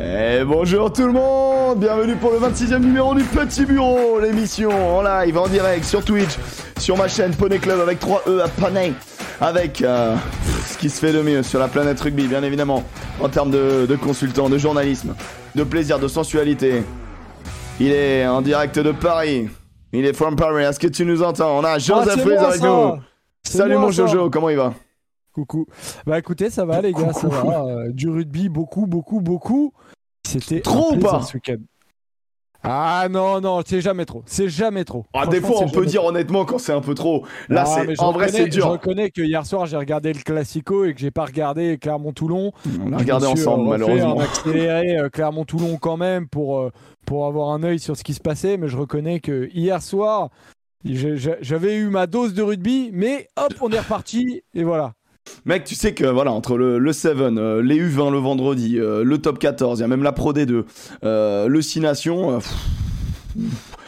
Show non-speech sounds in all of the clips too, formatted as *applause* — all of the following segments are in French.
Et bonjour tout le monde, bienvenue pour le 26e numéro du Petit Bureau, l'émission en live, en direct sur Twitch, sur ma chaîne Poney Club avec 3E à Poney, avec euh, ce qui se fait de mieux sur la planète rugby, bien évidemment, en termes de, de consultants, de journalisme, de plaisir, de sensualité. Il est en direct de Paris, il est from Paris, est-ce que tu nous entends? On a Joseph Ah, Ruiz avec ça. nous. Salut mon ça. Jojo, comment il va? Coucou. Bah écoutez, ça va les gars, ça va. Euh, du rugby, beaucoup, beaucoup, beaucoup. C'était Trop ou pas ce week-end. Ah non, non, c'est jamais trop. C'est jamais trop. ah, Des fois on peut dire honnêtement quand c'est un peu trop. Là. Ah, c'est je en vrai reconnais- c'est Je dur. reconnais que hier soir j'ai regardé le Classico et que j'ai pas regardé Clermont-Toulon. On a Je regardé suis, ensemble euh, refait malheureusement. un accéléré euh, Clermont-Toulon quand même pour, euh, pour avoir un œil sur ce qui se passait, mais je reconnais que hier soir j'avais eu ma dose de rugby, mais hop, on est reparti et voilà. Mec, tu sais que voilà, entre le, le 7, euh, les U20 le vendredi, euh, le top 14, il y a même la Pro D2, euh, le 6 Nations. euh, pff,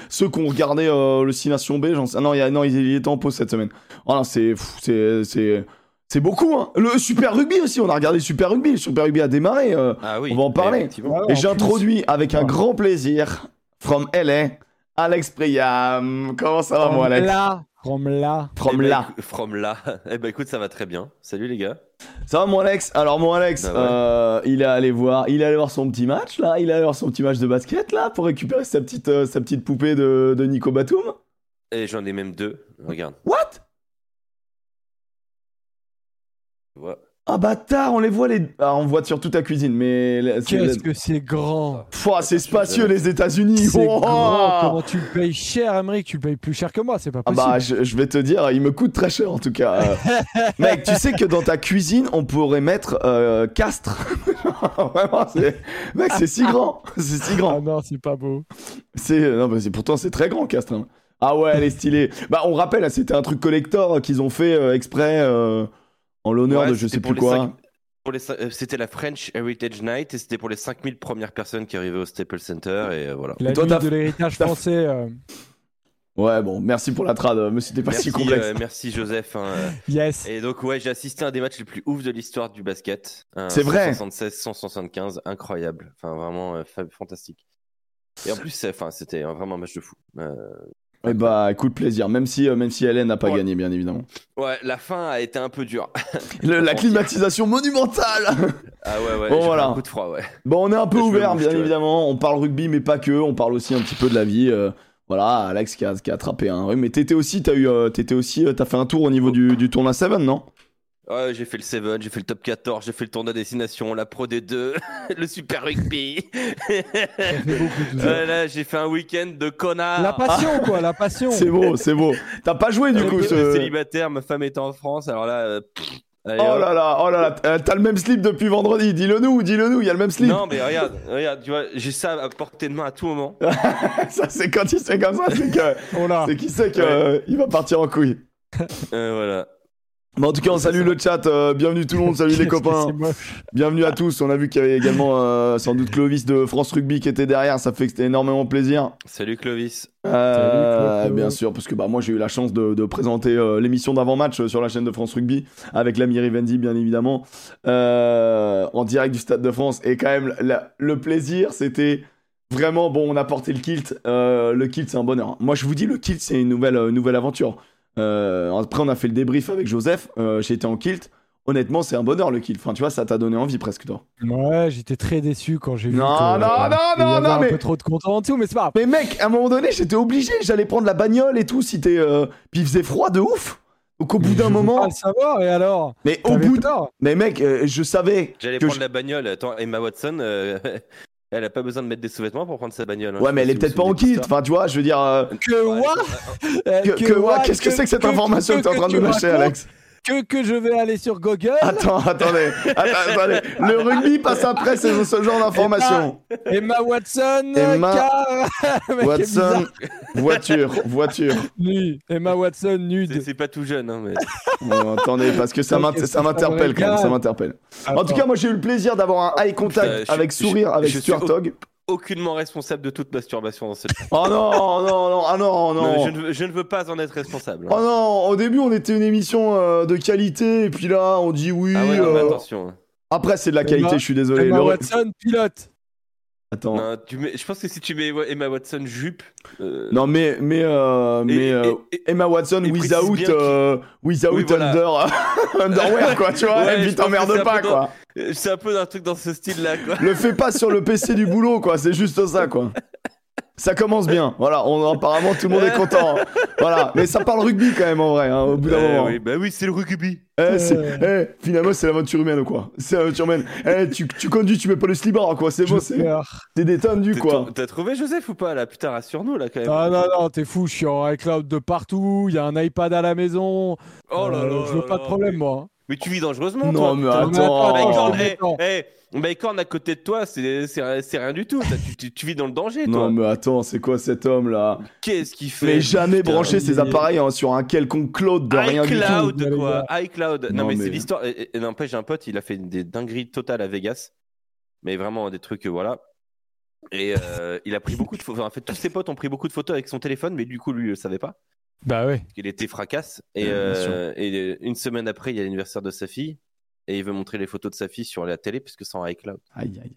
ceux qui ont regardé euh, le 6 Nations B, j'en sais. ah Non, il, y a- non, il, il était en pause cette semaine. Voilà, c'est. pff, c'est. c'est- C'est beaucoup, hein. Le Super Rugby aussi, on a regardé le Super Rugby. Le Super Rugby a démarré. euh, Ah oui. On va en parler. et j'introduis avec un grand plaisir, from LA, Alex Priam. Comment ça va, moi, Alex? là, from là. From Eh ben, là. From là. *laughs* Eh ben écoute, ça va très bien. Salut les gars. Ça va mon Alex? Alors mon Alex, Bah ouais. euh, il est allé voir, il est allé voir son petit match là, il est allé voir son petit match de basket là pour récupérer sa petite, euh, sa petite poupée de, de Nico Batum. Et j'en ai même deux. Regarde. What? Tu vois. Ah bâtard, on les voit les, ah, on voit sur toute ta cuisine, mais c'est- Qu'est-ce que c'est grand Pouah, c'est spacieux les États-Unis. C'est Oh grand Comment tu le payes cher, Emmerich Tu le payes plus cher que moi, c'est pas Ah possible. bah je, je vais te dire, il me coûte très cher en tout cas. *laughs* Mec, tu sais que dans ta cuisine, on pourrait mettre euh, castre. *laughs* Vraiment, c'est, mec, c'est si grand, *laughs* c'est si grand. Ah non, c'est pas beau. C'est non, mais c'est pourtant c'est très grand Castres. hein. Ah ouais, elle est stylée. Bah on rappelle, c'était un truc collector qu'ils ont fait euh, exprès euh, en l'honneur Ouais, de je sais plus quoi. euh, C'était la French Heritage Night et c'était pour les 5000 premières personnes qui arrivaient au Staples Center et euh, voilà. La toi, nuit de l'héritage français. euh, Ouais, bon, merci pour la trad, mais c'était pas si Merci, complexe. euh, merci Joseph. hein, euh. Yes. Et donc ouais, j'ai assisté à un des matchs les plus ouf de l'histoire du basket. C'est vrai. 176, 175, incroyable. Enfin vraiment euh, fa- fantastique. Et en plus, enfin, c'était euh, vraiment un match de fou. Et bah écoute plaisir, même si euh, même si Hélène n'a pas Ouais. gagné bien évidemment. Ouais, la fin a été un peu dure. *laughs* Le- la climatisation monumentale. *laughs* Ah ouais, ouais. Bon, voilà. Un coup de froid, ouais. bon, on est un peu Je ouvert bien évidemment. On parle rugby mais pas que. On parle aussi un petit peu de la vie. euh, voilà, Alex qui a, qui a attrapé un. Oui, mais t'étais aussi, t'as eu, euh, t'étais aussi, t'as fait un tour au niveau du, du tournoi 7 non? Ouais, j'ai fait le 7, j'ai fait le top 14, j'ai fait le tournoi destination, la Pro D2, *laughs* le Super Rugby. Ça *laughs* fait beaucoup tout ça. Ouais, là, j'ai fait un week-end de connard. La passion, quoi, la passion. C'est beau, c'est beau. T'as pas joué du coup ce. célibataire, ma femme était en France, alors là. euh, allez, Oh là là, oh là là, euh, t'as le même slip depuis vendredi, dis-le nous, dis-le nous, il y a le même slip. Non, mais regarde, regarde, tu vois, j'ai ça à portée de main à tout moment. *laughs* ça c'est quand il se fait comme ça, c'est que Oh c'est qu'il sait qu'il va partir en couille. Euh, voilà. Mais en tout cas, on salue le chat, euh, bienvenue tout le monde, salut *laughs* les copains, bienvenue à tous. On a vu qu'il y avait également euh, sans doute Clovis de France Rugby qui était derrière, ça fait que c'était énormément plaisir. Salut Clovis. Euh, Salut, bien sûr, parce que bah, moi j'ai eu la chance de, de présenter euh, l'émission d'avant-match euh, sur la chaîne de France Rugby avec l'ami Rivendi, bien évidemment, euh, en direct du Stade de France. Et quand même, la- le plaisir, c'était vraiment bon. On a porté le kilt. Euh, le kilt, c'est un bonheur. Moi, je vous dis, le kilt, c'est une nouvelle, euh, nouvelle aventure. Euh, après, on a fait le débrief avec Joseph. Euh, J'étais en kilt. Honnêtement, c'est un bonheur le kilt. Enfin, tu vois, ça t'a donné envie presque, toi. Ouais, j'étais très déçu quand j'ai vu. Non, que, non, non, il y non, avait non, un mais- peu trop de content en dessous, mais c'est pas grave. Mais mec, à un moment donné, j'étais obligé. J'allais prendre la bagnole et tout. Si t'es, euh, Puis il faisait froid de ouf. Donc au bout d'un moment. Pas le savoir, et alors Mais au bout peur Mais mec, euh, je savais. J'allais que prendre je- la bagnole. Attends, Emma Watson, euh, *laughs* elle a pas besoin de mettre des sous-vêtements pour prendre sa bagnole. hein. Ouais, mais elle est si peut-être pas en kit. Enfin, tu vois, je veux dire. euh, Que Ouais, Que, que- what qu'est-ce que c'est que cette que- information que t'es en train de me lâcher, racontes Alex? Que, que je vais aller sur Google Attends, attendez. Attends, attendez. Le rugby passe après ce, ce genre d'informations. Emma Watson, Emma car... *laughs* Watson, voiture, voiture. Nu. Emma Watson nude. C'est pas tout jeune, hein, mais. Oh, attendez, parce que ça m'interpelle quand même, ça m'interpelle. En tout cas, moi j'ai eu le plaisir d'avoir un eye contact avec je- sourire avec Stuart au- Hogg. Aucunement responsable de toute masturbation dans cette. Oh non, *laughs* non, non, ah non, Non, non. je, ne veux, je ne veux pas en être responsable. hein. Oh non, au début on était une émission euh, de qualité et puis là on dit oui. ah ouais, non, mais euh, attention. Après c'est de la Emma- qualité, je suis désolé. Emma Le- Watson, pilote. Attends. Non, tu mets... Je pense que si tu mets Emma Watson jupe. euh, Non, mais, mais, euh, mais et- euh, et- Emma Watson without, euh, without Oui, voilà. under, *laughs* underwear, quoi, tu vois, Ouais, et puis t'emmerdes pas, quoi. euh, C'est un peu un truc dans ce style-là, quoi. Le fais pas sur le PC du boulot, quoi, c'est juste ça, quoi. *laughs* Ça commence bien, voilà, on, apparemment tout le monde est content. hein. Voilà, mais ça parle rugby quand même en vrai, hein, au bout d'un Euh, moment. oui, bah oui, c'est le rugby. Eh, c'est- eh, finalement, c'est l'aventure humaine, quoi. C'est l'aventure humaine. Eh, tu, tu conduis, tu mets pas le slibard, quoi. C'est bon, c'est t'es détendu, T'as- quoi. T'as trouvé Joseph ou pas là? Putain, rassure-nous là quand même. Ah non, non, t'es fou, je suis en iCloud de partout, il y a un iPad à la maison. Oh là Euh, là. Je veux là pas de là. problème, moi. hein. Mais tu vis dangereusement, Non, toi. mais Non, mais attends. attends, eh, attends. Eh, Mycorn à côté de toi, c'est c'est- c'est rien du tout. Tu, tu- tu vis dans le danger, toi. Non, mais attends, c'est quoi cet homme-là? Qu'est-ce qu'il fait? Mais jamais Putain. brancher ses il- appareils hein, sur un quelconque cloud de rien du tout. quoi. iCloud. Non, Non, mais, mais- c'est l'histoire. Et, et- n'empêche, j'ai un pote, il a fait des dingueries totales à Vegas. Mais vraiment des trucs, euh, voilà. Et euh, il a pris beaucoup de photos. En fait, tous ses potes ont pris beaucoup de photos avec son téléphone, mais du coup, lui, il le savait pas. Bah ouais. qu'il était fracasse. Et, euh, et une semaine après, il y a l'anniversaire de sa fille. Et il veut montrer les photos de sa fille sur la télé puisque c'est en iCloud. Aïe, aïe,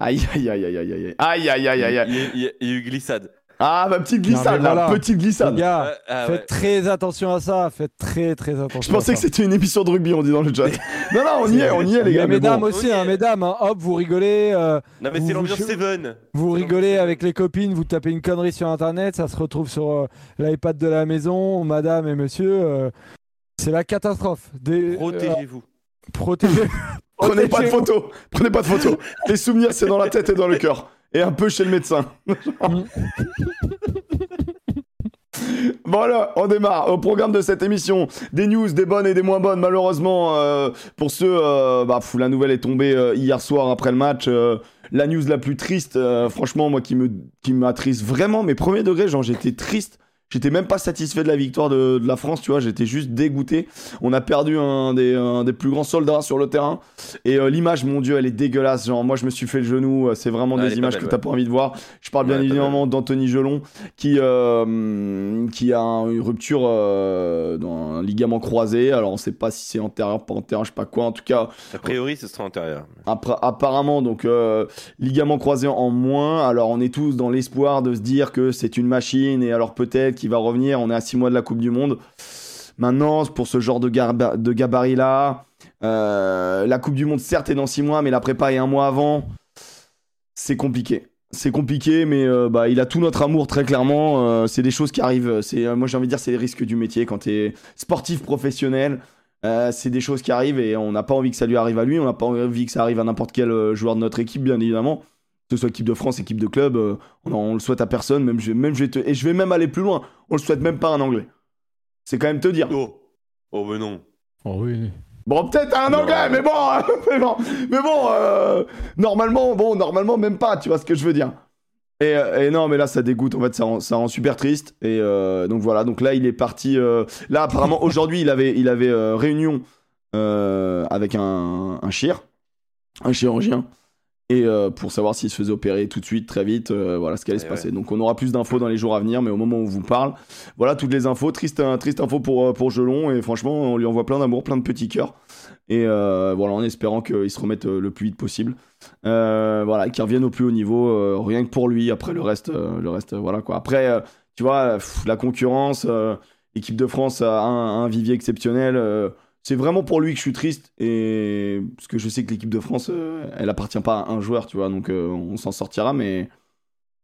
aïe. Aïe, aïe, aïe, aïe, aïe, aïe, aïe, aïe, aïe, aïe. Il, y a- il il eu glissade. Ah, ma petite Non, glissade, mais là, petite Les glissade. gars, Ah, faites ouais. très attention à ça, faites très très attention. Je pensais à que c'était une émission de rugby, on dit dans le chat. *laughs* non, non, on y est, on y est, les gars. mais mesdames bon. aussi, hein, mesdames, hein, hop, vous rigolez, euh, Non, mais c'est l'ambiance Seven. vous rigolez avec les copines, vous tapez une connerie sur internet, ça se retrouve sur euh, l'iPad de la maison, madame et monsieur. euh, c'est la catastrophe. Des. Protégez-vous. Protégez. *laughs* Prenez pas de photos. Prenez pas de photos. Les souvenirs, c'est dans la tête et dans le cœur. Et un peu chez le médecin. *laughs* Voilà, on démarre. Au programme de cette émission, des news, des bonnes et des moins bonnes. Malheureusement, euh, pour ceux, euh, bah, pff, la nouvelle est tombée euh, hier soir après le match. la news la plus triste, franchement, moi qui me qui m'attriste vraiment, mes premiers degrés, genre j'étais triste. J'étais même pas satisfait de la victoire de, de la France, tu vois. J'étais juste dégoûté. On a perdu un des, un des plus grands soldats sur le terrain. Et euh, l'image, mon Dieu, elle est dégueulasse. Genre, moi, je me suis fait le genou. euh, C'est vraiment Ah, des images que belle, t'as ouais. pas envie de voir. Je parle bien Ouais, évidemment d'Anthony Gelon, qui, euh, qui a un- une rupture euh, dans un ligament croisé. Alors, on sait pas si c'est antérieur, pas antérieur, je sais pas quoi. En tout cas, A priori, ce sera antérieur. Apparemment, donc, ligament croisé en moins. Alors, on est tous dans l'espoir de se dire que c'est une machine et alors peut-être qu'il va revenir. On est à 6 mois de la Coupe du Monde. Maintenant, pour ce genre de, gabarit-là, euh, la Coupe du Monde, certes, est dans 6 mois, mais la prépa est un mois avant. C'est compliqué. C'est compliqué, mais euh, bah, il a tout notre amour, très clairement. Euh, c'est des choses qui arrivent. C'est, moi, j'ai envie de dire, c'est les risques du métier. Quand tu es sportif professionnel, c'est des choses qui arrivent et on n'a pas envie que ça lui arrive à lui. On n'a pas envie que ça arrive à n'importe quel joueur de notre équipe, bien évidemment. Que ce soit équipe de France, équipe de club, euh, on, on le souhaite à personne. Même, je, même je vais te- et je vais même aller plus loin. On le souhaite même pas à un anglais. C'est quand même te dire. Oh Oh, mais non. Oh oui. Bon, peut-être à un Non. anglais, mais bon, *laughs* mais bon, mais bon euh, normalement, bon, normalement même pas, tu vois ce que je veux dire. Et, euh, et non, mais là, ça dégoûte, en fait, ça rend, ça rend super triste. Et euh, donc voilà, donc là, il est parti. euh, là, apparemment, *laughs* aujourd'hui, il avait, il avait euh, réunion euh, avec un, un chir, un chirurgien. Et euh, pour savoir s'il se faisait opérer tout de suite, très vite, euh, voilà ce qui allait se Ouais, passer. Donc on aura plus d'infos dans les jours à venir, mais au moment où on vous parle, voilà toutes les infos. Triste, euh, triste info pour, euh, pour Gelon, et franchement, on lui envoie plein d'amour, plein de petits cœurs. Et euh, voilà, en espérant qu'il se remette le plus vite possible. Voilà, qu'il revienne au plus haut niveau, rien que pour lui. Après le reste, le reste, voilà quoi. Après, tu vois, pff, la concurrence, l'équipe de France a un, un vivier exceptionnel. C'est vraiment pour lui que je suis triste et parce que je sais que l'équipe de France, euh, elle appartient pas à un joueur, tu vois, donc euh, on s'en sortira, mais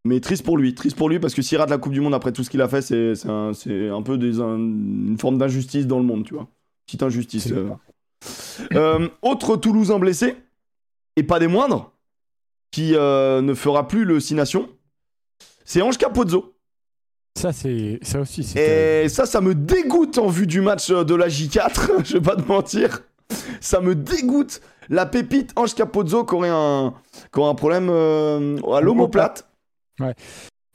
mais triste pour lui, triste pour lui parce que s'il rate la Coupe du Monde après tout ce qu'il a fait, c'est c'est un, c'est un peu des, un- une forme d'injustice dans le monde, tu vois, petite injustice. Euh. Autre Toulousain blessé et pas des moindres, qui ne fera plus le 6 Nations, c'est Ange Capozzo. Ça, c'est ça aussi. Et ça, ça me dégoûte en vue du match de la J4, *laughs* je vais pas te mentir. Ça me dégoûte. La pépite Ange Capozzo qui aurait un, qui aurait un problème euh, à l'omoplate. Mais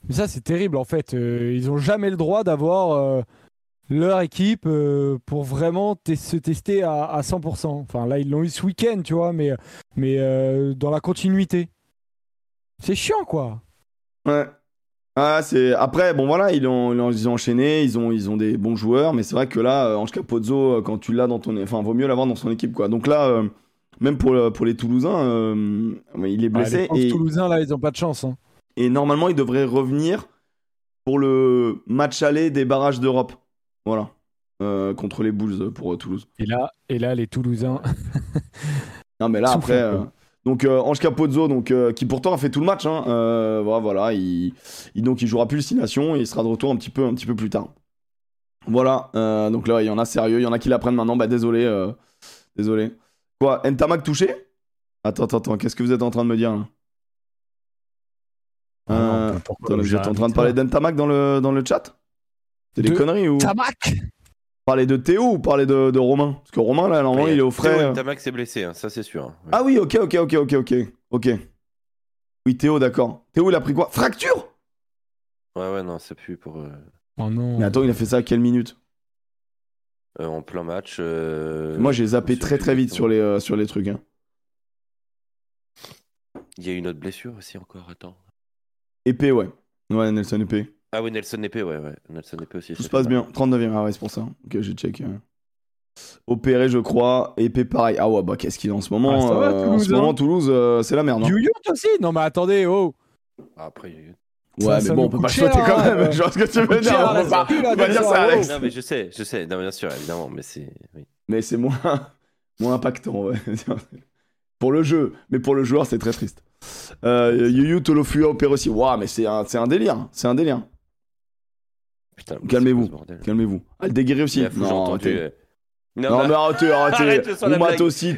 ça, c'est terrible en fait. Euh, ils ont jamais le droit d'avoir euh, leur équipe euh, pour vraiment se tester à, à 100%. Enfin, là, ils l'ont eu ce week-end, tu vois, mais, mais euh, dans la continuité. C'est chiant, quoi. Ouais. Ah, c'est... Après, bon voilà, ils ont, ils ont- ils ont enchaîné, ils ont, ils ont des bons joueurs, mais c'est vrai que là, euh, Ange Capozzo, euh, quand tu l'as dans ton... Enfin, vaut mieux l'avoir dans son équipe, quoi. Donc là, euh, même pour, pour les Toulousains, euh, il est Ah, blessé. les et, Toulousains, là, ils ont pas de chance. hein. et normalement, il devrait revenir pour le match aller des barrages d'Europe. Voilà. Euh, contre les Bulls pour euh, Toulouse. Et là, et là, les Toulousains. *laughs* Non, mais là, après. Donc, euh, Ange Capozzo, donc, euh, qui pourtant a fait tout le match. Hein, euh, voilà, voilà, il, il- donc, il jouera plus le 6 Nations et il sera de retour un petit peu, un petit peu plus tard. Voilà. euh, donc là, il y en a sérieux. Il y en a qui l'apprennent maintenant. Bah, désolé. euh, désolé. Quoi Ntamak touché? Attends, attends, attends. Qu'est-ce que vous êtes en train de me dire là? Ah non, pourquoi attends, Vous êtes en train de parler là. d'Ntamak dans le, dans le chat? C'est des De conneries ou? Tamac Parler de Théo ou parler de, de Romain? Parce que Romain, là, normalement, il est au frais. euh. Tamax est blessé, hein, ça c'est sûr. Ouais. Ah oui, ok, ok, ok, ok, ok. Ok. Oui, Théo, d'accord. Théo, il a pris quoi? Fracture? Ouais, ouais, non, c'est plus pour. euh, Oh non. Mais attends, il a fait ça à quelle minute? Euh, en plein match. euh, Moi, j'ai zappé très très vite sur les, euh, sur les trucs. hein. Il y a une autre blessure aussi encore, attends. Épée, ouais. Ouais, Nelson Épée. Ah oui, Nelson Épée, ouais, ouais. Nelson Épée aussi. Tout se passe bien. 39e, ah ouais, c'est pour ça. Ok, j'ai check. euh. Opéré, je crois. Épée, pareil. Ah ouais, bah qu'est-ce qu'il a en ce moment Ah, ça va, euh, En Toulouse, ce moment, hein Toulouse, euh, c'est la merde. hein. You aussi Non, mais attendez, oh Ah, Après, Ouais, Ça- mais ça bon, on peut pas choter quand hein, même. *laughs* euh. Je vois ce que tu veux dire. On peut pas, on dire ça. Alex. Non, mais je sais, je sais. Non, bien sûr, évidemment, mais c'est. oui. Mais c'est moins, *laughs* moins impactant, ouais. *laughs* pour le jeu, mais pour le joueur, c'est très triste. Euh, Yuyu Tolofua opère aussi. Waouh, mais c'est un, c'est un délire. C'est un délire. Calmez-vous. Calmez-vous. Ah, le déguerri aussi. Non, arrêtez. euh, Non, mais arrêtez, arrêtez. On aussi.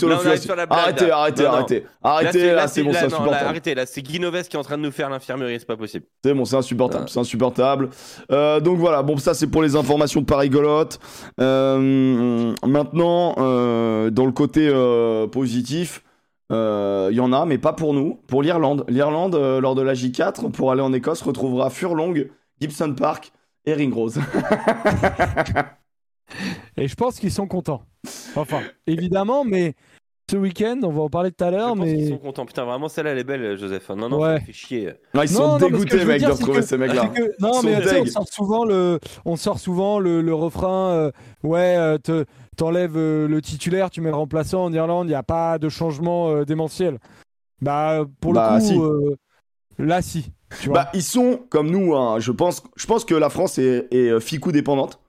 Arrêtez, arrêtez, arrêtez. Arrêtez, là, c'est bon, c'est insupportable. arrêtez, là, c'est Guinoves qui est en train de nous faire l'infirmerie, c'est pas possible. C'est bon, c'est insupportable, Ah. c'est insupportable. Euh, donc voilà, bon, ça c'est pour les informations pas rigolotes. Euh, maintenant, dans le côté positif, euh, il y en a, mais pas pour nous. Pour l'Irlande. L'Irlande, euh, lors de la J4, pour aller en Écosse, retrouvera Furlong, Gibson Park et Ringrose. *laughs* Et je pense qu'ils sont contents. Enfin, évidemment, mais ce week-end, on va en parler tout à l'heure, mais. sont contents. Putain, vraiment, celle-là, elle est belle, Joseph. Non, non, Ouais. ça fait chier. Non, ils Non, sont non, mais ce que dégoûtés, veux mec, de retrouver que- ces mecs-là. Que- non, Ils mais on sort souvent le, on sort souvent le, le refrain. euh, ouais, euh, te- t'enlèves euh, le titulaire, tu mets le remplaçant en Irlande. Il n'y a pas de changement euh, démentiel. Bah, pour Bah, le coup, si. euh, là, si. Tu vois. Bah, ils sont comme nous, hein. je, pense, je pense que la France est, est euh, ficou dépendante.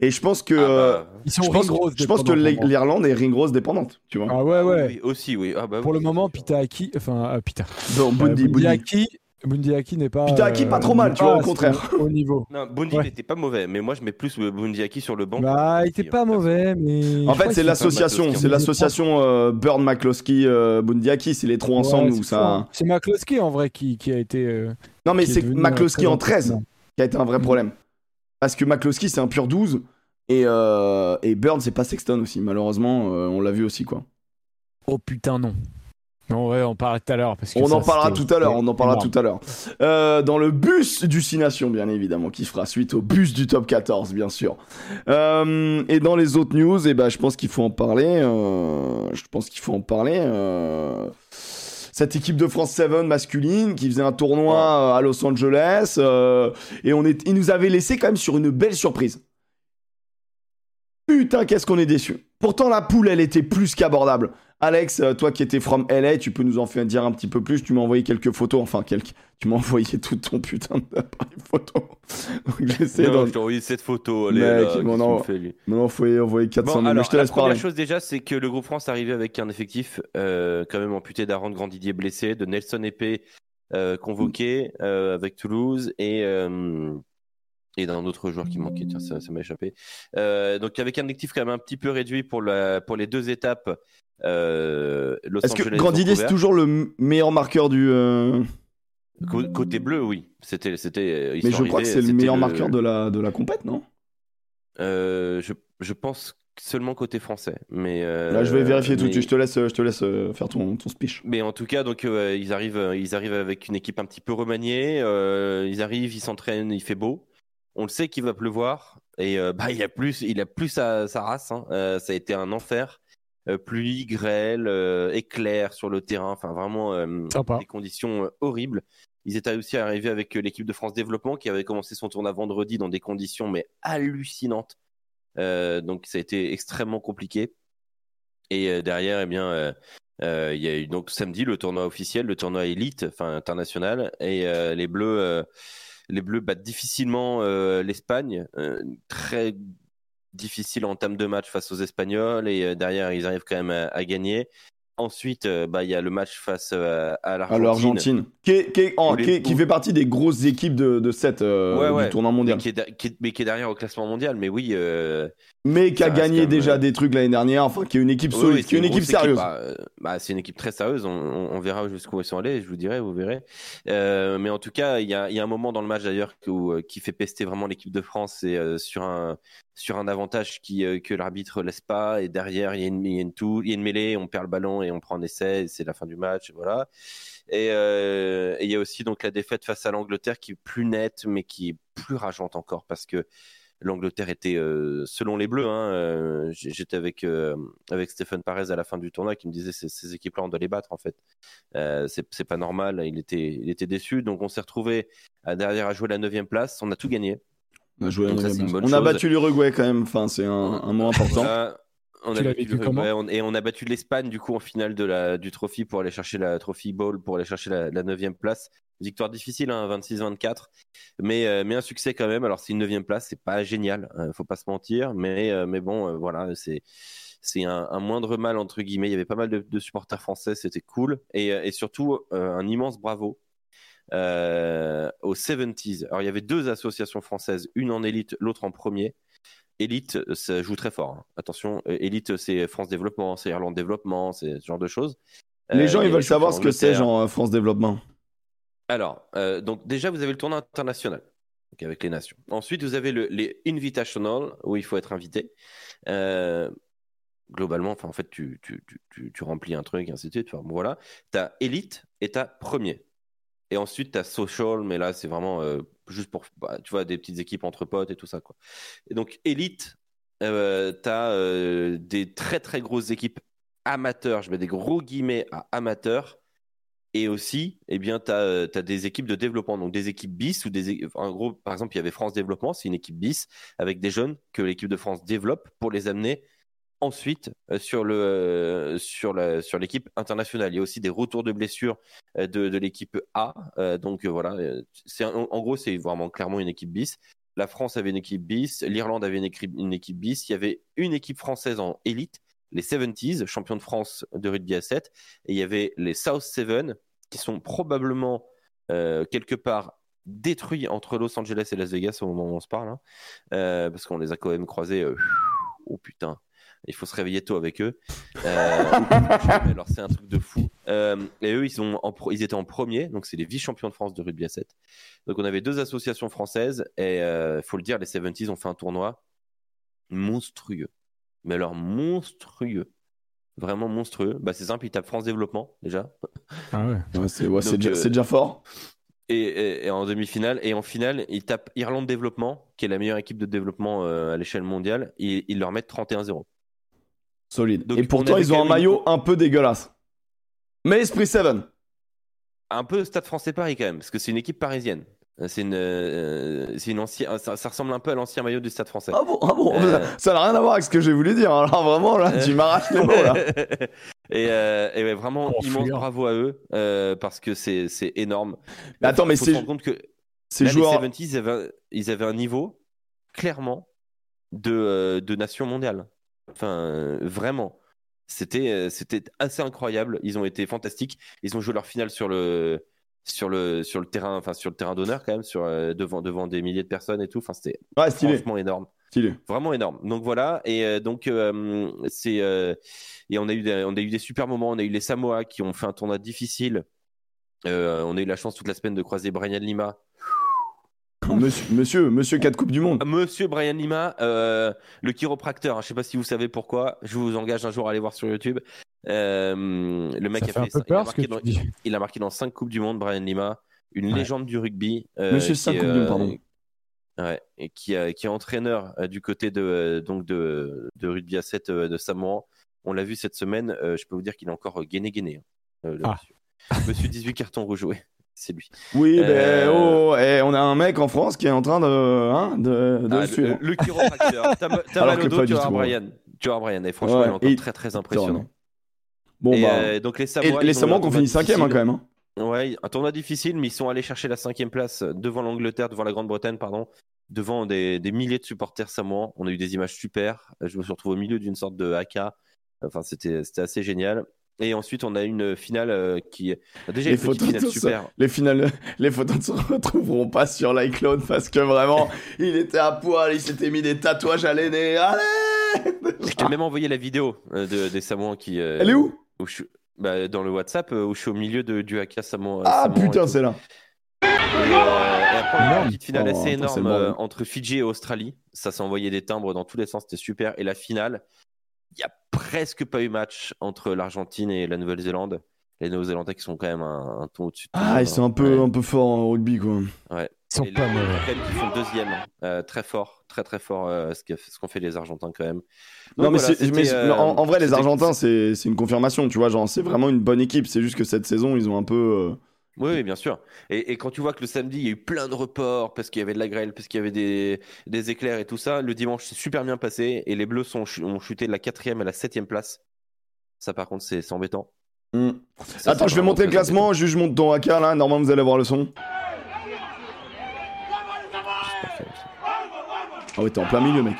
Et je pense que, Ah, bah, Ils sont je pense, Ringrose je pense que l'Irlande est Ringrose dépendante, tu vois. Ah ouais, ouais. Oui, aussi, oui. Ah, bah, Pour oui, le moment, c'est sûr. Pitaaki, enfin, euh, Pita. Bon, Bundy, Euh, Bundy. Bundyaki n'est pas. Pitaaki, pas trop mal, tu vois, au contraire. Au niveau. Non, Bundy Ouais. n'était pas mauvais, mais moi je mets plus euh, Bundyaki sur le banc. Bah, il était pas Bundy, mauvais, mais. En fait, c'est l'association, McCloskey. c'est l'association euh, Burn McCloskey euh, Bundyaki, c'est les trois Ouais, ensemble où ça. ça. C'est McCloskey en vrai qui, qui a été. euh, Non mais c'est McCloskey euh, en très 13 important. qui a été un vrai Mm. problème. Parce que McCloskey c'est un pur 12 et euh, et Burn c'est pas Sexton aussi malheureusement euh, on l'a vu aussi quoi. Oh putain, non. Non, ouais, on parlera tout à l'heure. parce que On ça, en parlera tout à l'heure, on en parlera tout à l'heure. Euh, dans le bus du 6 Nations, bien évidemment, qui fera suite au bus du top 14, bien sûr. Euh, et dans les autres news, eh ben, je pense qu'il faut en parler. euh, je pense qu'il faut en parler. euh, cette équipe de France 7 masculine qui faisait un tournoi à Los Angeles euh, et on est, ils nous avaient laissé quand même sur une belle surprise. Putain, qu'est-ce qu'on est déçu. Pourtant, la poule, elle était plus qu'abordable. Alex, euh, toi qui étais from LA, tu peux nous en faire dire un petit peu plus. Tu m'as envoyé quelques photos, enfin quelques. Tu m'as envoyé *laughs* tout ton putain d'appareil photo. *laughs* Donc j'essaie Non, je t'ai envoyé cette photo. Allez, Mec, là, lui envoyer 400 Bon, 000, mais alors, je te la laisse première parler. chose déjà, c'est que le groupe France arrivait avec un effectif euh, quand même amputé d'Aaron Grandidier blessé, de Nelson Épée euh, convoqué euh, avec Toulouse et et d'un autre joueur qui manquait. Tiens, ça, ça m'a échappé. Euh, donc avec un effectif quand même un petit peu réduit pour la pour les deux étapes. Euh, Est-ce que Grandidier, c'est toujours le meilleur marqueur du. euh, côté bleu, oui. C'était c'était. ils Mais je crois que c'est le meilleur marqueur de la, de la compète, non? Euh, je, je pense seulement côté français. Mais, euh, Là, je vais vérifier tout de suite. Je te laisse, je te laisse euh, faire ton, ton speech. Mais en tout cas, donc euh, ils arrivent, euh, ils arrivent avec une équipe un petit peu remaniée. euh, ils arrivent, ils s'entraînent, il fait beau. On le sait qu'il va pleuvoir et euh, bah il a plus, il a plus sa, sa race. hein. Euh, ça a été un enfer. Euh, pluie, grêle, euh, éclair sur le terrain. Enfin vraiment euh, des conditions horribles. Ils étaient aussi arrivés avec l'équipe de France Développement qui avait commencé son tournoi vendredi dans des conditions mais hallucinantes. Euh, donc ça a été extrêmement compliqué. Et euh, derrière, eh bien, il y a eu donc samedi le tournoi officiel, le tournoi élite, enfin international, et euh, les Bleus, euh, les Bleus battent difficilement l'Espagne, très difficile en termes de match face aux Espagnols, et derrière ils arrivent quand même à gagner. Ensuite, euh, bah, il y a le match face euh, à l'Argentine. Qui, qui, fait partie des grosses équipes de, de cette euh, du tournoi mondial. Mais qui, est, mais qui est derrière au classement mondial. Mais oui. mais qui a gagné déjà des trucs l'année dernière. Enfin, qui est une équipe solide, qui est une, équipe sérieuse. Bah, bah, c'est une équipe très sérieuse. On, on verra jusqu'où ils sont allés. Je vous dirai, vous verrez. mais en tout cas, il y a, y a, un moment dans le match d'ailleurs qui fait pester vraiment l'équipe de France. C'est sur un sur un avantage qui, euh, que l'arbitre laisse pas et derrière il y a une, il y a une, tout, il y a une mêlée, on perd le ballon et on prend un essai, c'est la fin du match, voilà. Euh, et, il y a aussi donc la défaite face à l'Angleterre qui est plus nette mais qui est plus rageante encore parce que l'Angleterre était euh, selon les Bleus. Hein, J'étais avec avec Stéphane Parez à la fin du tournoi qui me disait ces, ces équipes-là on doit les battre en fait. c'est pas normal. Il était il était déçu donc on s'est retrouvé derrière à jouer la 9 place. On a tout gagné. On a, battu l'Uruguay quand même, enfin, c'est un, un mot important. on a battu l'Uruguay et on a battu l'Espagne du coup en finale de la, du trophy pour aller chercher la Trophy Bowl, pour aller chercher la, 9 neuvième place. Victoire difficile, hein, 26-24, mais, euh, mais un succès quand même. Alors c'est une neuvième place, c'est pas génial, hein, faut pas se mentir, mais, euh, mais bon, euh, voilà, c'est c'est un, moindre mal entre guillemets. Il y avait pas mal de, de supporters français, c'était cool, et, et surtout un immense bravo euh, aux 70s. Alors il y avait deux associations françaises, une en élite, l'autre en premier. Élite, ça joue très fort. Hein. Attention, euh, élite, c'est France Développement, c'est Irlande Développement, c'est ce genre de choses. Les gens, ils euh, veulent savoir ce que c'est, genre France Développement. Alors, donc déjà, vous avez le tournoi international avec les nations. Ensuite, vous avez le, les Invitational, où il faut être invité. globalement, enfin, en fait, tu, tu, tu, tu, remplis un truc, ainsi de suite. Enfin, voilà. Tu as élite et tu as premier. Et ensuite, tu as social, mais là, c'est vraiment euh, juste pour, bah, tu vois, des petites équipes entre potes et tout ça, quoi. Et donc, élite, euh, tu as euh, des très, très grosses équipes amateurs, je mets des gros guillemets à amateurs. Et aussi, eh bien, tu as, des équipes de développement, donc des équipes bis ou des. En gros, par exemple, il y avait France Développement, c'est une équipe bis avec des jeunes que l'équipe de France développe pour les amener ensuite euh, sur le euh, sur la sur l'équipe internationale. Il y a aussi des retours de blessures euh, de, l'équipe A. donc voilà, c'est en, gros c'est vraiment clairement une équipe bis. La France avait une équipe bis, l'Irlande avait une équipe, une équipe bis. Il y avait une équipe française en élite, les 70s, champions de France de rugby à 7, et il y avait les South Seven qui sont probablement quelque part détruits entre Los Angeles et Las Vegas au moment où on se parle, hein. parce qu'on les a quand même croisés. oh putain, il faut se réveiller tôt avec eux. Euh, alors c'est un truc de fou. Euh, et eux, ils, sont en ils étaient en premier, donc c'est les vice-champions de France de rugby à 7. Donc on avait deux associations françaises, et il euh, faut le dire, les 70s ont fait un tournoi monstrueux. Mais alors monstrueux. Vraiment monstrueux. Bah, c'est simple, ils tapent France Développement déjà. Ah ouais, c'est déjà, déjà, fort. Et, en demi-finale et en finale, ils tapent Irlande Développement, qui est la meilleure équipe de développement à l'échelle mondiale, et ils leur mettent 31-0. Solide. et pourtant, ils ont un maillot un peu dégueulasse. Mais Esprit 7. Un peu Stade français Paris quand même, parce que c'est une équipe parisienne. C'est une, euh, c'est une ancienne, ça, ressemble un peu à l'ancien maillot du Stade Français. Ah bon, ah bon euh. *laughs* ça n'a rien à voir avec ce que j'ai voulu dire. Alors vraiment là, tu m'arraches les mots là. *laughs* et, euh, et ouais, vraiment immense bravo à eux parce que c'est, c'est énorme. Mais attends, mais c'est. Compte que ces joueurs, les 70s, ils avaient, ils avaient un niveau clairement de, de nation mondiale. Enfin, vraiment. C'était, euh, c'était assez incroyable. Ils ont été fantastiques. Ils ont joué leur finale sur le, sur le, sur le terrain, enfin, sur le terrain d'honneur quand même, sur, euh, devant, devant des milliers de personnes et tout. Enfin, c'était franchement énorme. Vraiment énorme. Donc voilà. Et euh, donc, c'est, et on a eu des, on a eu des super moments. On a eu les Samoa qui ont fait un tournoi difficile. on a eu la chance toute la semaine de croiser Brian Lima, Monsieur, monsieur, monsieur 4 Coupes du Monde. Monsieur Brian Lima, euh, le chiropracteur. Hein, je sais pas si vous savez pourquoi. Je vous engage un jour à aller voir sur YouTube. Euh, le mec a fait, il, a marqué dans, il, a marqué dans 5 Coupes du Monde, Brian Lima. Une légende du rugby. Euh, monsieur 5 Coupes du Monde, pardon. Ouais, et qui, qui est entraîneur du côté de, donc de, de rugby à 7 de Samoan. On l'a vu cette semaine. je peux vous dire qu'il est encore gainé gainé. Hein, ah. monsieur. monsieur 18 cartons rejoués c'est lui. Oui, euh... ben, oh, et on a un mec en France qui est en train de, hein, de, de ah, le, le, chiropracteur. T'as mal au dos, tu vas Brian. Tu vas Brian. Et franchement, il est encore très très impressionnant. Bon, Et, bah. euh, donc les Et Samoa, les ils ont eu Samoa un qui ont tournoi fini cinquième, hein, quand même. hein. Ouais, un tournoi difficile, mais ils sont allés chercher la cinquième place devant l'Angleterre, devant la Grande-Bretagne, pardon, devant des, des milliers de supporters samoans. On a eu des images super. Je me suis retrouvé au milieu d'une sorte de haka. Enfin, c'était assez génial. Et ensuite, on a une finale euh, qui déjà Les une photos finale. Les, finales, *laughs* les photos ne se retrouveront pas sur l'iCloud parce que vraiment, *laughs* il était à poil, il s'était mis des tatouages à l'aîné. Allez Je t'ai même envoyé la vidéo euh, de- des Samoans qui. euh, Elle est où? où je suis- bah, Dans le WhatsApp, où je suis au milieu de, du haka samoan. Ah samoan putain, c'est là. Et, euh, et après, une petite finale Oh, assez énorme euh, entre Fidji et Australie. Ça s'est envoyé des timbres dans tous les sens, c'était super. Et la finale, il n'y a presque pas eu match entre l'Argentine et la Nouvelle-Zélande. Les Néo-Zélandais qui sont quand même un, un ton au-dessus. de Ah, ils sont un peu, Ouais. un peu forts en rugby, quoi. Ils sont Et pas mauvais. Qui font deuxième, euh, très fort, très très fort, euh, ce qu'ont fait les Argentins quand même. Non, mais, voilà, mais euh, en, en vrai, les Argentins, c'est c'est une confirmation, tu vois. Genre, c'est vraiment une bonne équipe. C'est juste que cette saison, ils ont un peu. Oui, oui, bien sûr. Et, et quand tu vois que le samedi, il y a eu plein de reports parce qu'il y avait de la grêle, parce qu'il y avait des, des éclairs et tout ça, le dimanche, c'est super bien passé et les Bleus sont, ont chuté de la quatrième à la septième place. Ça, par contre, c'est embêtant. hmm. Ça, Attends, je vais monter le classement. Juste, je monte ton haka là. Normalement, vous allez voir le son. Ah ouais, t'es en plein milieu, mec.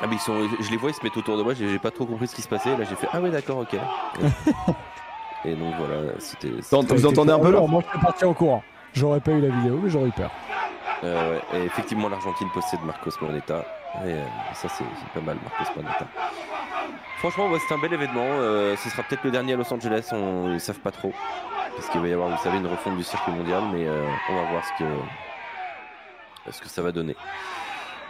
Ah, mais ils sont, je les vois, ils se mettent autour de moi, j'ai pas trop compris ce qui se passait. Là, j'ai fait Ah, ouais, d'accord, ok. *laughs* et donc voilà, c'était. Vous entendez un peu Moi, je suis parti en courant. J'aurais pas eu la vidéo, mais j'aurais eu peur. Euh, ouais. Et effectivement, l'Argentine possède Marcos Moneta. Et euh, ça, c'est pas mal, Marcos Moneta. Franchement, ouais, c'est un bel événement. Euh, ce sera peut-être le dernier à Los Angeles. On, ils savent pas trop. Parce qu'il va y avoir, vous savez, une refonte du circuit mondial. Mais on va voir ce que, ce que ça va donner.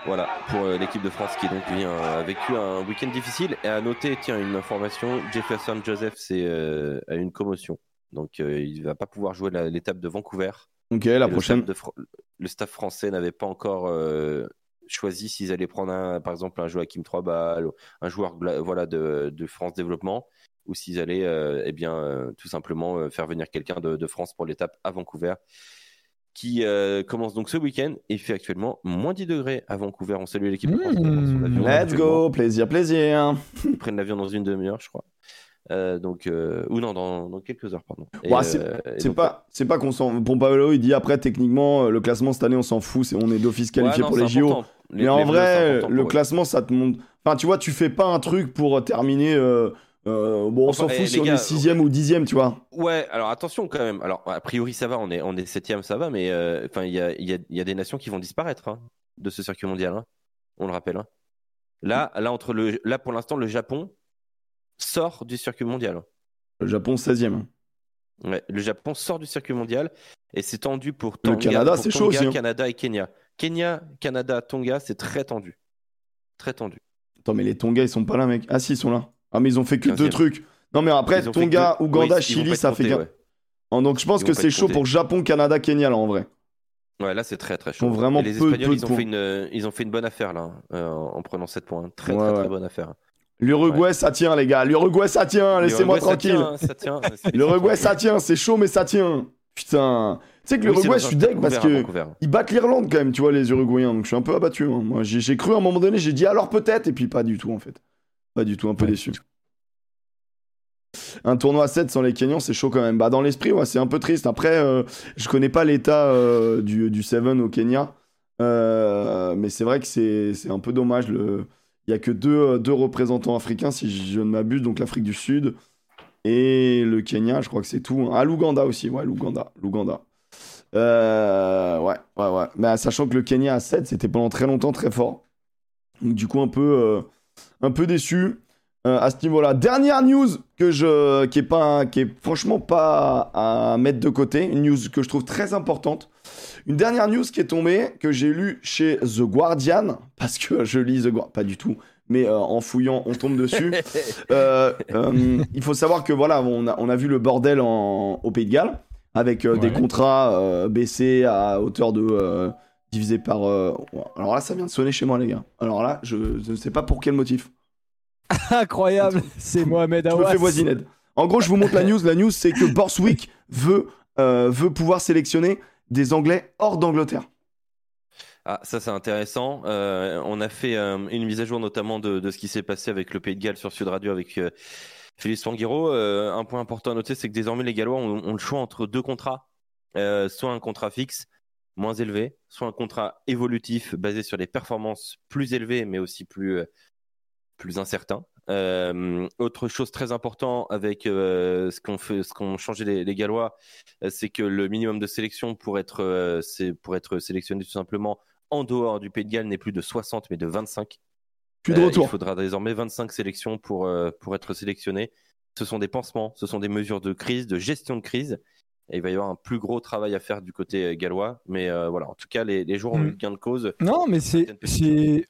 Voilà, pour euh, l'équipe de France qui donc vient, a vécu un week-end difficile. Et à noter, tiens, une information Jefferson Joseph c'est, euh, a une commotion. Donc, euh, il va pas pouvoir jouer l'étape de Vancouver. Ok, la Et prochaine. Le staff, de Fr- le staff français n'avait pas encore euh, choisi s'ils allaient prendre un, par exemple un Joachim Troibal, un joueur voilà de, de France Développement, ou s'ils allaient euh, eh bien euh, tout simplement euh, faire venir quelqu'un de, de France pour l'étape à Vancouver, qui euh, commence donc ce week-end et il fait actuellement moins 10 degrés à Vancouver. On salue l'équipe de France. avion Let's go, plaisir, plaisir. Ils prennent l'avion dans une demi-heure, je crois. Euh, donc euh, ou non dans, dans quelques heures pardon. Ouais, c'est- euh, pas, c'est pas qu'on s'en. Pour Paolo, il dit après, techniquement, le classement cette année, on s'en fout. On est d'office qualifié ouais, non, pour les JO. Les- Mais en les vrai, le classement, ça te montre. Enfin, tu vois, tu fais pas un truc pour terminer. Euh, bon, on Enfin, s'en eh, fout les si on est sixième ou dixième, tu vois. Ouais, alors attention quand même. Alors a priori ça va, on est on est septième, ça va, mais euh, enfin il y a, il y, a, il y a des nations qui vont disparaître hein, de ce circuit mondial. hein. on le rappelle. hein. Là, là entre le là pour l'instant le Japon sort du circuit mondial. Le Japon, 16ème. Ouais, le Japon sort du circuit mondial et c'est tendu pour Le Tonga, Canada, pour c'est chaud Tonga, aussi. Canada et Kenya. Kenya, Canada, Tonga, c'est très tendu, très tendu. Attends, mais les Tonga, ils sont pas là, mec. Ah, si, ils sont là. Ah, mais ils ont fait que deux trucs. Non, mais après, Tonga, Ouganda, oui, Chili, ça fait ouais. Oh, Donc, je pense Ils que c'est chaud pour Japon, Canada, Kenya, là, en vrai. Ouais, là c'est très très chaud. Ils ont vraiment Et les peu- Espagnols, peu ils ont fait une ils ont fait une bonne affaire là euh, en prenant 7 points. Très Ouais, très très bonne affaire. L'Uruguay, ça tient, les gars. L'Uruguay, ça tient. Laissez-moi ça tranquille. tient, hein, ça tient. L'Uruguay, ça tient. C'est chaud, mais ça tient. Putain. Tu sais que l'Uruguay, je suis deg parce que. Ils battent l'Irlande quand même, tu vois, les Uruguayens. Donc je suis un peu abattu. hein. Moi, j'ai cru à un moment donné, j'ai dit alors peut-être, et puis pas du tout en fait. Pas du tout, un peu Ouais. déçu. Un tournoi à 7 sans les Kenyans, c'est chaud quand même. Bah, dans l'esprit, ouais, c'est un peu triste. Après, euh, je connais pas l'état euh, du, du Seven au Kenya. Euh, mais c'est vrai que c'est un peu dommage. Le... Il y a que deux, euh, deux représentants africains, si je ne m'abuse, donc l'Afrique du Sud et le Kenya, je crois que c'est tout. Ah, l'Ouganda aussi, ouais, l'Ouganda. L'Ouganda. Euh, ouais, ouais, ouais. Mais sachant que le Kenya à 7, c'était pendant très longtemps très fort. Donc, du coup, un peu, euh, un peu déçu euh, à ce niveau-là. Dernière news que je, qui est pas, qui est franchement pas à mettre de côté, une news que je trouve très importante. Une dernière news qui est tombée que j'ai lue chez The Guardian *laughs* parce que je lis The Guardian, pas du tout, mais euh, en fouillant, on tombe dessus. *laughs* Euh, il faut savoir que voilà, on a, on a vu le bordel en, au Pays de Galles avec des contrats baissés à hauteur de divisé par. alors là, ça vient de sonner chez moi, les gars. Alors là, je ne sais pas pour quel motif. *laughs* Incroyable, c'est Mohamed Je me Awas. fais voisinette. En gros, je vous montre la news. La news, c'est que Borswick veut, euh, veut pouvoir sélectionner des Anglais hors d'Angleterre. Ah, ça c'est intéressant. Euh, on a fait euh, une mise à jour notamment de, de ce qui s'est passé avec le Pays de Galles sur Sud Radio avec euh, Félix Fanguiro. Euh, un point important à noter, c'est que désormais les Gallois ont, ont le choix entre deux contrats, Euh, soit un contrat fixe moins élevé, soit un contrat évolutif basé sur des performances plus élevées mais aussi plus euh, plus incertain. Euh, autre chose très important avec euh, ce qu'on fait, ce qu'ont changé les, les Gallois, euh, c'est que le minimum de sélection pour être, c'est pour être sélectionné tout simplement en dehors du Pays de Galles n'est plus de 60 mais de 25. Plus de retour. il faudra désormais 25 sélections pour, pour être sélectionné. Ce sont des pansements, ce sont des mesures de crise, de gestion de crise. Et il va y avoir un plus gros travail à faire du côté euh, gallois. Mais euh, voilà, en tout cas, les, les joueurs ont Mm. eu gain de cause. Non, mais c'est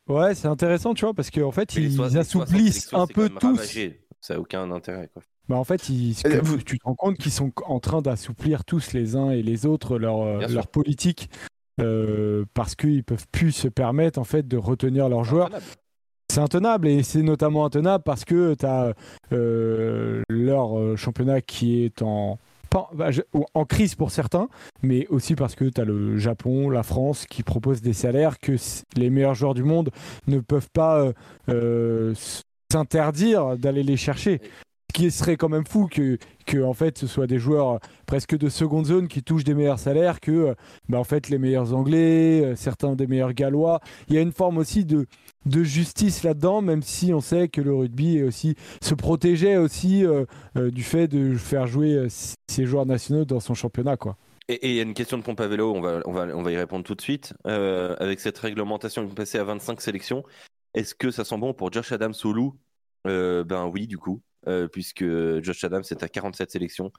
ouais, c'est intéressant, tu vois, parce qu'en fait, ils soix- les 60 assouplissent un peu tous. ravagé. Ça n'a aucun intérêt. Quoi. Bah en fait, ils, ce que- vous- tu te rends compte qu'ils sont en train d'assouplir tous les uns et les autres leur, euh, sûr. politique euh, parce qu'ils peuvent plus se permettre en fait de retenir leurs joueurs. Intenable. C'est intenable et c'est notamment intenable parce que tu as leur championnat qui est en, bah, en crise pour certains, mais aussi parce que tu as le Japon, la France qui proposent des salaires que les meilleurs joueurs du monde ne peuvent pas euh, euh, s'interdire d'aller les chercher. Ce qui serait quand même fou que, que en fait ce soit des joueurs presque de seconde zone qui touchent des meilleurs salaires que euh, bah, en fait les meilleurs anglais, euh, certains des meilleurs gallois. Il y a une forme aussi de, de justice là-dedans, même si on sait que le rugby est aussi se protégeait aussi euh, euh, du fait de faire jouer euh, ses joueurs nationaux dans son championnat quoi. Et il y a une question de pompe à vélo, on va, on va, on va y répondre tout de suite. Avec cette réglementation qui passée à 25 sélections, est-ce que ça sent bon pour Josh Adams ou Lou Ben oui, du coup, puisque Josh Adams est à 47 sélections.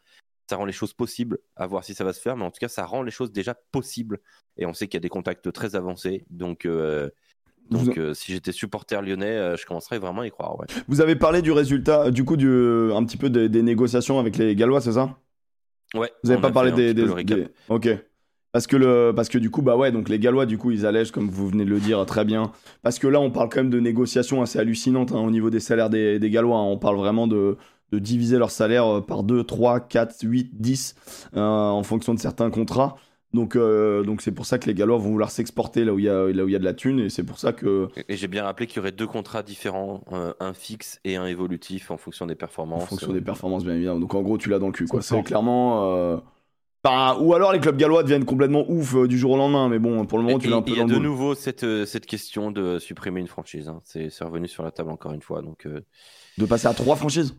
Ça rend les choses possibles, à voir si ça va se faire, mais en tout cas, ça rend les choses déjà possibles. Et on sait qu'il y a des contacts très avancés, donc, donc euh, si j'étais supporter lyonnais, euh, je commencerais vraiment à y croire. Ouais. Vous avez parlé du résultat, du coup, du, un petit peu des, des négociations avec les Gallois, c'est ça? Ouais, Vous avez on pas parlé des, Ok. Parce que, le, parce que du coup, bah ouais, donc les Gallois, du coup, ils allègent, comme vous venez de le dire très bien. Parce que là, on parle quand même de négociations assez hallucinantes hein, au niveau des salaires des, Gallois. hein. On parle vraiment de, de diviser leur salaire euh, par 2, 3, 4, 8, 10 euh, en fonction de certains contrats. Donc, euh, donc c'est pour ça que les Gallois vont vouloir s'exporter là où il y a là où il y a de la thune et c'est pour ça que Et j'ai bien rappelé qu'il y aurait deux contrats différents, euh, un fixe et un évolutif en fonction des en performances. fonction des performances bien évidemment. Donc en gros, tu l'as dans le cul quoi. C'est clairement euh, bah, ou alors les clubs gallois deviennent complètement ouf euh, du jour au lendemain, mais bon, pour le moment, Et- tu l'as un et peu Il y a de nouveau cette, euh, cette question de supprimer une franchise. hein. C'est revenu sur la table encore une fois. Donc, euh, De passer à trois franchises?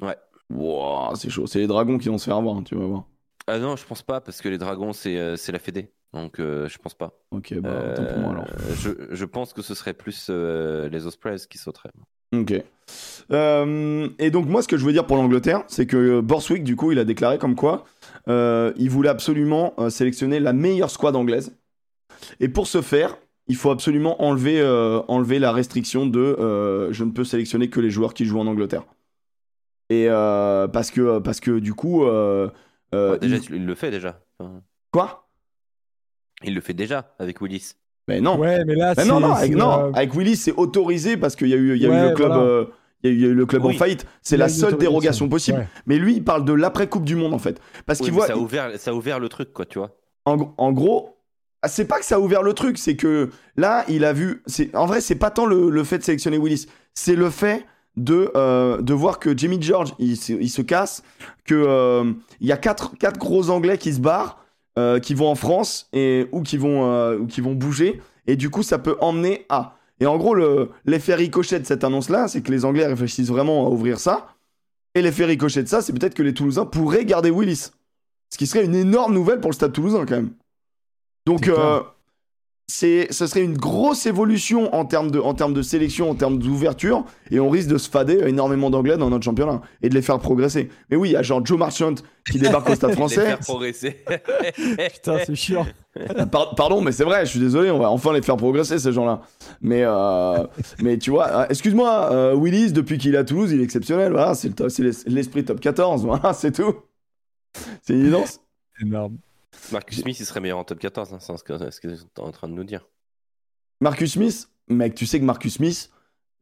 Ouais. Wouah, c'est chaud. C'est les dragons qui vont se faire avoir, tu vas voir. Ah non, je pense pas, parce que les dragons, c'est euh, c'est la Fédé. Donc, euh, je pense pas. Ok, bah, tant pour moi alors. Euh, je, je pense que ce serait plus euh, les Ospreys qui sauteraient. Ok. Et donc, moi, ce que je veux dire pour l'Angleterre, c'est que Borswick, du coup, il a déclaré comme quoi il voulait absolument sélectionner la meilleure squad anglaise. Et pour ce faire, il faut absolument enlever, enlever la restriction de je ne peux sélectionner que les joueurs qui jouent en Angleterre. Et parce, que, parce que du coup. Euh, Ouais, déjà, il- il le fait déjà. Enfin, Quoi? Il le fait déjà avec Willis. Mais non. Ouais, mais là Mais c'est non, non, avec, non, euh, avec Willis, c'est autorisé parce qu'il y a eu, il y a eu Ouais, le club, voilà. euh, il y a eu, il y a eu le club Oui. en faillite. C'est la seule dérogation possible. Ouais. Mais lui, il parle de l'après Coupe du Monde en fait, parce Oui, qu'il voit, ça, a ouvert, ça a ouvert le truc, quoi, tu vois. en, gr- en gros, ah, c'est pas que ça a ouvert le truc, c'est que là, il a vu. En vrai, c'est pas tant le, le fait de sélectionner Willis, c'est le fait de euh, de voir que Jimmy George, il, se- il se casse, que euh, il y a quatre quatre gros Anglais qui se barrent, euh, qui vont en France et ou qui vont euh, ou qui vont bouger, et du coup, ça peut emmener à. Et en gros, le- l'effet ricochet de cette annonce-là, c'est que les Anglais réfléchissent vraiment à ouvrir ça. Et l'effet ricochet de ça, c'est peut-être que les Toulousains pourraient garder Willis. Ce qui serait une énorme nouvelle pour le stade toulousain, quand même. Donc, C'est ce serait une grosse évolution en termes, de, en termes de sélection, en termes d'ouverture. Et on risque de se fader énormément d'Anglais dans notre championnat et de les faire progresser. Mais oui, il y a genre Joe Marchant qui débarque au stade *laughs* Les français. faire progresser. *laughs* Putain, c'est chiant. Ah, Par- pardon, mais c'est vrai, je suis désolé, on va enfin les faire progresser, ces gens-là. Mais, euh, mais tu vois, euh, excuse-moi, euh, Willis, depuis qu'il est à Toulouse, il est exceptionnel. Voilà, c'est, le to- c'est l'es- l'esprit top 14, *laughs* voilà, c'est tout. C'est une évidence. Énorme. Marcus Smith, il serait meilleur en top 14, hein, c'est ce que, ce que tu es en train de nous dire. Marcus Smith, mec, tu sais que Marcus Smith,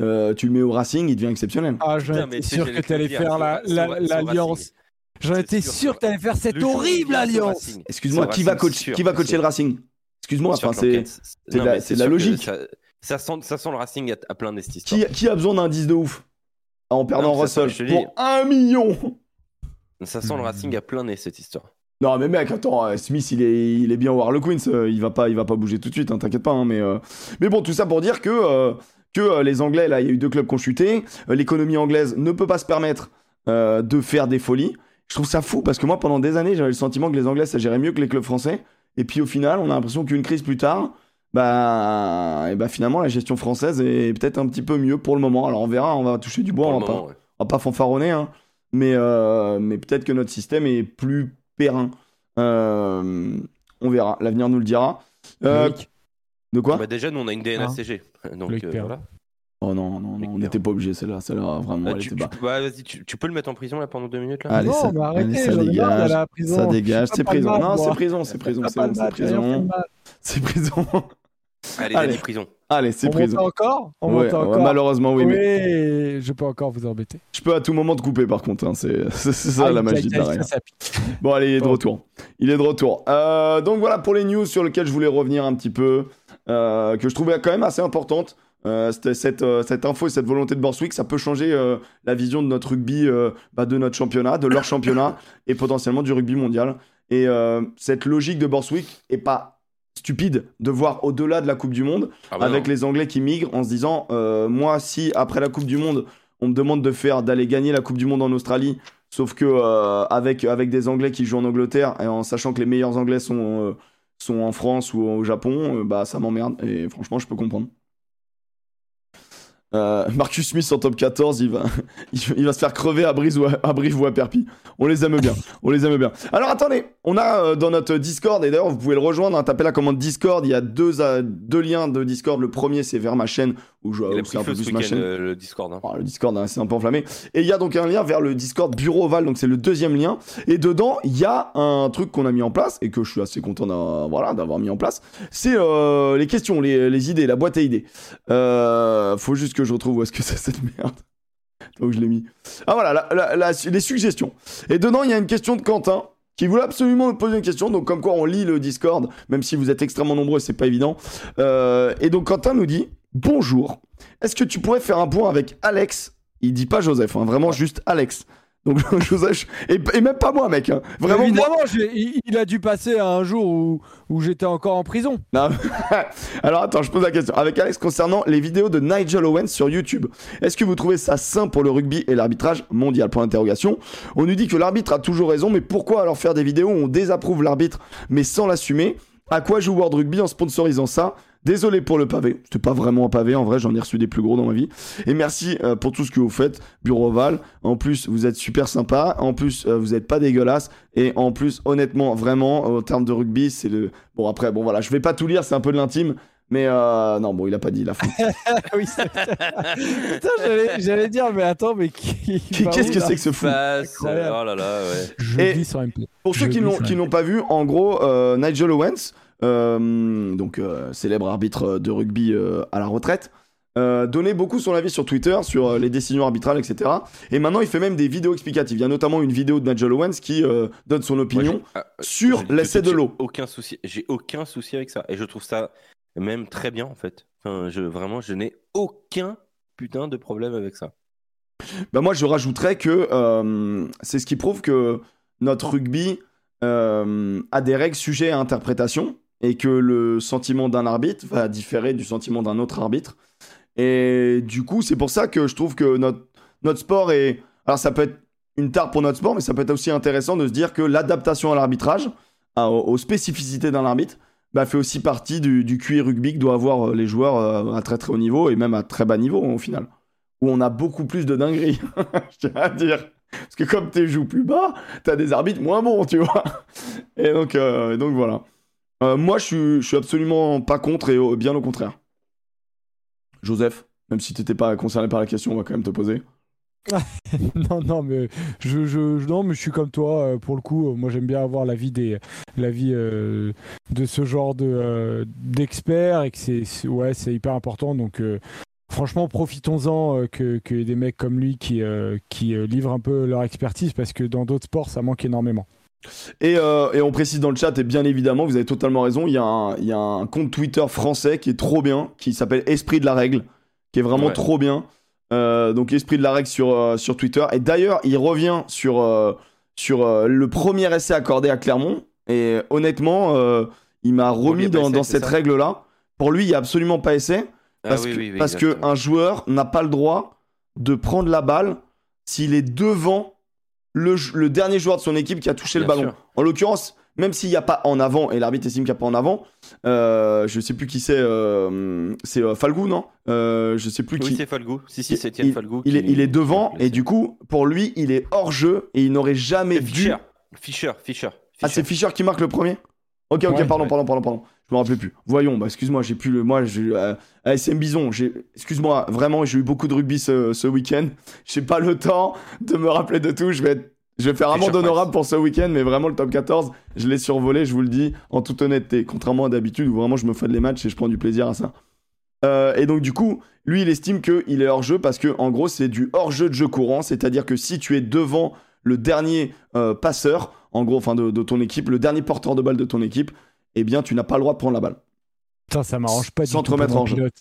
euh, tu le mets au Racing, il devient exceptionnel. Ah, j'en étais sûr j'allais que tu allais faire l'alliance. J'en étais sûr, que tu allais faire cette horrible alliance. Excuse-moi, qui va, coacher le Racing? Excuse-moi, enfin, c'est. de la- logique. Ça, ça sent, ça sent le Racing à, à plein d'est Qui, qui a besoin d'un 10 de ouf En perdant Non, ça, Russell pour 1 million? Ça sent le Hmm. Racing à plein nez cette histoire. Non mais mec, attends, euh, Smith il est, il est bien au Harlequins, euh, il va pas, il va pas bouger tout de suite, hein, t'inquiète pas. hein, mais, euh, mais bon, tout ça pour dire que, euh, que les Anglais, là, il y a eu deux clubs qui ont chuté, l'économie anglaise ne peut pas se permettre euh, de faire des folies. Je trouve ça fou parce que moi, pendant des années, j'avais le sentiment que les Anglais, ça gérait mieux que les clubs français. Et puis au final, on a l'impression qu'une crise plus tard, bah, et bah finalement, la gestion française est peut-être un petit peu mieux pour le moment. Alors on verra, on va toucher du bois, on va pas moment, ouais. on va pas fanfaronner, hein, mais, mais peut-être que notre système est plus périn. Euh, on verra, l'avenir nous le dira. Euh, de quoi Bah, déjà, nous, on a une DNACG. Donc, Loïc euh, Perrin. voilà. Oh non, non, non, on Perrin. n'était pas obligé, celle-là, celle-là, vraiment, Ah, elle tu, était tu- bah, vas-y, tu, tu peux le mettre en prison là pendant deux minutes là Allez, non, ça- arrêtez, allez, ça dégage, la prison. Ça dégage, c'est prison. Non, c'est prison, c'est prison, c'est le c'est prison. C'est prison. Allez. Allez. prison. Allez, c'est monte encore? On Ouais, monte ouais, encore malheureusement, oui, mais je peux encore vous embêter. je peux à tout moment te couper par contre. hein, C'est *laughs* ça Aïe, la magie de la. Bon, allez, il est de retour. Il est de retour. Euh, donc voilà pour les news sur lesquelles je voulais revenir un petit peu, euh, que je trouvais quand même assez importante. Euh, cette, cette info et cette volonté de Borswick, ça peut changer la vision de notre rugby, bah, de notre championnat, de leur championnat *laughs* et potentiellement du rugby mondial. Et cette logique de Borswick est pas stupide de voir au-delà de la Coupe du Monde Ah bah avec non. les Anglais qui migrent en se disant euh, moi si après la Coupe du Monde on me demande de faire d'aller gagner la Coupe du Monde en Australie sauf que euh, avec avec des Anglais qui jouent en Angleterre et en sachant que les meilleurs Anglais sont euh, sont en France ou au Japon bah ça m'emmerde et franchement je peux comprendre Euh, Marcus Smith en top 14, il va, *laughs* il va se faire crever à Brive ou à, à Brive ou à Perpignan. On les aime bien, on les aime bien. Alors attendez, on a euh, dans notre Discord, et d'ailleurs vous pouvez le rejoindre, hein, tapez la commande Discord, il y a deux, euh, deux liens de Discord. Le premier c'est vers ma chaîne, où je pris un peu plus ma chaîne. euh, le Discord. hein. Oh, le Discord, hein, c'est un peu enflammé. Et il y a donc un lien vers le Discord Bureau Oval, donc c'est le deuxième lien. Et dedans, il y a un truc qu'on a mis en place et que je suis assez content d'avoir voilà, mis en place. C'est les questions, les, les idées, la boîte à idées. Faut juste que je retrouve où est-ce que c'est cette merde. Donc je l'ai mis. Ah voilà, la- la- la- les suggestions. Et dedans, il y a une question de Quentin qui voulait absolument me poser une question. Donc comme quoi on lit le Discord, même si vous êtes extrêmement nombreux, c'est pas évident. Euh, et donc Quentin nous dit bonjour. Est-ce que tu pourrais faire un point avec Alex? Il dit pas Joseph, hein, vraiment juste Alex. Donc *laughs* Joseph et, et même pas moi, mec. hein. Vraiment. Évidemment, il, il a dû passer à un jour où, où j'étais encore en prison. Non. *laughs* Alors attends, je pose la question. Avec Alex concernant les vidéos de Nigel Owens sur YouTube. Est-ce que vous trouvez ça sain pour le rugby et l'arbitrage mondial? Point d'interrogation. On nous dit que l'arbitre a toujours raison, mais pourquoi alors faire des vidéos où on désapprouve l'arbitre mais sans l'assumer? À quoi joue World Rugby en sponsorisant ça? Désolé pour le pavé. C'était pas vraiment un pavé, en vrai, j'en ai reçu des plus gros dans ma vie. Et merci euh, pour tout ce que vous faites, Bureau Oval. En plus, vous êtes super sympa. En plus, euh, vous êtes pas dégueulasse. Et en plus, honnêtement, vraiment, en termes de rugby, c'est le. Bon, après, bon, voilà, je vais pas tout lire, c'est un peu de l'intime. Mais euh, non, bon, il a pas dit la fin. *laughs* oui, c'est- Putain, j'allais- j'allais dire, mais attends, mais qui. Qu'est-ce que c'est que ce fou Passe, oh là là, ouais. Je Et- vis sur MP. Pour ceux qui n'ont pas vu, en gros, euh, Nigel Owens, donc euh, célèbre arbitre de rugby euh, à la retraite, euh, donnait beaucoup son avis sur Twitter sur euh, les décisions arbitrales, etc. Et maintenant, il fait même des vidéos explicatives. Il y a notamment une vidéo de Nigel Owens qui euh, donne son opinion ah, sur l'essai de l'eau. Aucun souci. J'ai aucun souci avec ça. Et je trouve ça même très bien, en fait. Enfin, je, vraiment, je n'ai aucun putain de problème avec ça. Bah moi, je rajouterais que euh, c'est ce qui prouve que notre rugby euh, a des règles sujets à interprétation et que le sentiment d'un arbitre va différer du sentiment d'un autre arbitre. Et du coup, c'est pour ça que je trouve que notre, notre sport est... Alors ça peut être une tare pour notre sport, mais ça peut être aussi intéressant de se dire que l'adaptation à l'arbitrage, aux, spécificités d'un arbitre, bah, fait aussi partie du, du QI rugby que doivent avoir euh, les joueurs euh, à très très haut niveau et même à très bas niveau au final où on a beaucoup plus de dingueries, *laughs* je tiens à dire. Parce que comme tu joues plus bas, t'as des arbitres moins bons, tu vois. Et donc, euh, donc voilà. Euh, moi, je suis, absolument pas contre et au- bien au contraire. Joseph, même si t'étais pas concerné par la question, on va quand même te poser. *laughs* Non, non, mais je, non, mais je suis comme toi. euh, pour le coup, euh, moi, j'aime bien avoir l'avis des, l'avis euh, de ce genre de euh, d'experts et que c'est, ouais, c'est hyper important. Donc, euh, franchement, profitons-en euh, que que des mecs comme lui qui euh, qui euh, livrent un peu leur expertise parce que dans d'autres sports, ça manque énormément. Et, euh, et on précise dans le chat, et bien évidemment, vous avez totalement raison, il y, a un- il y a un compte Twitter français qui est trop bien, qui s'appelle Esprit de la Règle, qui est vraiment Ouais. trop bien. Euh, donc Esprit de la Règle sur, euh, sur Twitter. Et d'ailleurs, il revient sur, sur le premier essai accordé à Clermont. Et honnêtement, il m'a remis dans, essai, dans c'est cette règle-là. Pour lui, il n'y a absolument pas essai. Ah Parce, oui, que, oui, oui, parce que un joueur n'a pas le droit de prendre la balle s'il est devant le, dernier joueur de son équipe qui a touché le ballon. sûr. En l'occurrence, même s'il n'y a pas en avant et l'arbitre estime qu'il n'y a pas en avant, euh, je sais plus qui c'est, euh, c'est euh, Falgou, non? Euh, Je sais plus Oui, qui. c'est Falgou. Si, si, c'est Étienne il, Falgou. il est, qui- il est devant et du coup, pour lui, il est hors jeu et il n'aurait jamais dû. Fischer. Fischer, Fischer. Ah, c'est Fischer. Fischer qui marque le premier? Ok, ok, Ouais, pardon, ouais. pardon, pardon, pardon. Je me rappelais plus. Voyons, bah, excuse-moi, j'ai plus le. Moi, j'ai. Euh, ASM Bison, j'ai. Excuse-moi, vraiment, j'ai eu beaucoup de rugby ce, ce week-end. *laughs* J'ai pas le temps de me rappeler de tout. Je vais être- Je vais faire amende honorable pour ce week-end, mais vraiment le top 14, je l'ai survolé, je vous le dis, en toute honnêteté. Contrairement à d'habitude où vraiment je me fais les matchs et je prends du plaisir à ça. Euh, et donc du coup, lui, il estime qu'il est hors jeu parce que en gros, c'est du hors jeu de jeu courant, c'est-à-dire que si tu es devant le dernier euh, passeur, en gros, enfin de, de ton équipe, le dernier porteur de balle de ton équipe, eh bien, tu n'as pas le droit de prendre la balle. Putain, ça m'arrange pas du Sans tout. te remettre en jeu. pilote.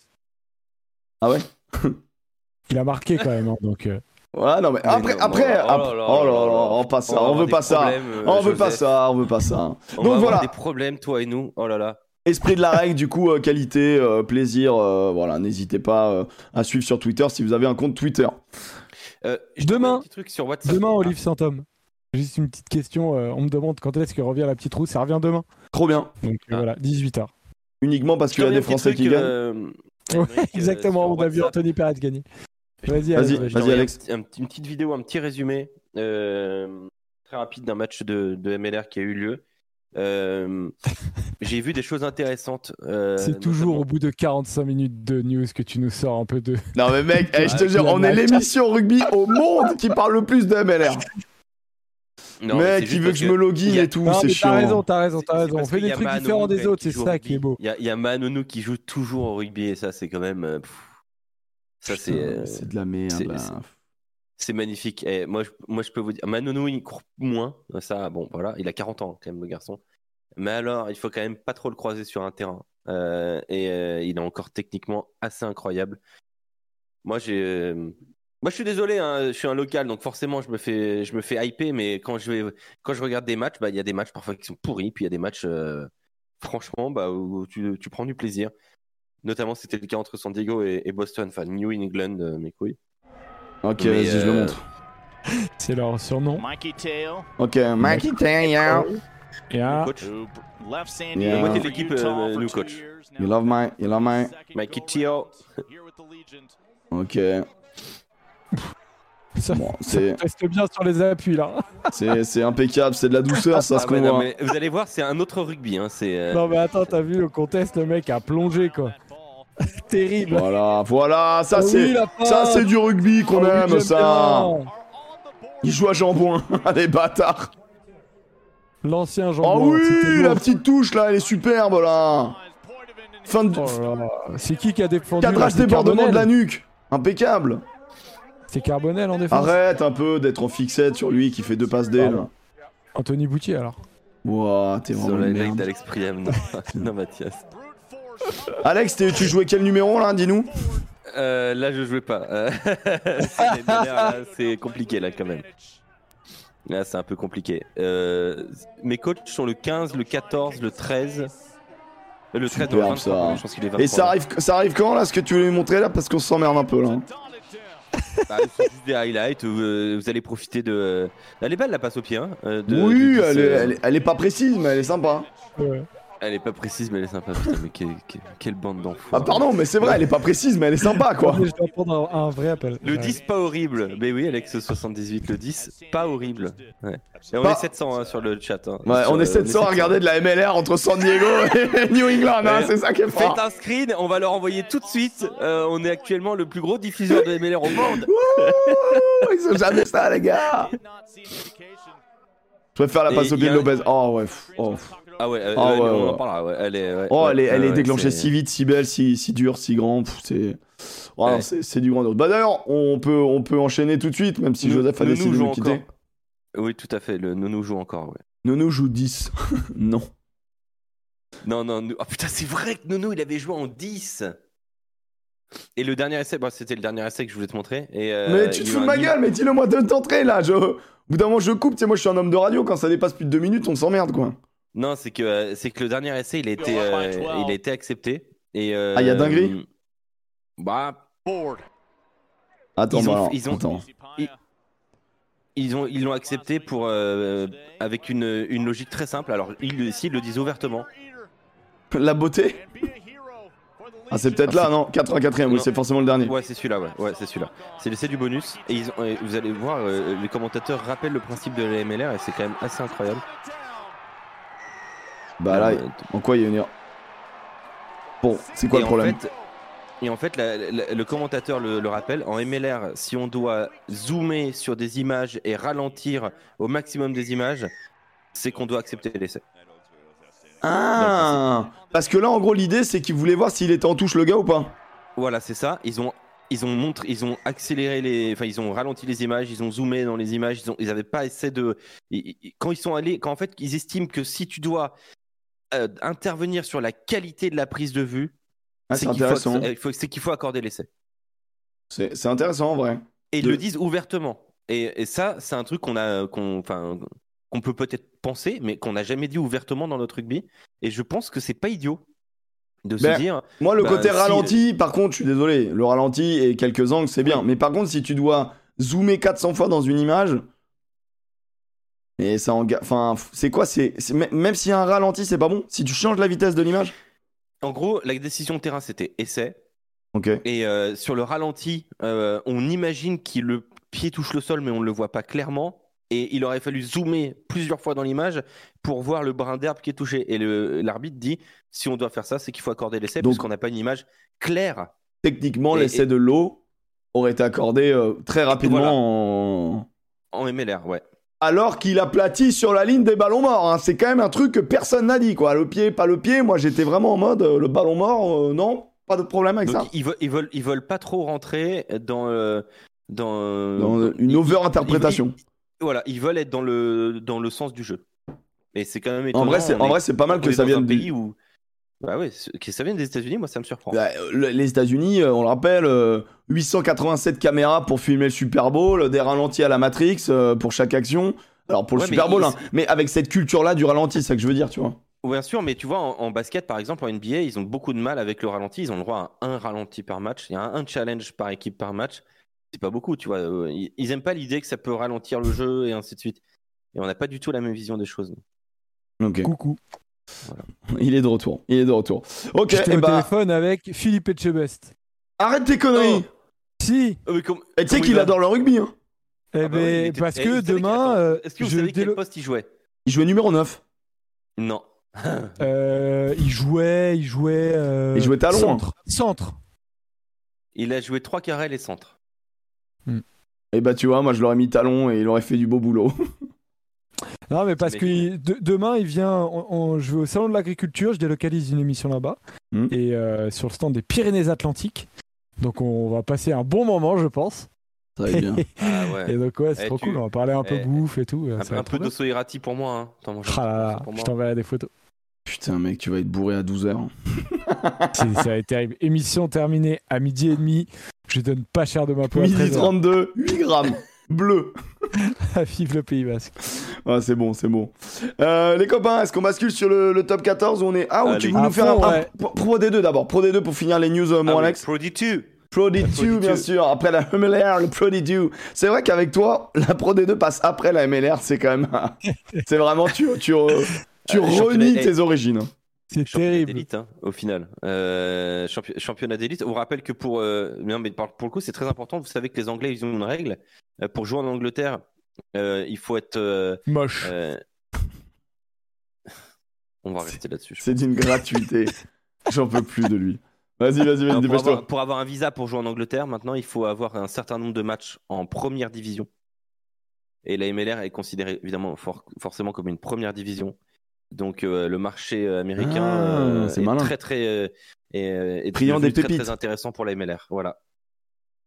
Ah ouais? *laughs* Il a marqué quand même, hein, donc. euh, Ouais, non mais après, non, après, non, oh après- là là oh là là là, là. on passe ça, on avoir veut des pas ça, euh, on veut pas Joseph. ça, on veut pas ça. On Donc va avoir voilà. des problèmes, toi et nous. Oh là là. Esprit de la règle, du coup, euh, qualité, euh, plaisir, euh, voilà, n'hésitez pas euh, à suivre sur Twitter si vous avez un compte Twitter. Euh, je Demain. un petit truc sur WhatsApp. Demain, Olive Saint-Homme. Juste une petite question. euh, on me demande quand est-ce que revient la petite roue. Ça revient demain. Trop bien. Donc euh, Ah. voilà, 18h. Uniquement parce qu'il y a des Français qui gagnent. euh, Ouais, euh, *laughs* exactement, on a vu. Anthony Perez gagner. Vas-y, Vas-y, t'envoie un Alex. un une petite vidéo, un petit résumé euh, très rapide d'un match de, de MLR qui a eu lieu. Euh, J'ai vu des choses intéressantes. euh, C'est toujours au bout de 45 minutes de news que tu nous sors un peu de. Non mais mec, eh, je te *laughs* jure, on est l'émission rugby au monde qui parle le plus de MLR. *laughs* Non, mec, il veut que je me login a- et tout, c'est chiant. t'as raison, t'as raison, t'as raison. On fait des a trucs différents des autres, c'est ça qui est beau. Il y a, Manonou qui joue toujours au rugby et ça, c'est quand même. euh, pff, ça, c'est. Euh, C'est de la merde. c'est- magnifique. Et moi, je, moi, je peux vous dire, Manonou, il court moins. Ça, bon, voilà, il a 40 ans quand même, le garçon. Mais alors, il faut quand même pas trop le croiser sur un terrain. Euh, et euh, il est encore techniquement assez incroyable. Moi, j'ai. Moi, je suis désolé, hein, je suis un local, donc forcément, je me fais, je me fais hyper. Mais quand je vais, quand je regarde des matchs, bah, il y a des matchs parfois qui sont pourris, puis il y a des matchs, euh, franchement, bah, où tu, tu prends du plaisir. Notamment, c'était le cas entre San Diego et, et Boston, enfin New England, euh, mes couilles. Ok, vas-y, je le euh, montre. *laughs* C'est leur surnom. Mikey Tail, Ok, Mikey Coach. San Yeah. Diego La moitié de for l'équipe, Utah euh, for nous two coach. You love my, you love my. Mikey coach Legion. Ok, Ça, bon, ça teste bien sur les appuis là. *laughs* c'est- impeccable, c'est de la douceur, ça Ah qu'on non, voit. mais vous allez voir, c'est un autre rugby. Hein, c'est, euh, Non mais attends, t'as vu le contest, le mec a plongé quoi. *laughs* Terrible. Voilà, voilà, ça Ah c'est ça du rugby qu'on Ah aime ça. bien. Il joue à jambon, *laughs* les bâtards. L'ancien Oh jambon. c'était oui, la petite touche là, elle est superbe là. Fin de Oh là là. C'est qui qui a défendu cadrage débordement de la nuque. Impeccable. C'est Carbonel en défense Arrête un peu d'être en fixette sur lui qui fait deux passes D là. Anthony Boutier alors. Ouah, t'es sur vraiment la une ligne merde. d'Alex Priam. Non, *laughs* non, Mathias. Alex, t'es- tu jouais quel numéro là, dis-nous? Euh, là, je jouais pas. Euh, *laughs* c'est compliqué là quand même. Là, c'est un peu compliqué. Euh, mes coachs sont le 15, le 14, le 13. Euh, Le 13, Superbe, non, le 23, ça. pardon, je pense qu'il est 23. Et ça arrive, ça arrive quand là, ce que tu veux lui montrer là? Parce qu'on s'emmerde un peu là. Bah, c'est juste des highlights. où, euh, vous allez profiter de. euh, Elle est belle la passe au pied. Hein, euh, de- oui, du 10, elle est, elle, est, elle est pas précise, mais elle est sympa. Ouais. Elle est pas précise, mais elle est sympa. Putain, mais quelle, quelle- quelle bande d'enfants. Ah pardon, mais c'est vrai, elle est pas précise, mais elle est sympa quoi. Je dois prendre un, un vrai appel. Le Ouais. 10, pas horrible. Mais oui, Alex 78, le 10, pas horrible. Ouais. Et on Pas- est 700 hein, sur le chat. hein. Ouais, Sur, on euh, est 700 à regarder de la MLR entre San Diego et *laughs* New England, hein, c'est ça qui est Faites fort. un screen, on va leur envoyer tout de suite. Euh, on est actuellement le plus gros diffuseur de MLR au monde. Ouh, ils ont jamais ça, les gars. Je préfère la passe au pied de Lopez. Oh ouais. Oh. Ah ouais, euh, Ah ouais, on en parlera. Ouais. Elle est, ouais, Oh, elle est, elle est déclenchée si vite, si belle, si, si dure, si grande. pff, C'est oh, du grand. Bah d'ailleurs, on peut, on peut enchaîner tout de suite, même si Nous- Joseph a nous, décidé nous de nous quitter. encore. Oui, tout à fait. Le Nounou joue encore. Ouais. Nono joue 10. *laughs* non. Non, non, nous- oh putain, c'est vrai que Nono, il avait joué en 10. Et le dernier essai, bah, c'était le dernier essai que je voulais te montrer. Et, euh, mais tu te fous de ma gueule, mais dis-le moi de t'entrer là. Je... Au bout d'un moment, je coupe. Tu sais, moi, je suis un homme de radio. Quand ça dépasse plus de deux minutes, on s'emmerde, quoi. Non, c'est que, euh, c'est que le dernier essai, il a été, euh, il a été accepté. Et, euh, Ah, y a dinguerie Bah, Board. Attends, Ils bah, ont- alors, ils ont- attends. Ils ont, ils l'ont accepté pour, euh, avec une, une logique très simple. Alors, ils, ici, ils le disent ouvertement. La beauté Ah, c'est peut-être là, non 84ème, oui, Non. c'est forcément le dernier. Ouais, c'est celui-là, ouais, ouais c'est celui-là. C'est l'essai du bonus. Et, ils ont- et vous allez voir, euh, les commentateurs rappellent le principe de la MLR et c'est quand même assez incroyable. Bah là, Euh, en quoi il y a une erreur Bon, c'est quoi et le problème en fait, Et en fait, la- la- le commentateur le, le rappelle, en MLR, si on doit zoomer sur des images et ralentir au maximum des images, c'est qu'on doit accepter l'essai. Ah Parce que là, en gros, l'idée, c'est qu'ils voulaient voir s'il était en touche le gars ou pas. Voilà, c'est ça. Ils ont, ils ont montré, ils ont accéléré les, enfin, ils ont ralenti les images, ils ont zoomé dans les images, ils ont, ils pas essayé de, quand ils sont allés, quand en fait, ils estiment que si tu dois euh, intervenir sur la qualité de la prise de vue, Ah, c'est qu'il faut, accorder l'essai. C'est intéressant en vrai. Et ils De- le disent ouvertement. Et, et ça, c'est un truc qu'on a, peut peut-être penser, mais qu'on n'a jamais dit ouvertement dans notre rugby. Et je pense que c'est pas idiot de se Ben, dire, Moi, le Bah, côté si- ralenti, par contre, je suis désolé, le ralenti et quelques angles, c'est bien. Mais par contre, si tu dois zoomer 400 fois dans une image, et ça en... Enfin, c'est quoi c'est Même s'il y a un ralenti, c'est pas bon? Si tu changes la vitesse de l'image? En gros, la décision de terrain, c'était essai. Ok. Et euh, sur le ralenti, euh, on imagine que le pied touche le sol, mais on ne le voit pas clairement. Et il aurait fallu zoomer plusieurs fois dans l'image pour voir le brin d'herbe qui est touché. Et l'arbitre dit, si on doit faire ça, c'est qu'il faut accorder l'essai, parce qu'on n'a pas une image claire. Techniquement, l'essai et- de l'eau aurait été accordé euh, très rapidement Voilà. en... En MLR, ouais. Alors qu'il aplatit sur la ligne des ballons morts. hein. C'est quand même un truc que personne n'a dit, quoi. Le pied, pas le pied. Moi, j'étais vraiment en mode, euh, le ballon mort, euh, non, pas de problème avec Donc ça. ils veulent, ils veulent, ils veulent pas trop rentrer dans euh, dans, Dans une over-interprétation. voilà, ils veulent être dans le dans le sens du jeu. Et c'est quand même En vrai, c'est on en est- vrai, c'est pas mal que ça vienne du- pays où bah que ça vienne des États-Unis, moi ça me surprend. Bah, le- les États-Unis, euh, on le rappelle, euh, 887 caméras pour filmer le Super Bowl, des ralentis à la Matrix euh, pour chaque action. Alors pour le Ouais, mais Super Bowl, hein. mais avec cette culture-là du ralenti, c'est ça que je veux dire, tu vois. Bien sûr, mais tu vois, en, en basket par exemple, en NBA, ils ont beaucoup de mal avec le ralenti. Ils ont le droit à un ralenti par match. Il y a un, un challenge par équipe par match. C'est pas beaucoup, tu vois. Euh, Ils, ils aiment pas l'idée que ça peut ralentir le jeu et ainsi de suite. Et on n'a pas du tout la même vision des choses. Ok, Coucou. Il est de retour, il est de retour. Ok, J'étais et au bah, téléphone avec Philippe Etchebest. arrête tes conneries. Si, Euh, mais com- Et tu sais qu'il adore le rugby, hein. eh Ah bah oui, ben, parce Eh, que demain, euh, Est-ce que vous je savez quel délo- poste il jouait? Il jouait numéro 9. Non. euh, il jouait, il jouait. euh, Il jouait talon, hein. Centre. Centre. Il a joué trois carrés les centres. Et bah tu vois, moi je l'aurais mis talon et il aurait fait du beau boulot. *laughs* Non, mais parce que T'imagines il- de- demain, il vient. on- on- je vais au salon de l'agriculture, je délocalise une émission là-bas. Hmm. Et euh, sur le stand des Pyrénées-Atlantiques. Donc, on va passer un bon moment, je pense. Ça va être bien. *laughs* Ah ouais. Et donc, ouais, c'est Eh, trop tu- cool. On va parler un peu eh, bouffe et tout. un va un être peu d'Osso Irati pour moi. Hein. Attends, moi, j'ai- Ah là là, pour je moi. t'enverrai des photos. Putain mec, tu vas être bourré à 12h. *laughs* C'est- ça va être terrible. Émission terminée à midi et demi. Je donne pas cher de ma peau à Midi 13 heures. 32, 8 grammes. Bleu. *laughs* Vive le Pays Basque. Ah, c'est bon, c'est bon. Euh, les copains, est-ce qu'on bascule sur le, le top 14 ou on est. Ah, ou tu veux À nous faire fond, un. un- ouais. pro, Pro D2 d'abord. Pro D2 pour finir les news, euh, mon Ah Alex. Pro D2. Pro D2, Pro bien D2. sûr. Après la MLR, le Pro D2. C'est vrai qu'avec toi, la Pro D2 passe après la MLR. C'est quand même. *laughs* c'est vraiment. Tu, tu, tu Euh, championnat- renies tes origines. C'est Championnat terrible. d'élite, hein, au final. Euh, champi- championnat d'élite. On vous rappelle que pour, euh, non, mais pour le coup, c'est très important. Vous savez que les Anglais, ils ont une règle. Euh, pour jouer en Angleterre, euh, il faut être. euh, Moche. euh, *laughs* On va rester là-dessus. C'est d'une gratuité. *laughs* J'en peux plus de lui. Vas-y, vas-y, vas-y, dépêche-toi. avoir, pour avoir un visa pour jouer en Angleterre, maintenant, il faut avoir un certain nombre de matchs en première division. Et la MLR est considérée évidemment for- forcément comme une première division. Donc euh, le marché euh, américain Ah, euh, est très très euh, est, est Priant devenu des très, pépites. très intéressant pour la MLR. Voilà.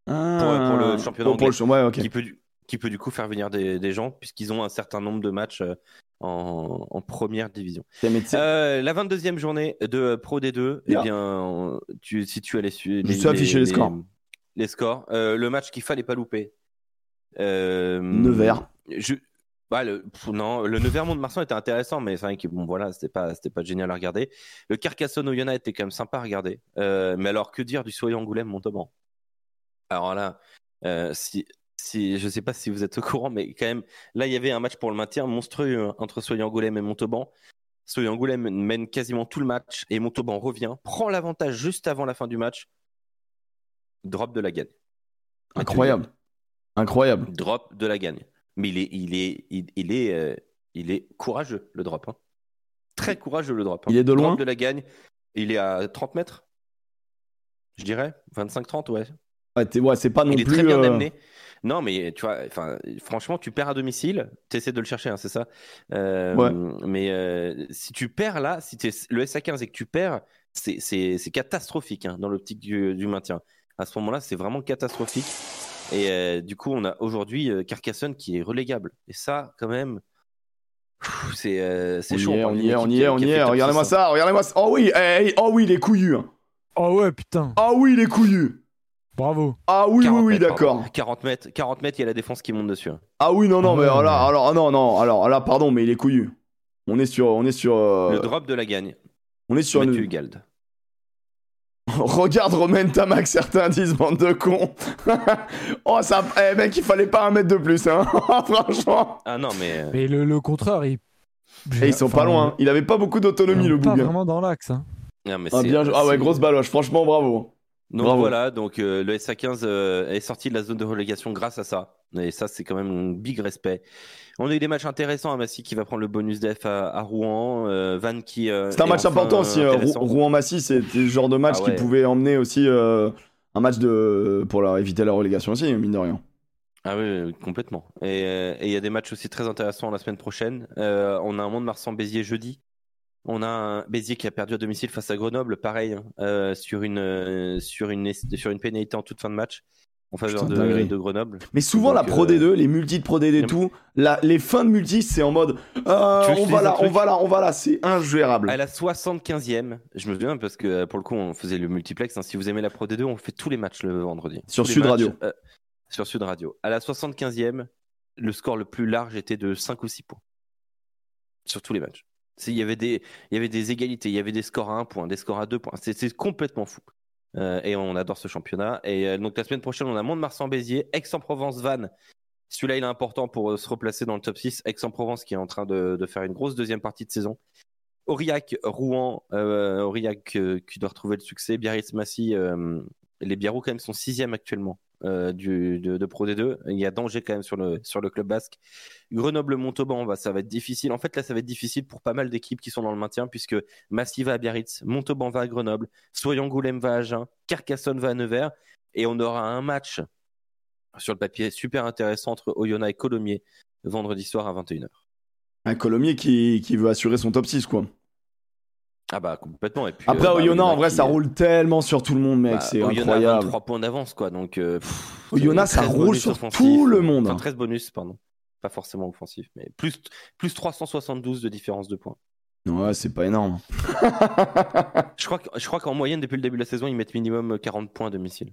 Ah. pour le championnat Pour- pour le anglais. ouais. Qui peut du qui peut du coup faire venir des, des gens puisqu'ils ont un certain nombre de matchs en, en première division. La 22e journée de Pro D2, eh Bien. tu, si tu allais su- Je sais afficher les scores. Les scores. Le match qu'il fallait pas louper. Nevers. Je... bah, le... pff, non, le Nevers Mont-de-Marsan était intéressant, mais c'est vrai que bon, voilà, c'était pas, c'était pas génial à regarder. Le Carcassonne Oyonnax était quand même sympa à regarder. Euh, mais alors, que dire du Soyons Angoulême Montauban? Alors là, euh, si, si, je sais pas si vous êtes au courant, mais quand même, là, il y avait un match pour le maintien monstrueux hein, entre Soyons Angoulême et Montauban. Soyons Angoulême mène quasiment tout le match et Montauban revient, prend l'avantage juste avant la fin du match, drop de la gagne. Incroyable. Incroyable. Drop de la gagne. Mais il est, il est, il, il est, euh, il est courageux, le drop. hein. Très courageux, le drop. hein. Il est de loin Drop de la gagne. Il est à 30 mètres, je dirais. 25-30, ouais. Ouais, ouais, c'est pas non il est plus. très bien euh, amené. Non, mais tu vois, franchement, tu perds à domicile, tu essaies de le chercher, hein, c'est ça. Euh, Ouais. Mais euh, si tu perds là, si tu es le SA15 et que tu perds, c'est- catastrophique hein, dans l'optique du, du maintien. À ce moment-là, c'est vraiment catastrophique. Et euh, du coup, on a aujourd'hui euh, Carcassonne qui est relégable. Et ça, quand même, c'est euh, y chaud. on y est, on y est, on y est. Regardez-moi 600. ça, regardez-moi ça. Oh oui, eh, eh, oh oui, il est couillu. hein. Oh ouais, putain. Ah oui, il est couillu. Bravo. Ah oui, oui, 40 oui, d'accord. pardon. 40 mètres, 40 mètres, il y a la défense qui monte dessus. hein. Ah oui, non, non, Ah mais ouais. alors, là, alors, ah non, non, alors là, pardon, mais il est couillu. On est sur, on est sur, euh, Le drop de la gagne, on est sur Mathieu une. Gald. *laughs* Regarde Romain Tamac, certains disent bande de cons. *laughs* oh ça, eh mec, il fallait pas un mètre de plus, hein. *laughs* Franchement. Ah non, mais. euh, Mais le, le contreur, il. Et ils sont pas loin. hein. Il avait pas beaucoup d'autonomie, le Pas bouguin. vraiment dans l'axe. hein. non, mais Ah, bien, ah ouais, grosse baloche. Franchement, bravo. Donc Bravo. voilà, donc euh, le SA15 euh, est sorti de la zone de relégation grâce à ça. Et ça, c'est quand même un big respect. On a eu des matchs intéressants à Massy qui va prendre le bonus def à, à Rouen. euh, Van qui. euh, C'est un match enfin, important aussi. Rou- Rouen-Massy, c'était le genre de match Ah qui pouvait emmener aussi euh, un match de pour leur éviter la relégation aussi, mine de rien. Ah oui, complètement. Et il y a des matchs aussi très intéressants la semaine prochaine. On a un monde marsan béziers jeudi. On a un Béziers qui a perdu à domicile face à Grenoble, pareil, hein, euh, sur une euh, sur une sur une pénalité en toute fin de match en faveur Putain, de, de Grenoble. Mais souvent, Donc, la Pro euh, D2, les multis de Pro D2 et tout, la- les fins de multis, c'est en mode euh, on va là, on va là, on va là, c'est ingérable. À la 75e, je me souviens parce que euh, pour le coup, on faisait le multiplex. hein. Si vous aimez la Pro D2, on fait tous les matchs le vendredi. Sur Tous Sud matchs, Radio. euh, sur Sud Radio. À la 75e, le score le plus large était de 5 ou 6 points. Sur tous les matchs. Il y, avait des, il y avait des égalités, il y avait des scores à 1 point, des scores à 2 points. C'est complètement fou. Euh, et on adore ce championnat. Et euh, donc la semaine prochaine, on a Mont-de-Marsan-Béziers, Aix-en-Provence, Vannes. Celui-là, il est important pour euh, se replacer dans le top 6. Aix-en-Provence qui est en train de, faire une grosse deuxième partie de saison. Aurillac, Rouen, Aurillac qui doit retrouver le succès. Biarritz, Massy, euh, les Biarrous quand même sont sixième actuellement euh, du, de, de Pro D2. Il y a danger quand même sur le, sur le club basque. Grenoble, Montauban, bah, ça va être difficile. En fait, là, ça va être difficile pour pas mal d'équipes qui sont dans le maintien puisque Massy va à Biarritz, Montauban va à Grenoble, Soyons-Goulême va à Agen, Carcassonne va à Nevers et on aura un match sur le papier super intéressant entre Oyonnax et Colomiers vendredi soir à 21h. Un Colomiers qui, qui veut assurer son top 6, quoi. Ah bah complètement. Et puis, Après, euh, bah, Oyonnax, en vrai, qui- ça roule tellement sur tout le monde, mec, bah, c'est incroyable. 23 points d'avance quoi. Donc euh, pff, Oyonnax, ça 13 roule sur tout le monde. Enfin, 13 bonus, pardon. Pas forcément offensif, mais plus, plus 372 de différence de points. Ouais, c'est pas énorme. *laughs* Je crois, que- je crois qu'en moyenne, depuis le début de la saison, ils mettent minimum 40 points à domicile.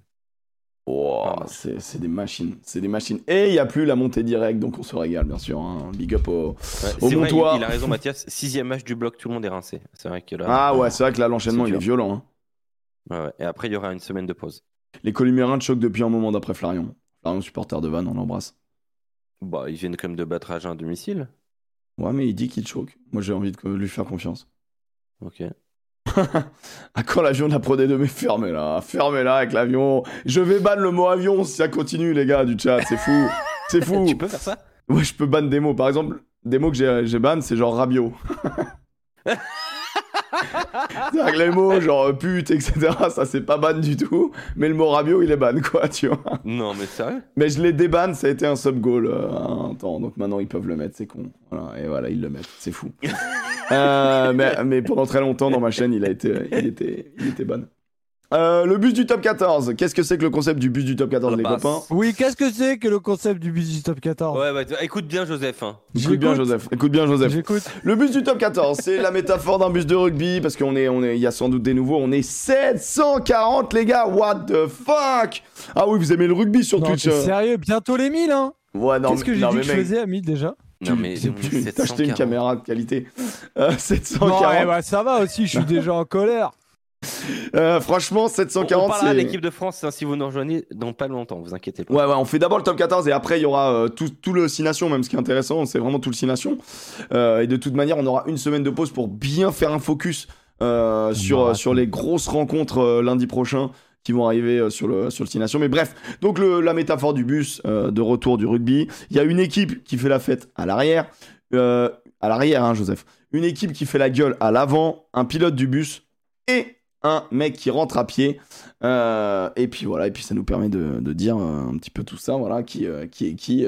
Pardon. c'est des machines, c'est des machines. Et il n'y a plus la montée directe, donc on se régale, bien sûr. hein. Big up au... Ouais, Au c'est vrai, il, a raison, Mathias. Sixième match du bloc, tout le monde est rincé. C'est vrai que là. Ah ouais, c'est vrai que là, l'enchaînement, il est violent. hein. Ouais, ouais. Et après, il y aura une semaine de pause. Les Columérins choquent depuis un moment d'après Flarion. Flarion, supporter de Vannes, on l'embrasse. Bah, ils viennent quand même de battre à domicile. Ouais, mais il dit qu'il choque. Moi, j'ai envie de lui faire confiance. Ok. À *laughs* quand l'avion de la Pro D2 Mais fermez-la, fermez-la avec l'avion. Je vais ban le mot avion si ça continue, les gars, du chat, c'est fou. C'est fou. *laughs* Tu peux faire ça? Ouais, je peux ban des mots. Par exemple, des mots que j'ai ban, c'est genre rabio. *laughs* Que les mots genre euh, pute, etc., ça c'est pas ban du tout. Mais le mot rabio, il est ban, quoi, tu vois. Non, mais sérieux? Mais je l'ai déban, ça a été un sub-goal euh, un temps. Donc maintenant, ils peuvent le mettre, c'est con. Voilà, et voilà, ils le mettent, c'est fou. Euh, *laughs* mais, mais pendant très longtemps, dans ma chaîne, il, a été, il, était, il était ban. Euh, le bus du top 14. Qu'est-ce que c'est que le concept du bus du top 14, La les passe. copains Oui, qu'est-ce que c'est que le concept du bus du top 14 Ouais, ouais, écoute bien, Joseph. hein. Écoute bien. Joseph. Écoute bien, Joseph. J'écoute. Le bus du top 14, c'est la métaphore d'un bus de rugby parce qu'on est, on est, il y a sans doute des nouveaux. On est 740 les gars. What the fuck? Ah oui, vous aimez le rugby sur Non, Twitch euh. sérieux, bientôt les 1000, hein Ouais, non, Qu'est-ce que mais- j'ai dit que je faisais à 1000 déjà? Non, mais t'as acheté une 740. caméra de qualité. Euh, Non, 740. ouais, bah, ça va aussi, je suis déjà en colère. *laughs* Euh, franchement, On, on 740, parlera de c'est. l'équipe de France hein, si vous nous rejoignez dans pas longtemps, vous inquiétez pas. Ouais, ouais, on fait d'abord le top 14 et après il y aura euh, tout, tout le 6 nations, même ce qui est intéressant, c'est vraiment tout le 6 nations. Euh, et de toute manière, on aura une semaine de pause pour bien faire un focus euh, sur, euh, sur les grosses rencontres euh, lundi prochain qui vont arriver euh, sur le, sur le 6 nations. Mais bref, donc la métaphore du bus euh, de retour du rugby, il y a une équipe qui fait la fête à l'arrière, euh, à l'arrière, hein, Joseph, une équipe qui fait la gueule à l'avant, un pilote du bus et un mec qui rentre à pied. Et puis voilà, et puis ça nous permet de, dire un petit peu tout ça, voilà, qui, est qui.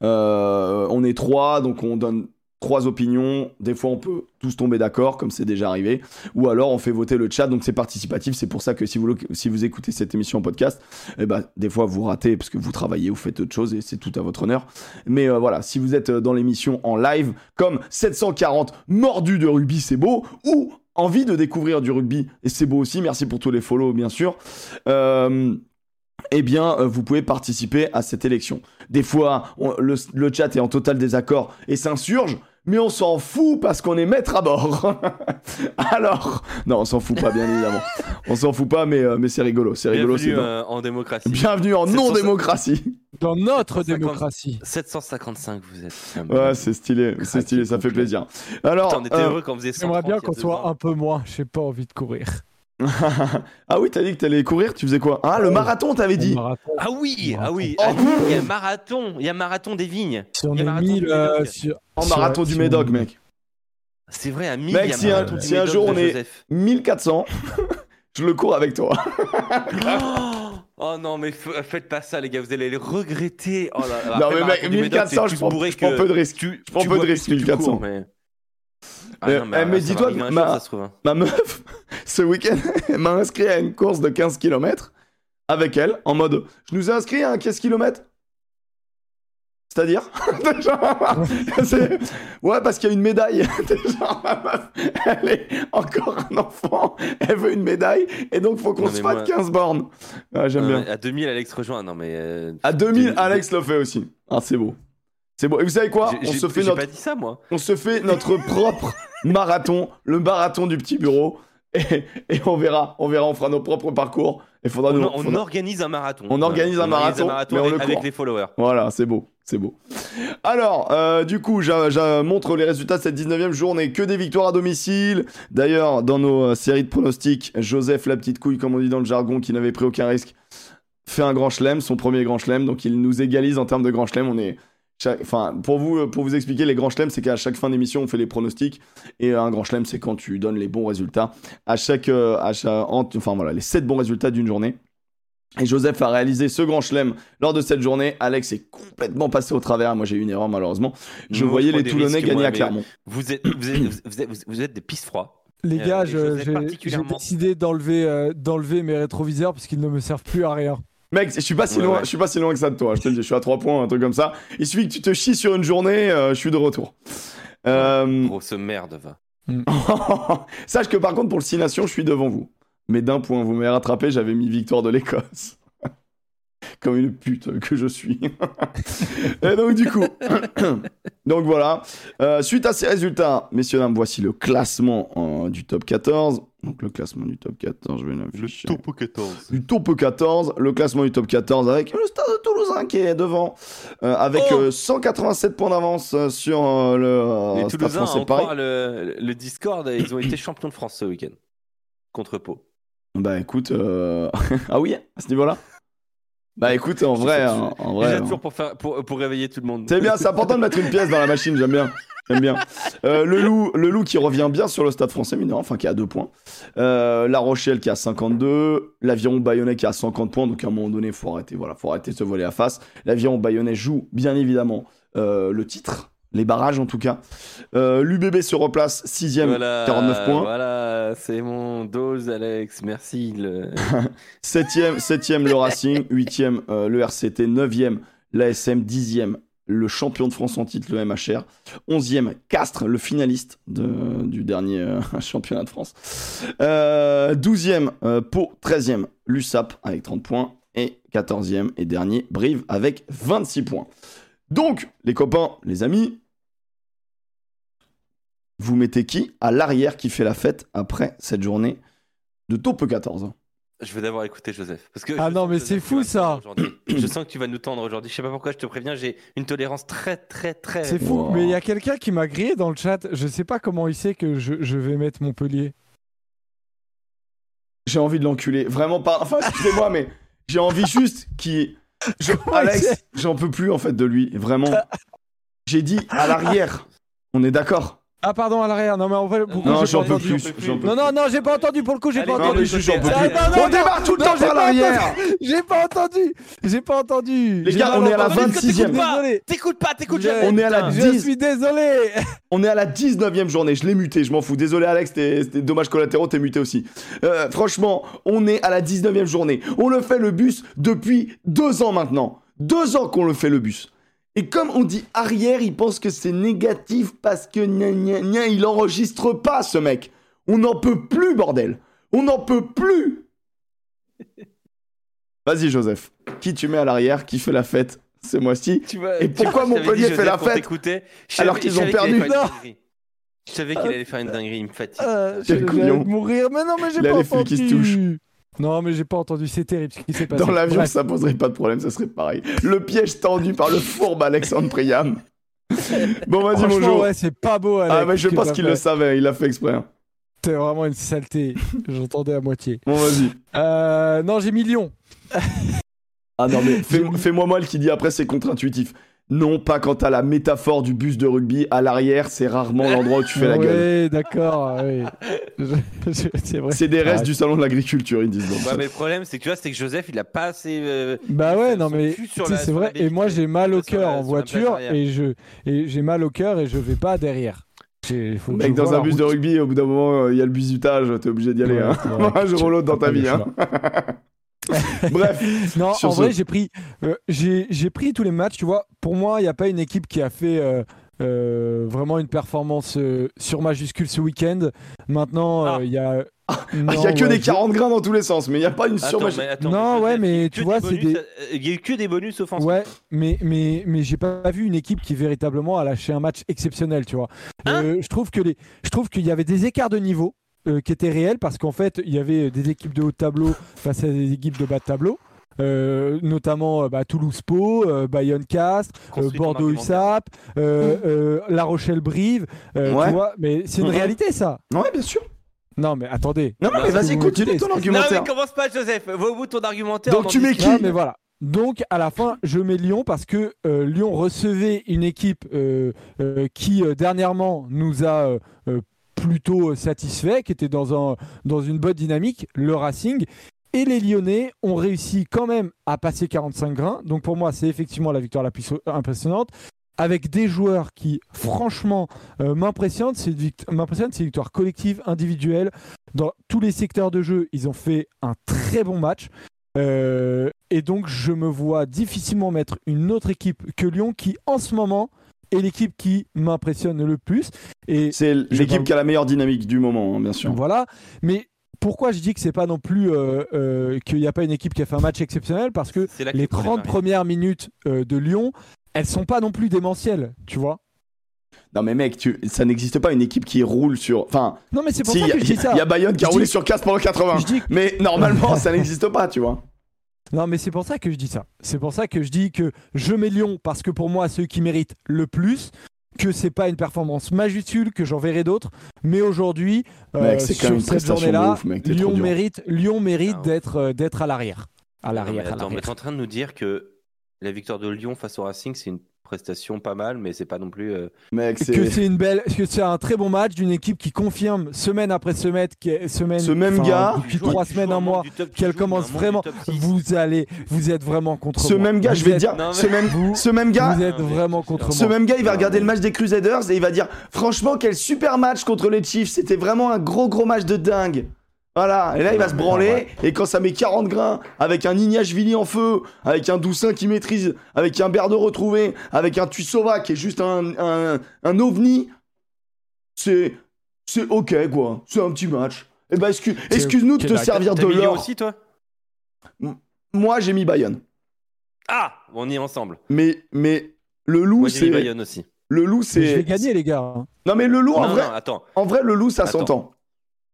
on est trois, donc on donne trois opinions. Des fois, on peut tous tomber d'accord, comme c'est déjà arrivé. Ou alors, on fait voter le chat, donc c'est participatif. C'est pour ça que si vous, si vous écoutez cette émission en podcast, eh ben, des fois, vous ratez parce que vous travaillez, vous faites autre chose et c'est tout à votre honneur. Mais euh, voilà, si vous êtes euh, dans l'émission en live, comme 740 mordus de rugby, c'est beau, ou envie de découvrir du rugby, et c'est beau aussi, merci pour tous les follow, bien sûr. Euh, eh bien, vous pouvez participer à cette élection. Des fois, on- le, le chat est en total désaccord et s'insurge, mais on s'en fout parce qu'on est maître à bord. *laughs* Alors, non, on s'en fout pas, bien évidemment. On s'en fout pas, mais, euh, mais c'est rigolo. C'est rigolo. c'est Bienvenue dans- euh, en démocratie. Bienvenue en 750. non-démocratie. Dans notre 750. démocratie. 755, vous êtes. Ouais, c'est stylé, c'est stylé, ça fait plaisir. Alors, Putain, on était euh, heureux quand on faisait 130 J'aimerais bien qu'on soit ans. un peu moins, j'ai pas envie de courir. Ah oui, t'as dit que t'allais courir, tu faisais quoi? Ah, le marathon, t'avais dit. Marathon. Ah oui, ah oui, Oh. ah, il y a marathon, il y a marathon des vignes. Si on Il y a est marathon 1000 du euh, Médoc. sur... En sur- marathon du Médoc, on- mec. C'est vrai, à 1000, Mec, si un- marathon du si un Médoc jour on est- Joseph. 1400, *laughs* je le cours avec toi. Oh non, mais faites pas ça, les gars, vous allez le regretter. Oh là là. Non, Après, mais mec, du Médoc, 1400, t'es je plus prends, bourré je prends que- peu de risques. Tu, Je prends tu peu de bois plus risques, que tu 1400. cours, mais... Ah Mais- non, mais, eh, euh, mais ça dis-toi ma- hein. Ma meuf, *laughs* ce week-end, *laughs* elle m'a inscrit à une course de 15 km avec elle, en mode Je nous ai inscrit à un 15 km C'est-à-dire *laughs* Ouais, parce qu'il y a une médaille. Genre, ma meuf, elle est encore un enfant, elle veut une médaille, et donc faut qu'on se fasse moi- 15 bornes. Ah, J'aime bien. À 2000, Alex rejoint. Non, mais. euh, À 2000, 2000, Alex le fait aussi. Ah, c'est beau. C'est beau. Et vous savez quoi On se fait notre pas dit ça, moi. on se fait notre *laughs* propre marathon, le marathon du petit bureau, et, et on verra, on verra, on fera nos propres parcours. Il faudra On, nous. on faudra- organise un marathon. On organise un marathon, mais on avec, le avec court. les followers. Voilà, c'est beau, c'est beau. Alors, euh, du coup, je, je montre les résultats de cette 19e journée. Que des victoires à domicile. D'ailleurs, dans nos euh, séries de pronostics, Joseph, la petite couille, comme on dit dans le jargon, qui n'avait pris aucun risque, fait un grand chelem, son premier grand chelem. Donc, il nous égalise en termes de grand chelem. On est. chaque- Enfin, pour vous, pour vous expliquer, les grands chelems, c'est qu'à chaque fin d'émission, on fait les pronostics. Et un grand chelem, c'est quand tu donnes les bons résultats à chaque. euh, à chaque en- enfin, voilà, les 7 bons résultats d'une journée. Et Joseph a réalisé ce grand chelem lors de cette journée. Alex est complètement passé au travers. Moi, j'ai eu une erreur, malheureusement. Je Nous, voyais les Toulonnais risques, gagner moi, à Clermont. Vous êtes, vous êtes, vous êtes, vous êtes des pisse froids. Les Euh, gars, j'ai particulièrement. décidé d'enlever euh, d'enlever mes rétroviseurs parce qu'ils ne me servent plus à rien. Mec, je suis pas si Ouais, loin, ouais. je suis pas si loin que ça de toi. Je te le dis, je suis à 3 points, un truc comme ça. Il suffit que tu te chies sur une journée, euh, je suis de retour. Euh, Grosse merde, va. *laughs* Sache que par contre, pour le 6 Nations, je suis devant vous. Mais d'un point, vous m'avez rattrapé, j'avais mis victoire de l'Écosse. Comme une pute que je suis. *laughs* Et donc, du coup. *coughs* donc voilà. Euh, suite à ces résultats, messieurs, dames, voici le classement euh, du top 14. Donc le classement du top 14, je vais l'afficher. 14. du top 14, le classement du top 14 avec le Stade de Toulouse hein, qui est devant, euh, avec Oh euh, 187 points d'avance sur euh, le euh, Les Stade Toulousains, Paris. croire le, le Discord, ils ont été *coughs* champions de France ce week-end. Contre Pau. Bah écoute, euh, *laughs* ah oui, à ce niveau-là Bah écoute, en vrai, en, en Déjà vrai, hein. toujours pour, faire, pour, pour réveiller tout le monde. c'est bien, c'est important de mettre une pièce dans la machine, j'aime bien. J'aime bien. Euh, le, loup, le loup qui revient bien sur le stade français, mine de rien, enfin qui a 2 points. Euh, la Rochelle qui a 52. L'Aviron Bayonnais qui a 50 points. Donc à un moment donné, faut arrêter, voilà, faut arrêter de se voler à face. L'Aviron Bayonnais joue bien évidemment euh, le titre. Les barrages en tout cas. Euh, L'UBB se replace 6 Voilà, 49 points. Voilà, c'est mon dose, Alex. Merci. Le... *laughs* 7ème, 7ème le Racing, *laughs* 8ème euh, le RCT, 9ème l'ASM, 10ème le champion de France en titre, le MHR, 11ème Castres, le finaliste de- du dernier euh, *laughs* championnat de France, Euh, 12ème euh, Pau, 13ème l'USAP avec 30 points, et 14ème et dernier Brive avec 26 points. Donc, les copains, les amis, vous mettez qui à l'arrière qui fait la fête après cette journée de taupe 14 Je veux d'abord écouter Joseph. Parce que Ah je non, mais c'est fou, ça. *clears throat* Je sens que tu vas nous tendre aujourd'hui. Je sais pas pourquoi, je te préviens, j'ai une tolérance très, très, très. C'est fou, Wow. mais il y a quelqu'un qui m'a grillé dans le chat. Je sais pas comment il sait que je, je vais mettre Montpellier. J'ai envie de l'enculer. Vraiment pas. Enfin, excusez-moi, *laughs* mais j'ai envie juste qu'il. *laughs* Je- Alex, j'en peux plus en fait de lui. Vraiment. *laughs* J'ai dit à l'arrière. On est d'accord Ah, pardon, à l'arrière. Non, mais en fait, pourquoi Non, j'ai j'en peux entendu plus. Non, non, non, j'ai pas entendu pour le coup, j'ai pas entendu. Ah, On démarre tout le temps par l'arrière. J'ai pas entendu. J'ai pas entendu. Les gars, on est à la entendu. 26e. Désolé. T'écoutes pas, t'écoutes jamais. On est à la putain. Je 10. suis désolé. On est à la 19ème journée, je l'ai muté, je m'en fous. Désolé Alex, c'était dommage collatéraux, t'es muté aussi. Euh, franchement, on est à la 19ème journée. On le fait le bus depuis deux ans maintenant. Deux ans qu'on le fait le bus. Et comme on dit arrière, il pense que c'est négatif parce que gna gna gna, il enregistre pas ce mec. On n'en peut plus, bordel. On n'en peut plus. Vas-y Joseph, qui tu mets à l'arrière, qui fait la fête ce mois-ci Et pourquoi Montpellier fait la fête alors qu'ils ont perdu dinguerie. Je savais qu'il allait faire une dinguerie, il me fatigue. Euh, Quel couillon. mourir. Mais non, mais j'ai pas les fils qui se entendu. Non, mais j'ai pas entendu. C'est terrible ce qui s'est passé. Dans l'avion, ça poserait pas de problème, ça serait pareil. Le piège tendu par le fourbe Alexandre Priam. Bon, vas-y, Jo. ouais, c'est pas beau. Alex, ah, mais je pense qu'il le savait, il l'a fait exprès. hein. T'es vraiment une saleté. *laughs* J'entendais à moitié. Bon, vas-y. Euh, non, j'ai mis Lyon. Ah non, mais *laughs* fais- fais-moi mal qui dit après, c'est contre-intuitif. Non, pas quand t'as la métaphore du bus de rugby à l'arrière, c'est rarement l'endroit où tu fais la gueule. Oui, d'accord. oui. *laughs* C'est vrai. C'est des restes Ah, du salon de l'agriculture, ils disent. donc. Ouais, mais le problème, c'est que tu vois, c'est que Joseph, il a pas assez. euh, Bah ouais, non mais c'est vrai. Et moi j'ai mal au cœur en voiture et je et j'ai mal au cœur et je vais pas derrière. Faut que Mec, dans un bus de rugby, au bout d'un moment, euh, il y a le bisutage, t'es obligé d'y aller. Ouais, hein. vrai. Un jour ou l'autre dans ta vie. hein. *laughs* *laughs* Bref, Non, en ce- vrai, j'ai pris, euh, j'ai j'ai pris tous les matchs. Tu vois, pour moi, il n'y a pas une équipe qui a fait euh, euh, vraiment une performance euh, sur majuscule ce week-end. Maintenant, Ah. il y a. *laughs* il y a que des 40 grains dans tous les sens, mais il n'y a pas une attends, Non, ouais, il y a mais eu tu que vois, des c'est bonus, des- Il y a eu que des bonus offensifs. Ouais, mais mais mais j'ai pas vu une équipe qui véritablement a lâché un match exceptionnel, tu vois. Hein? Euh, je trouve que les, je trouve qu'il y avait des écarts de niveau euh, qui étaient réels parce qu'en fait il y avait des équipes de haut de tableau face à des équipes de bas de tableau. euh, notamment euh, bah, Toulouse Pau, euh, Bayonne Castres, euh, Bordeaux argumentaire. USAP, euh, euh, La Rochelle Brive, euh, Ouais. tu vois, mais c'est une Mhm. réalité ça. Ouais, bien sûr. Non mais attendez. Non, non, mais vas-y, continue ton dites- Non, argumentaire. mais commence pas, Joseph. Va au bout de ton argumentaire. Donc tu mets qui Non, mais voilà. Donc à la fin, je mets Lyon parce que euh, Lyon recevait une équipe euh, euh, qui euh, dernièrement nous a plutôt satisfait, qui était dans, un, dans une bonne dynamique, le Racing. Et les Lyonnais ont réussi quand même à passer 45 grains. Donc pour moi, c'est effectivement la victoire la plus impressionnante. Avec des joueurs qui, franchement, euh, m'impressionnent. C'est une, vict- m'impressionnent, c'est une victoire collective, individuelle. Dans tous les secteurs de jeu, ils ont fait un très bon match. Euh, et donc, je me vois difficilement mettre une autre équipe que Lyon qui, en ce moment, est l'équipe qui m'impressionne le plus. Et C'est l'équipe qui a la meilleure dynamique du moment, hein, bien sûr. voilà. Mais pourquoi je dis que c'est pas non plus euh, euh, qu'il n'y a pas une équipe qui a fait un match exceptionnel? Parce que les le problème 30 arrive. premières minutes euh, de Lyon, elles sont pas non plus démentielles, tu vois? Non, mais mec, tu... ça n'existe pas une équipe qui roule sur. Enfin, Non, mais c'est pour si, ça il y, que a- je dis ça. y a Bayonne qui a roulé dis- sur 4 pendant 80. Je dis Mais normalement, *laughs* ça n'existe pas, tu vois. Non, mais c'est pour ça que je dis ça. C'est pour ça que je dis que je mets Lyon parce que pour moi, ceux qui méritent le plus, que c'est pas une performance majuscule, que j'en verrai d'autres. Mais aujourd'hui, euh, Mec, c'est quand sur cette journée-là, Lyon mérite, Lyon mérite Ah, d'être euh, d'être à l'arrière. À l'arrière, attends, mais t'es en train de nous dire que la victoire de Lyon face au Racing, c'est une prestation pas mal, mais c'est pas non plus. euh, Mec, que c'est. une belle, que c'est un très bon match d'une équipe qui confirme semaine après semaine, qui est- semaine, Ce même gars- depuis trois semaines, un mois, qu'elle commence vraiment. Vous allez, vous êtes vraiment contre Ce moi. même gars, Vous je vais êtes- dire, Non, mais- ce même, Vous- ce même gars, Vous êtes Non, vraiment contre Ce moi. même gars, il va regarder le match des Crusaders et il va dire Franchement, quel super match contre les Chiefs. C'était vraiment un gros, gros match de dingue. Voilà, et là il va se branler, non, ouais. et quand ça met 40 grains, avec un Ignashvili en feu, avec un Doussin qui maîtrise, avec un Berde retrouvé, avec un Tuisova qui est juste un, un, un ovni, c'est c'est ok quoi, c'est un petit match. Eh ben excuse, C'est- excuse-nous de te servir T'as de l'or. aussi, toi? Moi j'ai mis Bayonne, Ah On y est ensemble. mais, mais le loup Moi, j'ai mis c'est... Bayonne aussi. Le loup Mais Je c'est... vais gagner, les gars. Non mais le loup en non, vrai... non, attends. En vrai, le loup, ça Attends. s'entend.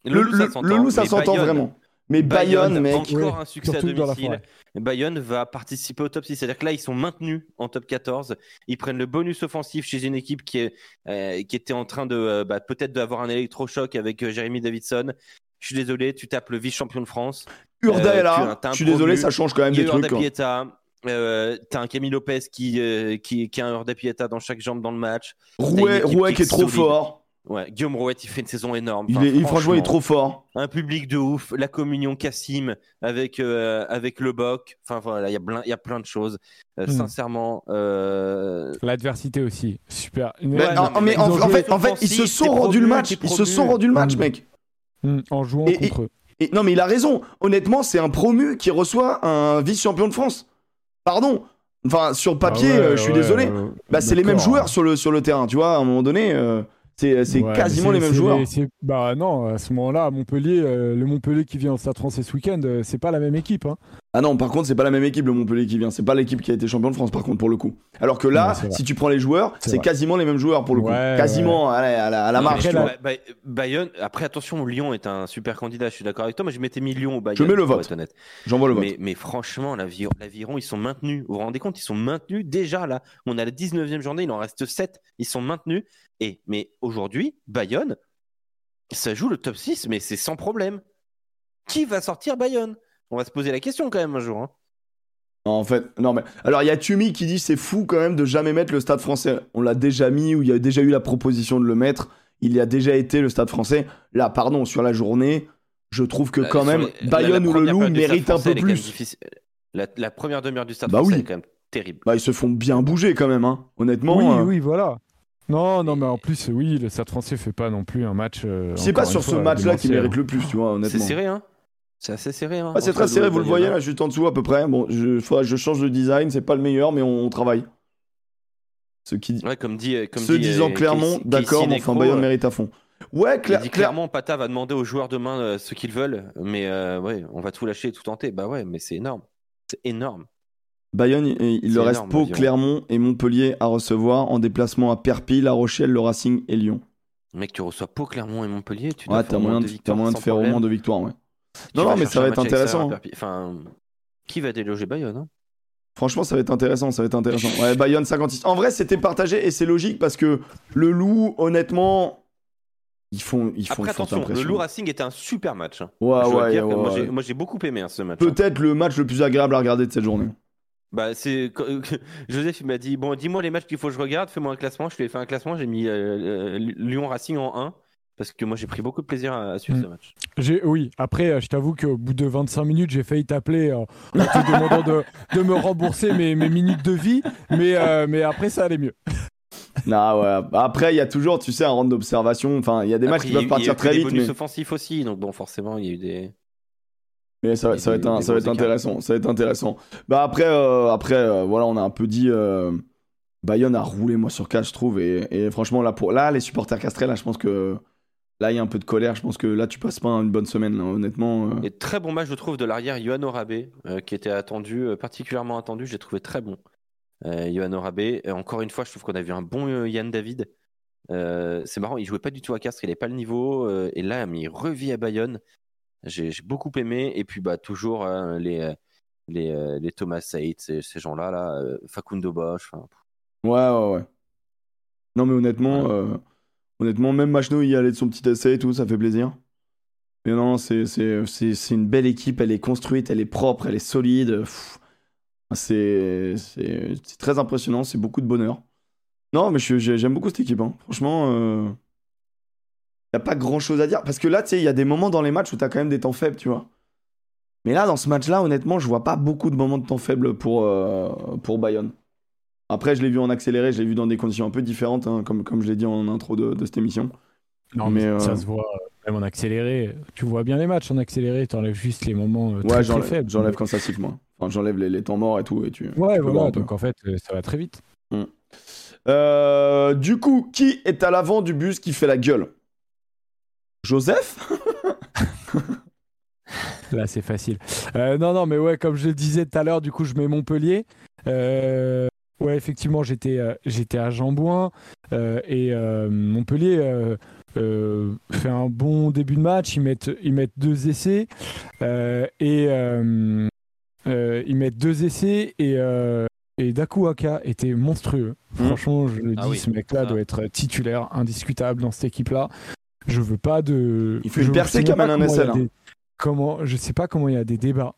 Le, Le, loup, ça le- s'entend. mais Bayonne- vraiment. Mais Bayonne, mec. encore Ouais, un succès à domicile. Bayonne va participer au top 6. C'est-à-dire que là, ils sont maintenus en top 14. Ils prennent le bonus offensif chez une équipe qui, est, euh, qui était en train de euh, bah, peut-être d'avoir un électrochoc avec euh, Jérémy Davidson. Je suis désolé, tu tapes le vice-champion de France. Urda Euh, est là. Je suis désolé, ça change quand même Il y a des trucs. Urda hein. Pieta. Euh, t'as un Camille Lopez qui, euh, qui, qui a un Urda Pieta dans chaque jambe dans le match. Rouet, Rouet qui est est trop solide. fort. Ouais, Guillaume Rouet, il fait une saison énorme. Il est, franchement, il est trop fort. un public de ouf, la communion Cassim avec euh, avec le Boc. Enfin voilà, il y a plein il y a plein de choses. Euh, Hmm. Sincèrement, euh, L'adversité aussi. Super. Une- Mais, Ouais, en, non, mais mais ils en, ont en joué fait, en fait, ils se sont rendus le match. Ils se sont rendus le match, mec. Hmm, en jouant Et- et- contre eux. Et, non, mais il a raison. Honnêtement, c'est un promu qui reçoit un vice-champion de France. Pardon. Enfin, sur papier, Ah ouais, euh, je suis ouais, désolé. euh, Bah, c'est les mêmes joueurs sur le, sur le terrain, tu vois. À un moment donné, euh, c'est c'est Ouais, quasiment mais les mêmes c'est joueurs. c'est- Bah non, à ce moment-là, Montpellier, euh, le Montpellier qui vient au Stade français ce week-end, euh, c'est pas la même équipe. Hein. Ah non, par contre, c'est pas la même équipe, le Montpellier qui vient. C'est pas l'équipe qui a été champion de France, par contre, pour le coup. Alors que là, Ouais, si tu prends les joueurs, C'est quasiment les mêmes joueurs pour le coup. Ouais, quasiment à la, à la- à la marche, mais tu Après, vois. Bay- Bay- Bayonne. Après, attention, Lyon est un super candidat. Je suis d'accord avec toi. Moi, je m'étais mis Lyon au Bayonne. Je mets le pour vote. être honnête. J'envoie le vote. Mais, mais franchement, l'aviron, l'aviron, ils sont maintenus. Vous vous rendez compte, ils sont maintenus déjà là. On a la 19e journée, il en reste 7. Ils sont maintenus. Et mais aujourd'hui, Bayonne, ça joue le top 6, mais c'est sans problème. Qui va sortir Bayonne? On va se poser la question quand même un jour. hein. En fait, non mais. Alors, il y a Tumi qui dit c'est fou quand même de jamais mettre le stade français. On l'a déjà mis, ou il y a déjà eu la proposition de le mettre. Il y a déjà été le stade français. Là, pardon, sur la journée, je trouve que Là, quand même, les- Bayonne la- la ou le Loup méritent un peu plus. La, la première demi-heure du stade Bah français oui. est quand même terrible. Bah, ils se font bien bouger quand même, hein. Honnêtement. oui, euh, oui, voilà. Non, non, mais en plus, oui, le Stade français fait pas non plus un match. euh, C'est pas sur ce match-là qui mérite le plus, tu vois, C'est honnêtement. serré, hein C'est assez serré. Hein, Ah, c'est très serré, vous le voyez là, juste en dessous à peu près. Bon, je, je change de design, c'est pas le meilleur, mais on, on travaille. Ce qui, Ouais, comme dit, comme ceux dit, disant euh, Clermont, Casey- d'accord, mais enfin euh, mérite à fond. Ouais, Il Claire, dit Claire- clairement, Pata va demander aux joueurs demain euh, ce qu'ils veulent, mais euh, ouais, on va tout lâcher et tout tenter. Bah ouais, mais c'est énorme. C'est énorme. Bayonne, il, leur reste Pau. Clermont et Montpellier à recevoir en déplacement à Perpignan, La Rochelle, le Racing et Lyon. Mec, tu reçois Pau, Clermont et Montpellier. Tu dois Ouais, moins moyen, de, moyen de faire au moins deux victoires, ouais. Tu Non, mais ça va être intéressant. Enfin, qui va déloger Bayonne hein? Franchement, ça va être intéressant, ça va être intéressant. Ouais, Bayonne 56. En vrai, c'était partagé et c'est logique parce que le Loup, honnêtement, ils font, ils font Après, une forte attention, le impression. Lou Racing était un super match. hein. Ouais, ouais, ouais, moi, j'ai- beaucoup aimé hein, ce match. hein. Peut-être le match le plus agréable à regarder de cette journée. Bah, c'est *laughs* Joseph il m'a dit bon dis-moi les matchs qu'il faut que je regarde fais-moi un classement je lui ai fait un classement j'ai mis euh, euh, Lyon Racing en 1 parce que moi j'ai pris beaucoup de plaisir à, à suivre Mm. ce match J'ai- Oui, après, euh, je t'avoue qu'au bout de 25 minutes, j'ai failli t'appeler euh, en te demandant de, de me rembourser mes, mes minutes de vie, mais, euh, mais après, ça allait mieux. *laughs* Non, ouais. Après, il y a toujours, tu sais, un round d'observation. Enfin, il y a des matchs qui il y a peuvent eu- il y a partir eu très des vite, bonus mais, offensifs aussi donc bon forcément il y a eu des mais ça, va- ça être, un- ça va être intéressant. Ça va être intéressant. Bah après, euh, après, euh, voilà, on a un peu dit. euh, Bayonne a roulé moi sur 4 je trouve et, et franchement là pour là les supporters castrés là je pense que là il y a un peu de colère je pense que là tu passes pas une bonne semaine là, honnêtement et très bon match je trouve de l'arrière Yohan Orabe euh, qui était attendu particulièrement attendu j'ai trouvé très bon Yohan Orabe Et encore une fois je trouve qu'on a vu un bon Yann David c'est marrant il jouait pas du tout à Castres il avait pas le niveau et là mais il revit à Bayonne j'ai beaucoup aimé et puis bah toujours euh, les euh, les, euh, les Thomas Saïd ces, ces gens là euh, Facundo Bosch enfin, ouais ouais ouais non mais honnêtement Ouais. euh, honnêtement même Machno y allait de son petit essai et tout ça fait plaisir mais non c'est c'est c'est c'est une belle équipe elle est construite elle est propre elle est solide Pff, C'est très impressionnant, c'est beaucoup de bonheur. Non, mais j'aime beaucoup cette équipe. hein. Franchement, n'y a pas grand chose à dire. Parce que là, tu sais, il y a des moments dans les matchs où tu as quand même des temps faibles, tu vois. Mais là, dans ce match-là, honnêtement, je vois pas beaucoup de moments de temps faibles pour, euh, pour Bayonne. Après, je l'ai vu en accéléré, je l'ai vu dans des conditions un peu différentes, hein, comme, comme je l'ai dit en intro de, de cette émission. Non, Mais, mais, euh, ça se voit euh, même en accéléré. Tu vois bien les matchs en accéléré, t'enlèves juste les moments très, Ouais, très j'enlève faibles. j'enlève quand ça siffle, moi. Enfin, j'enlève les, les temps morts et tout. Et tu, Ouais, tu voilà, donc en fait, ça va très vite. Euh, du coup, qui est à l'avant du bus qui fait la gueule? Joseph *laughs* Là, c'est facile. Euh, non, non, mais ouais, comme je le disais tout à l'heure, du coup, je mets Montpellier. Euh, ouais, effectivement, j'étais euh, j'étais à Jambouin euh, et euh, Montpellier euh, euh, fait un bon début de match. Ils mettent, ils mettent deux essais euh, et euh, euh, ils mettent deux essais et, euh, et Dakuaka était monstrueux. Mhm. Franchement, je le Ah dis, oui, ce mec-là ça. doit être titulaire, indiscutable dans cette équipe-là. Je veux pas de. Il fait une percée qui amène un comment hein. je sais pas comment il y a des débats.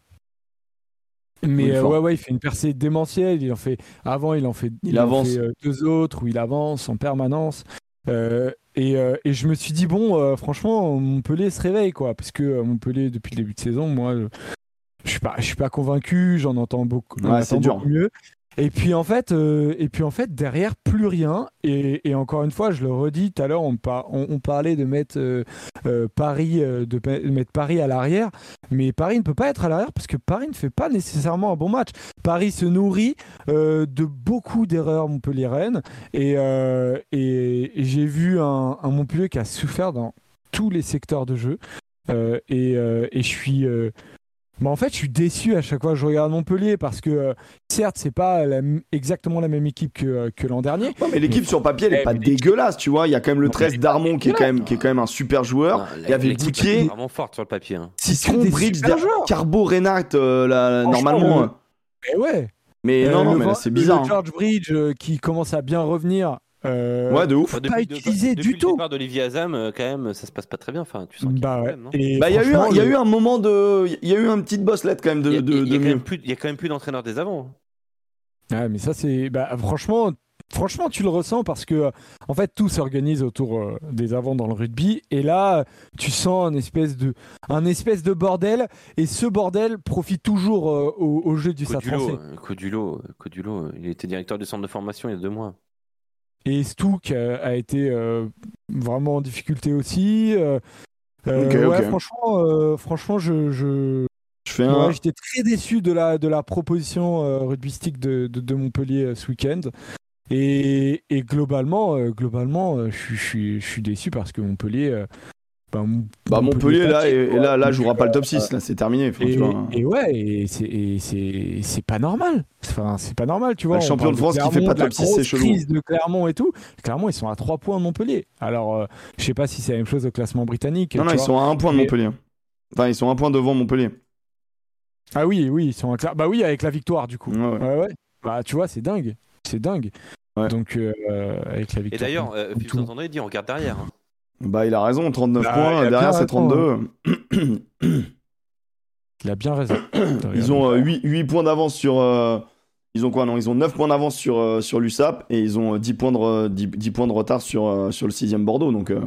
Mais euh, ouais, ouais, il fait une percée démentielle. Il en fait avant, il en fait, Il avance. fait, euh, deux autres où il avance en permanence. Euh, et, euh, et je me suis dit bon, euh, franchement, Montpellier se réveille quoi, parce que euh, Montpellier depuis le début de saison, moi, je, je suis pas, je suis pas convaincu. J'en entends beaucoup, Ouais, c'est dur. beaucoup mieux. Et puis en fait, euh, et puis en fait derrière plus rien. Et, encore une fois, je le redis tout à l'heure, on, par- on, on parlait de mettre euh, euh, Paris, de mettre Paris à l'arrière, mais Paris ne peut pas être à l'arrière parce que Paris ne fait pas nécessairement un bon match. Paris se nourrit de beaucoup d'erreurs montpelliéraines et, j'ai vu un, Montpellier qui a souffert dans tous les secteurs de jeu. Et, je suis bah, en fait, je suis déçu à chaque fois que je regarde Montpellier parce que, euh, certes, c'est pas la exactement la même équipe que, euh, que l'an dernier. Ouais, mais l'équipe Mais- sur papier, elle est Eh, pas mais- dégueulasse, tu vois. Il y a quand même le Non, 13 mais- d'Armon qui est quand même qui est quand même un super joueur. Non, Il y avait Boutier. vraiment forte sur le papier. hein. Der- joueurs. Carbo, Reinhardt, euh, là, normalement. le- euh, Mais ouais. Mais Euh, non, non, mais c'est bizarre. hein. George Bridge euh, qui commence à bien revenir. Euh, Ouais, de ouf. Enfin, pas de- utilisé depuis du le tout. départ d'Olivier Azam, euh, quand même, ça se passe pas très bien. Enfin, tu sens qu'il y a Bah ouais. Bah, il y a eu un, franchement, il y a le- eu un moment de, il y a eu un petit bosselette quand même de, Il y de, y a de quand même mieux. plus- il y a quand même plus d'entraîneurs des avant. Ouais, mais ça c'est, bah, franchement, franchement, tu le ressens parce que, en fait, tout s'organise autour euh, des avants dans le rugby. Et là, tu sens un espèce de, un espèce de bordel. Et ce bordel profite toujours euh, au, au jeu du Stade Codulo, français. Codulo, Codulo, euh, il était directeur du centre de formation il y a deux mois. Et Stouk a été euh, vraiment en difficulté aussi. euh, euh, ouais, franchement, franchement, je, je, fais un. Ouais, j'étais très déçu de la, de la proposition euh, rugbystique de, de, de Montpellier euh, ce week-end. Et, et globalement, euh, globalement je suis déçu parce que Montpellier. Euh, bah, Bah Montpellier là et, et là là jouera pas le top euh, 6 là c'est terminé. Enfin, Et, tu vois. et ouais, et c'est- et c'est c'est pas normal. Enfin, c'est pas normal, tu vois. Le on champion de France qui fait pas de top 6, c'est chelou. crise de Clermont et tout. Clermont, ils sont à 3 points de Montpellier. Alors, euh, je sais pas si c'est la même chose au classement britannique. Non non ils sont à un point de Montpellier. Enfin ils sont un point devant Montpellier. Ah oui, oui, ils sont à Bah oui, avec la victoire, du coup. Ouais, ouais. Ouais, ouais. Bah, tu vois, c'est dingue. C'est dingue. Ouais. Donc, euh, avec la Et victoire. d'ailleurs, euh, Philippe. Saint-André dit on regarde derrière. hein. Bah il a raison 39 Bah, points il derrière c'est raison, 32. *clears throat* Il a bien raison. *clears throat* Ils ont 8, points d'avance sur. euh, Ils ont quoi Non, ils ont 9 points d'avance sur, euh, sur l'USAP et ils ont euh, 10 points de, re- 10, 10 points de retard sur, euh, sur le 6ème Bordeaux, donc, euh,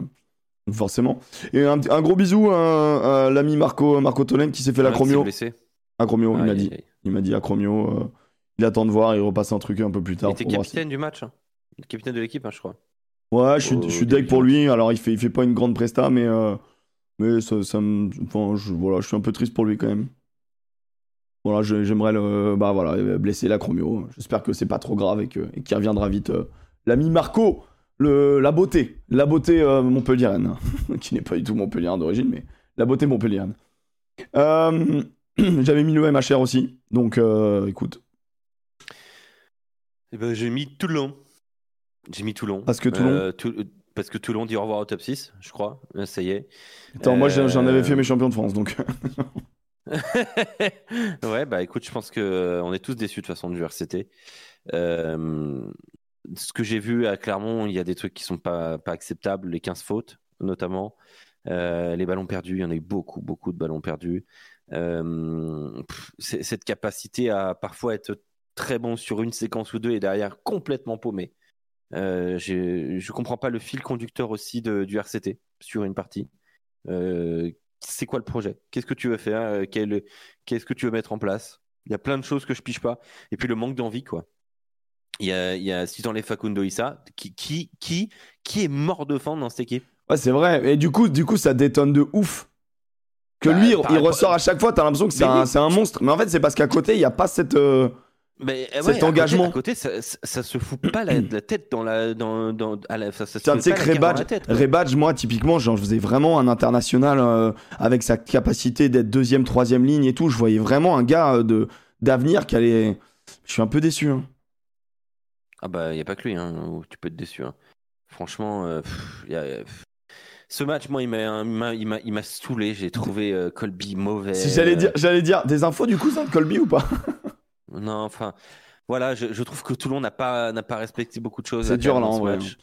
forcément. Et un, un gros bisou à, à l'ami Marco, Marco Tolen qui s'est fait s'est l'acromio. Acromio, il m'a dit. Il m'a dit acromio. euh, il attend de voir, il repasse un truc un peu plus Il tard. était voir si- capitaine du match. hein. Capitaine de l'équipe, hein, je crois. Ouais, je suis, au je suis deg pour lui. Alors, il fait, il fait pas une grande presta, mais, euh, mais ça, ça me. Enfin, je, voilà, je suis un peu triste pour lui quand même. Voilà, j'aimerais le. Bah voilà, blesser l'acromio. J'espère que c'est pas trop grave et que- et qu'il reviendra vite. euh, L'ami Marco, le, la beauté. La beauté euh, montpelliéraine. *laughs* qui n'est pas du tout montpelliérain d'origine, mais la beauté montpelliéraine. Euh, *clears throat* J'avais mis le MHR aussi. Donc, euh, écoute. Eh ben, j'ai mis Toulon. J'ai mis Toulon. Parce que Toulon Euh, Parce que Toulon dit au revoir au top 6, je crois. Euh, Ça y est. Attends, moi j'en avais Euh, fait mes champions de France, donc. *laughs* ouais, bah écoute, je pense que euh, on est tous déçus de toute façon du RCT. Euh, ce que j'ai vu à Clermont, il y a des trucs qui sont pas, pas acceptables, les 15 fautes notamment. Les ballons perdus, il y en a eu beaucoup, beaucoup de ballons perdus. Pff, cette capacité à parfois être très bon sur une séquence ou deux et derrière complètement paumé. Euh, je comprends pas le fil conducteur aussi de, du RCT sur une partie. Euh, c'est quoi le projet? Qu'est-ce que tu veux faire? Euh, Qu'est-ce que tu veux mettre en place? Il y a plein de choses que je pige pas. Et puis le manque d'envie, quoi. Il y a, il y a si t'enlèves Facundo Issa, qui, qui, qui, qui est mort de faim dans cette équipe? Ouais, c'est vrai. Et du coup, du coup, ça détonne de ouf. Que Bah, lui, il ressort à chaque fois, t'as l'impression que c'est un, oui. un monstre. Mais en fait, c'est parce qu'à côté, il n'y a pas cette. euh, Mais, Cet ouais, à côté- engagement. À côté, ça, se fout pas la, la tête dans la. Dans, dans, à la ça, ça se pas que Rebadge, tête. Rebadge, moi, typiquement, genre, je faisais vraiment un international euh, avec sa capacité d'être deuxième, troisième ligne et tout. Je voyais vraiment un gars euh, de d'avenir qui allait. Je suis un peu déçu. hein. Ah bah, il n'y a pas que lui, hein, où tu peux être déçu. hein. Franchement, euh, pff, y a- pff. ce match, moi, il m'a, il m'a, il m'a, il m'a saoulé. J'ai trouvé euh, Colby mauvais. Si j'allais dire, j'allais dire des infos du cousin de Colby ou pas? *laughs* Non, enfin, voilà, je, je trouve que Toulon n'a pas, n'a pas respecté beaucoup de choses. C'est dur, là, en ce vrai. match.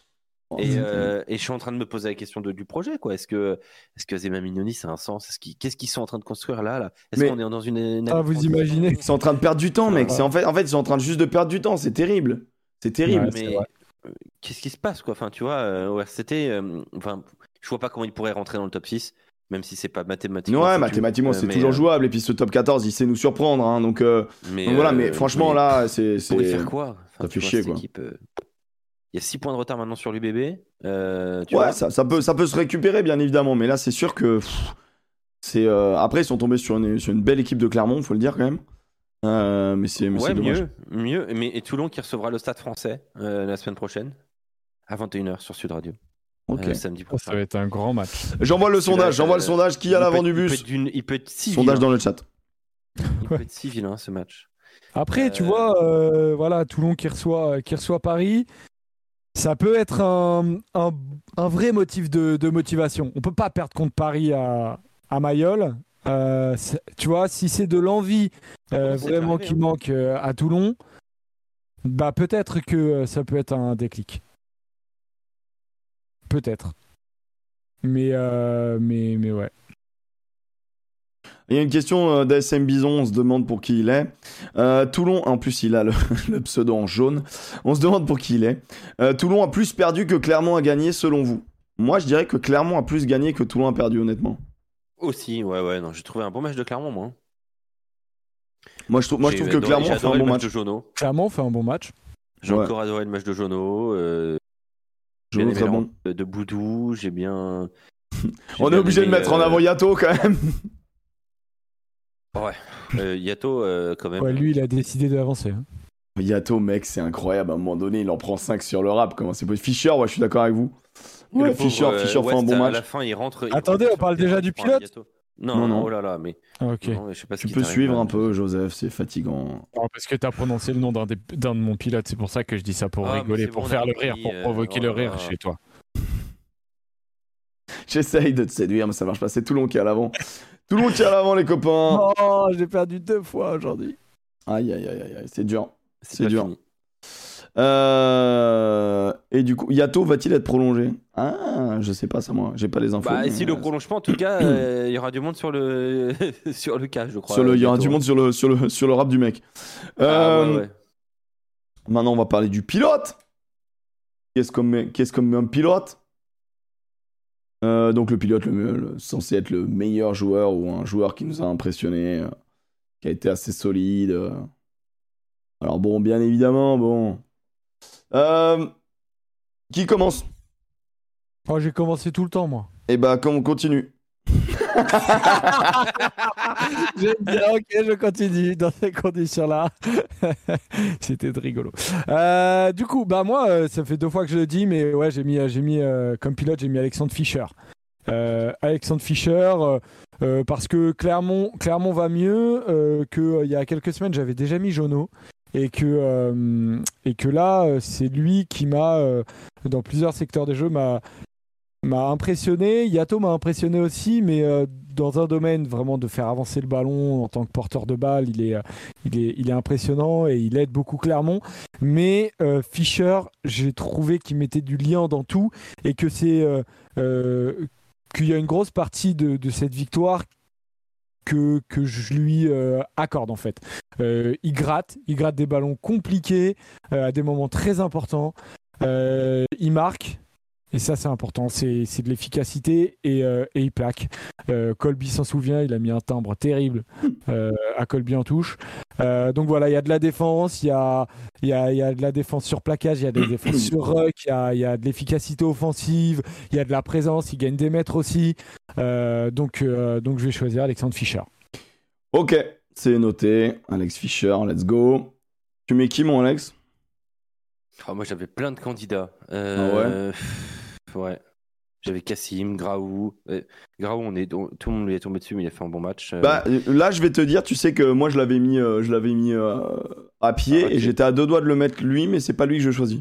Et, c'est- euh, et je suis en train de me poser la question de- du projet, quoi. Est-ce que, est-ce que Zema Mignoni, c'est un sens? Qu'ils- Qu'est-ce qu'ils sont en train de construire là, là? Est-ce Mais- qu'on est dans une, une Ah, vous imaginez? Ils sont en train de perdre du temps, mec. C'est en fait, en fait, ils sont en train de juste de perdre du temps. C'est terrible. C'est terrible. Ouais, mais euh, qu'est-ce qui se passe quoi? Enfin, tu vois, euh, au RCT, euh, enfin, je vois pas comment il pourrait rentrer dans le top 6, même si c'est pas mathématiquement. Ouais, mathématiquement, Euh, c'est toujours euh, jouable. Et puis ce top 14, il sait nous surprendre. hein, donc, euh, Mais, donc voilà, euh, mais franchement, là, c'est. pour y faire quoi? Enfin, ça fait vois, chier, quoi. équipe, Il y a 6 points de retard maintenant sur l'UBB. Ouais, vois ça, ça peut, ça peut se récupérer, bien évidemment. Mais là, c'est sûr que. c'est Après, ils sont tombés sur une, sur une belle équipe de Clermont, faut le dire quand même. Mais c'est Ouais, mieux, mieux. Mais et Toulon qui recevra le Stade Français la semaine prochaine à 21h sur Sud Radio, Ok. euh, samedi Ça va être un grand match. J'envoie le sondage. J'envoie le euh, sondage. Qui à l'avant du être- il peut bus Il peut être si Sondage dans le chat. Il peut *laughs* être si vilain ce match. Après, tu Euh, vois, euh, voilà, Toulon qui reçoit, qui reçoit Paris, ça peut être un, un, un vrai motif de, de motivation. On peut pas perdre contre Paris à, à Mayol. Euh, tu vois, si c'est de l'envie euh, vraiment qui hein. manque euh, à Toulon, bah peut-être que ça peut être un déclic. Peut-être. Mais, euh, mais, mais ouais. Il y a une question euh, d'ASM Bison, on se demande pour qui il est. Euh, Toulon, en plus il a le, *laughs* le pseudo en jaune, on se demande pour qui il est. Euh, Toulon a plus perdu que Clermont a gagné selon vous? Moi je dirais que Clermont a plus gagné que Toulon a perdu honnêtement. Aussi, ouais, ouais, non, j'ai trouvé un bon match de Clermont, moi. Moi je trouve, moi, je trouve que Clermont fait un bon le match. de Jono. Clermont fait un bon match. J'ai Ouais. encore adoré le match de Jono. Euh, j'ai bien très bon. le de Boudou, j'ai bien. *laughs* j'ai On est obligé de mettre en euh, avant Yato quand même. euh, Yato, euh, quand même. Ouais, lui, il a décidé d'avancer. hein. Yato mec c'est incroyable, à un moment donné il en prend 5 sur le rap, comment c'est possible? Fischer, ouais je suis d'accord avec vous. Ouais, Fischer, euh, fait un bon À match. la fin, il rentre. il Attendez, on parle déjà du pilote Yato. Non, Non, non, oh là là, mais. Ah, Ok. non, mais je sais pas ce Tu peux suivre là. un peu Joseph, c'est fatigant. Non, parce que t'as prononcé le nom d'un des- d'un de mon pilote, c'est pour ça que je dis ça pour Ah, rigoler, pour bon, faire le rire, pour euh, provoquer oh le là rire chez toi. J'essaye de te séduire mais ça marche pas, c'est Toulon qui est à l'avant. Toulon qui est à l'avant les copains. Oh, j'ai perdu deux fois aujourd'hui. Aïe aïe aïe aïe, aïe, c'est dur. C'est dur. fini. Euh... Et du coup, Yato va-t-il être prolongé? Ah, je sais pas ça moi, j'ai pas les infos. Bah, mais, si euh, le prolongement, en tout cas, *clears throat* euh, il y aura du monde sur le *laughs* sur le cas, je crois. sur le, il y aura du monde sur le, sur le, sur le rap du mec. Ah, ouais, Euh, ouais. Maintenant, on va parler du pilote. Qu'est-ce comme, qu'est-ce comme un pilote? Euh, Donc le pilote, le, le- censé être le meilleur joueur ou un joueur qui nous a impressionné, euh, qui a été assez solide. euh. Alors bon, bien évidemment, bon. Euh, qui commence? Oh, j'ai commencé tout le temps, moi. Eh bah, comme on continue. *laughs* J'aime bien, ok, je continue dans ces conditions-là. *laughs* C'était rigolo. Euh, du coup, bah moi, euh, ça fait deux fois que je le dis, mais ouais, j'ai mis, j'ai mis euh, comme pilote, j'ai mis Alexandre Fischer. Euh, Alexandre Fischer, parce que Clermont, Clermont va mieux que il y a quelques semaines, j'avais déjà mis Jono. Et que, euh, et que là, euh, c'est lui qui m'a, euh, dans plusieurs secteurs des jeux, m'a, m'a impressionné. Yato m'a impressionné aussi, mais dans un domaine vraiment de faire avancer le ballon en tant que porteur de balle, il est, il est, il est impressionnant et il aide beaucoup Clermont. Mais Fischer, j'ai trouvé qu'il mettait du lien dans tout et que c'est qu'il y a une grosse partie de, de cette victoire que, que je lui euh, accorde en fait. Euh, il gratte, il gratte des ballons compliqués euh, à des moments très importants. Il marque. Et ça, c'est important, c'est c'est de l'efficacité et, euh, et il plaque. Euh, Colby s'en souvient, il a mis un timbre terrible *laughs* euh, à Colby en touche. Donc voilà, il y a de la défense, il y a, il y, a, il y a de la défense sur plaquage, il y a des *coughs* défenses sur ruck, il y a, il y a de l'efficacité offensive, il y a de la présence, il gagne des mètres aussi. Donc, donc je vais choisir Alexandre Fischer. Ok, c'est noté. Alex Fischer, let's go. Tu mets qui, mon Alex? Ah, moi, j'avais plein de candidats. Ah Euh, ouais. J'avais Cassim, Graou. Euh, Graou, on est, tout le monde lui est tombé dessus, mais il a fait un bon match. Euh, Bah là, je vais te dire, tu sais que moi, je l'avais mis, euh, je l'avais mis euh, à pied Ah, et j'étais à deux doigts de le mettre lui, mais c'est pas lui que je choisis.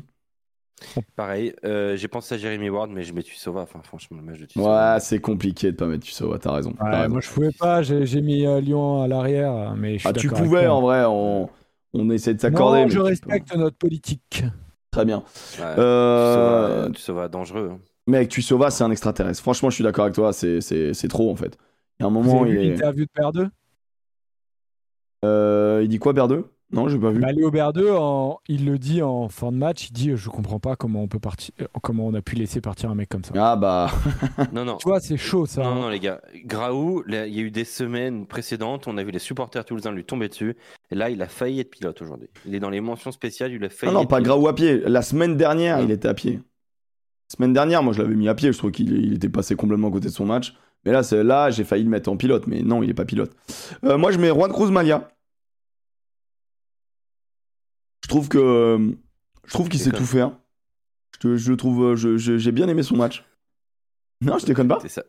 Pareil, euh, j'ai pensé à Jeremy Ward, mais je mets Tussova. Enfin, franchement, le match de Tussova. Ouais, c'est compliqué de pas mettre Tussova, t'as raison. Ouais, raison. moi, je pouvais pas, j'ai mis euh, Lyon à l'arrière, mais je suis Ah, tu pouvais, en vrai, on, on essaie de s'accorder. Non, mais je respecte notre politique. Très bien. Ouais, Euh, Tussova, dangereux. hein. Mec, Tussova, c'est un extraterrestre. Franchement, je suis d'accord avec toi, c'est- c'est c'est trop en fait. Il y a un Vous moment, avez il vu est. l'interview de Berdeux Euh, il dit quoi, Berdeux Non, j'ai pas vu. bah, Léo Berdeux, en- il le dit en fin de match, il dit Je comprends pas comment on, peut partir, euh, comment on a pu laisser partir un mec comme ça. Ah bah. *laughs* Non, non. Tu vois, c'est chaud ça. Non, hein. non, les gars. Graou, il y a eu des semaines précédentes, on a vu les supporters toulousains lui tomber dessus. Et là, il a failli être pilote aujourd'hui. Il est dans les mentions spéciales, il a failli. Ah non, être pas. Graou à pied. La semaine dernière, il était à pied. La semaine dernière, moi, je l'avais mis à pied. Je trouve qu'il il était passé complètement à côté de son match. Mais là, c'est- là j'ai failli le mettre en pilote. Mais non, il est pas pilote. Euh, moi, je mets Juan Cruz Malia. Je trouve que. Je trouve qu'il sait tout faire. Je, te- je trouve. euh, je- je- J'ai bien aimé son match. Non, je déconne pas. Ça.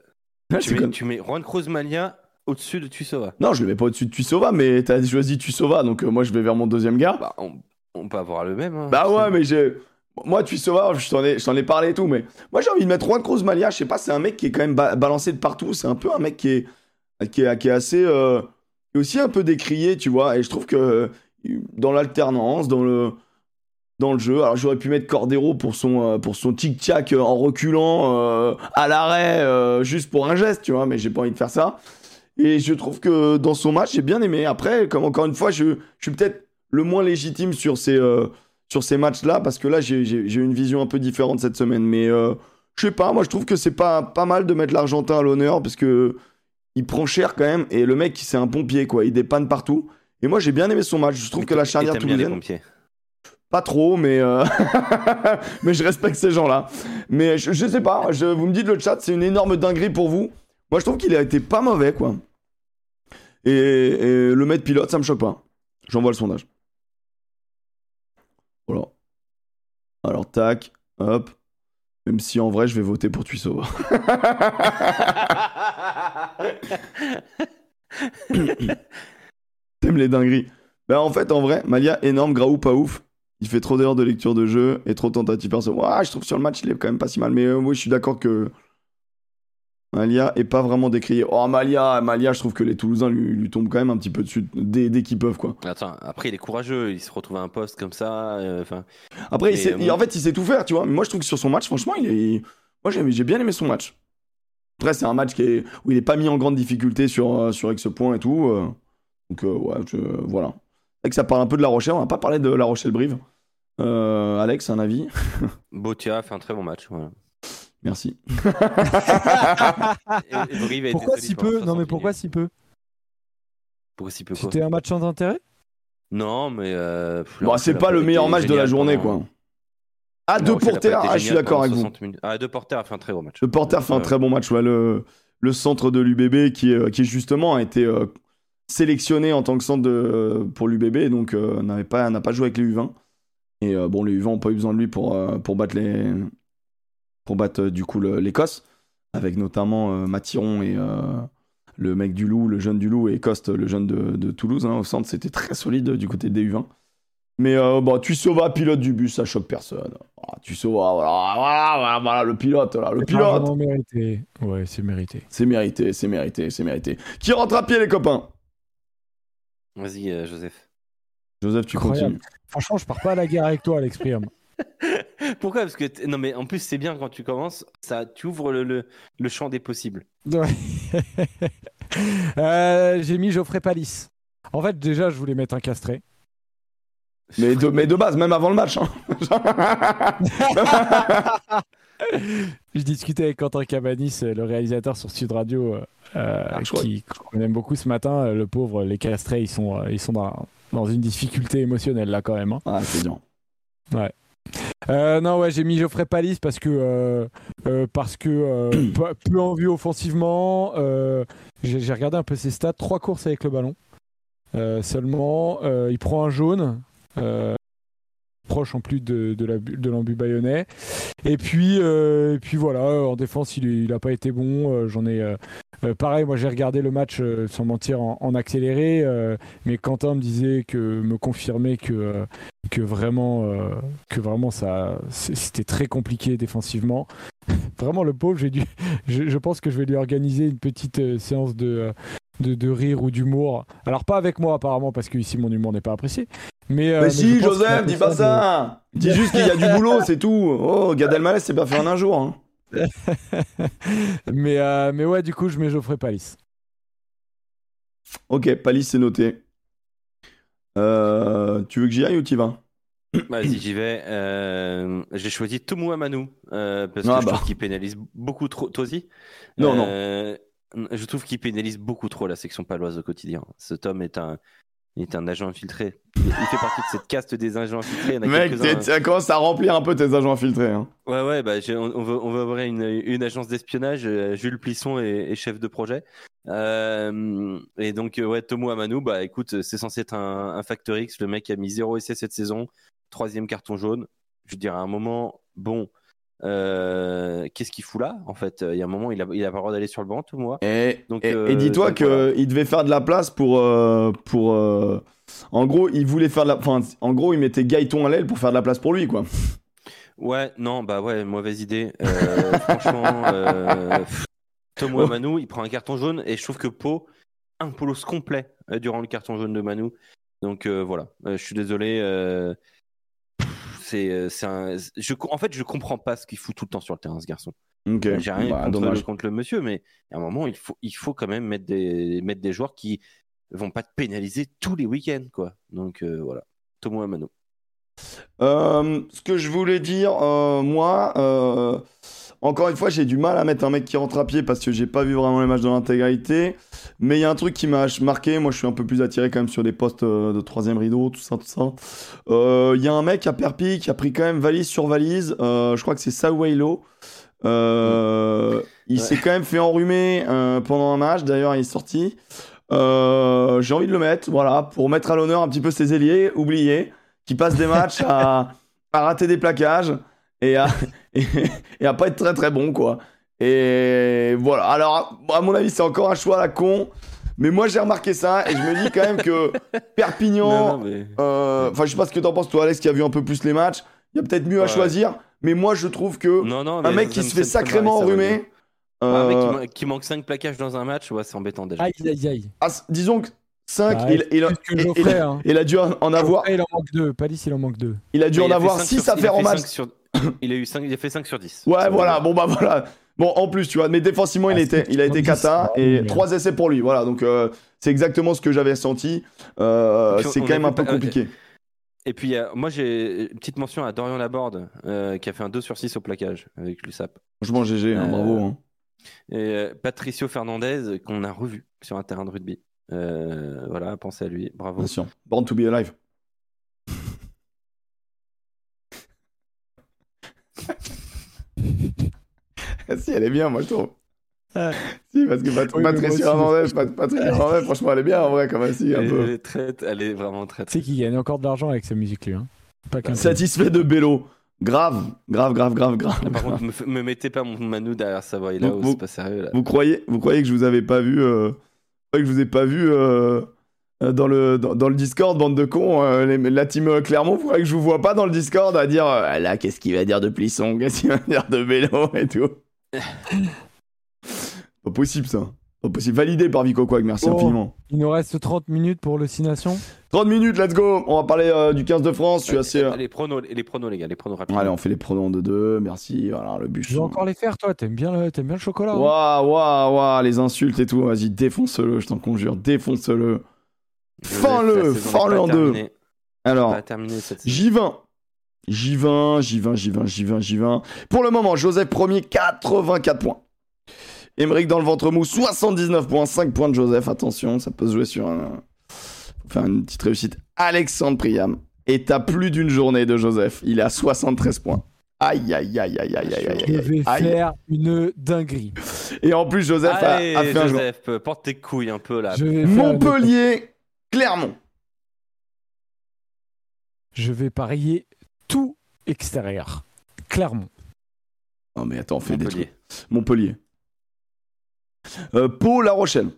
Non, *laughs* Tu mets, tu mets Juan Cruz Malia au-dessus de Tussova. Non, je le mets pas au-dessus de Tuissova, mais t'as choisi Tuissova, donc euh, moi je vais vers mon deuxième gars. Bah, on, on peut avoir le même. hein. Bah ouais, mais j'ai. Moi, Tuissova, je t'en ai, parlé et tout, mais moi j'ai envie de mettre Juan Cruz Malia. Je sais pas, c'est un mec qui est quand même ba- balancé de partout. C'est un peu un mec qui est, qui est, qui est assez. euh, aussi un peu décrié, tu vois. Et je trouve que euh, dans l'alternance, dans le. Dans le jeu, alors j'aurais pu mettre Cordero pour son euh, pour son tic-tac euh, en reculant euh, à l'arrêt juste pour un geste, tu vois, mais j'ai pas envie de faire ça. Et je trouve que dans son match, j'ai bien aimé. Après, comme encore une fois, je, je suis peut-être le moins légitime sur ces, sur ces matchs-là, parce que là, j'ai une vision un peu différente cette semaine. Mais je sais pas, moi, je trouve que c'est pas, pas mal de mettre l'Argentin à l'honneur, parce que il prend cher quand même. Et le mec, c'est un pompier, quoi. Il dépanne partout. Moi, j'ai bien aimé son match. Je trouve que la charnière toulousaine. Pas trop, mais, euh, *laughs* mais je respecte ces gens-là. Mais je, je sais pas, je, vous me dites le chat, c'est une énorme dinguerie pour vous. Moi, je trouve qu'il a été pas mauvais, quoi. Et, et le mettre pilote, ça me choque pas. J'envoie le sondage. Voilà. Alors, tac, hop. Même si en vrai, je vais voter pour Tuissova. *laughs* *laughs* *laughs* T'aimes les dingueries. Bah, en fait, en vrai, Malia, énorme, Graou, pas ouf. Il fait trop d'erreurs de lecture de jeu et trop tentatives perso. Ouah, je trouve sur le match, il est quand même pas si mal. Mais euh, oui, je suis d'accord que Malia est pas vraiment décrié. Oh, Malia, Malia, je trouve que les Toulousains lui, lui tombent quand même un petit peu dessus dès, dès qu'ils peuvent, quoi. Attends, après, il est courageux. Il se retrouve à un poste comme ça. euh, Après, il sait- euh, il- en fait, il sait tout faire, tu vois. Mais moi, je trouve que sur son match, franchement, il est. Moi, j'ai bien aimé son match. Après, c'est un match qui est... où il est pas mis en grande difficulté sur, euh, sur X point et tout. Euh. Donc, euh, ouais, je... voilà. C'est que ça parle un peu de La Rochelle. On n'a pas parlé de La Rochelle-Brive. Euh, Alex, un avis? Botia fait un très bon match. voilà. Merci. *laughs* Et- et a Pourquoi si peu? Non, 60 mais pourquoi si peu? Pourquoi si peu quoi? C'était un match sans intérêt? Non, mais. euh, Bon, c'est a pas le meilleur match de la journée, pendant- quoi. Ah, La De Rochelle a pas Porter, ah, je suis d'accord avec vous. 60 minutes. Ah, De Porter a fait un très bon match. De Porter fait un Euh, très bon match. ouais, le, le centre de l'UBB qui, est- qui justement a été euh, sélectionné en tant que centre de, pour l'UBB, donc euh, n'avait pas, n'a pas joué avec les U20. Et euh, bon, les U20 n'ont pas eu besoin de lui pour, euh, pour battre, les, pour battre euh, du coup l'Écosse, avec notamment euh, Mathiron et euh, le mec du Loup, le jeune du Loup, et Coste, le jeune de, de Toulouse. hein. au centre, c'était très solide du côté des U20. Mais euh, bon, Tussova, pilote du bus, ça choque personne. Ah, Tussova, voilà, voilà, voilà, voilà, le pilote, là, le C'est pilote. largement mérité. Ouais, c'est mérité. C'est mérité, c'est mérité, c'est mérité. Qui rentre à pied, les copains? Vas-y, euh, Joseph. Joseph, tu Incroyable. continues. Franchement, je pars pas à la guerre avec toi, Alex Priam. *laughs* Pourquoi? Parce que. t- Non, mais en plus, c'est bien quand tu commences, ça, tu ouvres le, le, le champ des possibles. *laughs* Ouais. Euh, J'ai mis Geoffrey Palis. En fait, déjà, je voulais mettre un castré. Mais de, mais de base, même avant le match. hein. *laughs* Je discutais avec Quentin Cabanis, le réalisateur sur Sud Radio, euh, euh, Ah, qui qu'on aime beaucoup ce matin. Euh, Le pauvre, les castrés, ils sont, euh, ils sont dans, dans une difficulté émotionnelle là quand même. hein. ah, c'est bien. Euh, non, ouais, j'ai mis Geoffrey Palis parce que euh, euh, parce que euh, *clears throat* peu, peu en vue offensivement. euh, j'ai regardé un peu ses stats, trois courses avec le ballon Euh, seulement. euh, il prend un jaune. Euh, proche en plus de, de l'embu bayonnais. Et puis euh, puis voilà en défense il, est- il a pas été bon euh, j'en ai euh, euh, pareil moi j'ai regardé le match euh, sans mentir en, accéléré euh, mais Quentin me disait que me confirmait que euh, que vraiment euh, que vraiment ça c'était très compliqué défensivement. *laughs* Vraiment le pauvre j'ai dû *laughs* je, pense que je vais lui organiser une petite euh, séance de, euh, de de rire ou d'humour. Alors pas avec moi apparemment parce que ici mon humour n'est pas apprécié mais, euh, Mais mais si, Joseph, dis pas ça Dis juste qu'il y a du boulot, *laughs* c'est tout Oh, Gad Elmaleh, c'est pas fait en un jour. hein. *laughs* mais euh, mais ouais du coup je mets Geoffrey Palis Ok, Palis, c'est noté. Euh, tu veux que j'y aille ou t'y vas? Vas-y, j'y vais. Euh, J'ai choisi Tomu Amanu euh, parce que Ah je bah. trouve qu'il pénalise beaucoup trop. Toi aussi? Non, non. Je trouve qu'il pénalise beaucoup trop la section paloise au quotidien. Cet homme est un, est un agent infiltré. Il il fait partie de cette caste des agents infiltrés. Il Mec, ça commence à remplir un peu tes agents infiltrés. hein. Ouais, ouais, bah, on, on veut, on veut ouvrir une, une agence d'espionnage. euh, Jules Plisson est, est chef de projet. Euh, et donc, euh, ouais, Tomo Amanu, bah écoute, c'est censé être un, un Factor X. Le mec a mis 0 essai cette saison, troisième carton jaune. Je veux dire, à un moment, bon, euh, qu'est-ce qu'il fout là En fait, il y a un moment, il a, il a pas le droit d'aller sur le banc, Tomo. Et, Donc, et- euh, et dis-toi voilà. qu'il devait faire de la place pour. euh, pour En gros, il voulait faire de la. Enfin, en gros, il mettait Gaëton à l'aile pour faire de la place pour lui, quoi. Ouais, non, bah ouais, mauvaise idée. *laughs* Franchement, Tomo Oh. Manu, il prend un carton jaune et je trouve que Pau impose complet euh, durant le carton jaune de Manu. Donc voilà, je suis désolé. C'est, euh, c'est un... je, co- en fait, je comprends pas ce qu'il fout tout le temps sur le terrain, ce garçon. J'ai rien Bah, contre, dommage. contre le monsieur, mais à un moment, il faut, il faut quand même mettre des, mettre des joueurs qui vont pas te pénaliser tous les week-ends, quoi. Donc euh, voilà, Tomo Manu. Euh, ce que je voulais dire, euh, moi, encore une fois, j'ai du mal à mettre un mec qui rentre à pied parce que j'ai pas vu vraiment les matchs dans l'intégralité. Mais il y a un truc qui m'a marqué. Moi, je suis un peu plus attiré quand même sur les postes euh, de troisième rideau, tout ça, tout ça. Euh, Il y a un mec à Perpi qui a pris quand même valise sur valise. Euh, je crois que c'est. Euh, il Ouais. s'est quand même fait enrhumer pendant un match. D'ailleurs, il est sorti. J'ai envie de le mettre, voilà, pour mettre à l'honneur un petit peu ses ailiers oubliés qui passent des matchs à, à rater des plaquages et à, *laughs* et, *laughs* et à pas être très très bon, quoi. Et voilà. Alors, à mon avis, c'est encore un choix à la con. Mais moi, j'ai remarqué ça et je me dis quand même que *laughs* Perpignan. Non, mais- euh, Enfin, je sais pas ce que t'en penses, toi, Alex, qui a vu un peu plus les matchs. Il y a peut-être mieux à Ouais. choisir. Mais moi, je trouve que non, non, un mais mec qui se fait me fait sacrément enrhumer. Ouais, un mec qui, euh, man- qui manque 5 plaquages dans un match, ouais, c'est embêtant déjà. aïe aïe aïe ah, disons que 5, Ah, il, il, il- Geoffrey, il- hein. il a dû en avoir, Geoffrey, il en manque deux Palis il en manque deux il a dû en avoir cinq 6 sur- à faire en match. sur- *coughs* Il a eu 5, il a fait 5 sur 10. Ouais, voilà, bon bah voilà. Bon, en plus, tu vois, mais défensivement, il, Ah, était, il a été 70, cata et mais- 3 essais pour lui. Voilà, donc euh, c'est exactement ce que j'avais senti. Euh, c'est quand même a un peu pas- compliqué. Et puis, euh, moi, j'ai une petite mention à Dorian Laborde, euh, qui a fait un 2 sur 6 au plaquage avec l'USAP. Franchement, GG, hein, Euh, bravo. hein. Et euh, Patricio Fernandez, qu'on a revu sur un terrain de rugby. Euh, voilà, pensez à lui, bravo. Bien sûr. Born to be alive. *laughs* si, elle est bien, moi je trouve. Ouais. *laughs* Si, parce que Pat- Oui, Patricia. Hernandez, Pat- franchement, elle est bien en vrai, comme ainsi, un Elle, peu. elle est très, elle est vraiment très. Tu sais qu'il gagne encore de l'argent avec sa musique, lui. Hein. Pas qu'un peu. Satisfait de Bello. Grave, grave, grave, grave, grave. Ah, par contre, me, me mettez pas mon Manu derrière sa voix là, c'est pas sérieux là. Vous croyez, vous croyez que je vous avais pas vu euh, que je vous ai pas vu euh, dans le dans, dans le Discord, bande de cons, euh, les- la team euh, Clermont, croyez que je vous vois pas dans le Discord à dire euh, Ah là qu'est-ce qu'il va dire de Plisson, *laughs* qu'est-ce qu'il va dire de Bello et tout. *laughs* pas possible ça, pas possible. Validé par Vico Quack, merci Oh. infiniment. Il nous reste 30 minutes pour le 6 Nations. 30 minutes, let's go. On va parler euh, du 15 de France. Je suis assez. euh, Les pronos, les pronos, les gars, les pronos rapides. Allez, on fait les pronoms de deux. Merci. Voilà, le bûche. Je vais encore les faire, toi. T'aimes bien le, t'aimes bien le chocolat hein Waouh, waouh, waouh, les insultes et tout. Vas-y, défonce-le, je t'en conjure. Défonce-le. Fends-le, fends-le en deux. Alors, Pas terminée cette saison. J20. J20, J20, J20, J20, J20. Pour le moment, Joseph premier, 84 points. Emeric dans le ventre mou, 79 points, 5 points de Joseph. Attention, ça peut se jouer sur un. Faire une petite réussite. Alexandre Priam est à plus d'une journée de Joseph. Il est à 73 points. Aïe, aïe, aïe, aïe, aïe, aïe, aïe, Je aïe, vais aïe. faire une dinguerie. Et en plus, Joseph a, Allez, a fait un jour. Joseph, porte tes couilles un peu là. Vais, Montpellier, Clermont. je vais parier tout extérieur. Clermont. Oh, mais attends, on fait des Montpellier. trucs. Montpellier. Euh, Pau, La Rochelle.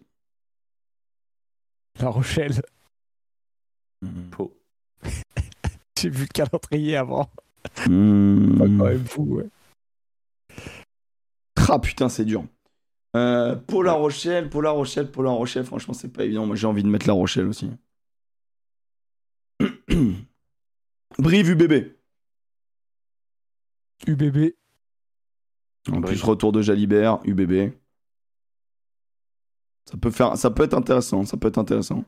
La Rochelle. Pau. *laughs* J'ai vu le calendrier avant. *laughs* Mmh. Pas quand même fou, ouais. Ah putain, c'est dur. Euh, Pau La Rochelle, Pau La Rochelle, Pau La Rochelle, franchement, c'est pas évident. Moi, j'ai envie de mettre La Rochelle aussi. *clears throat* Brive UBB. UBB. En Brive. plus, retour de Jalibert, UBB. Ça peut, faire, ça peut être intéressant, ça peut être intéressant.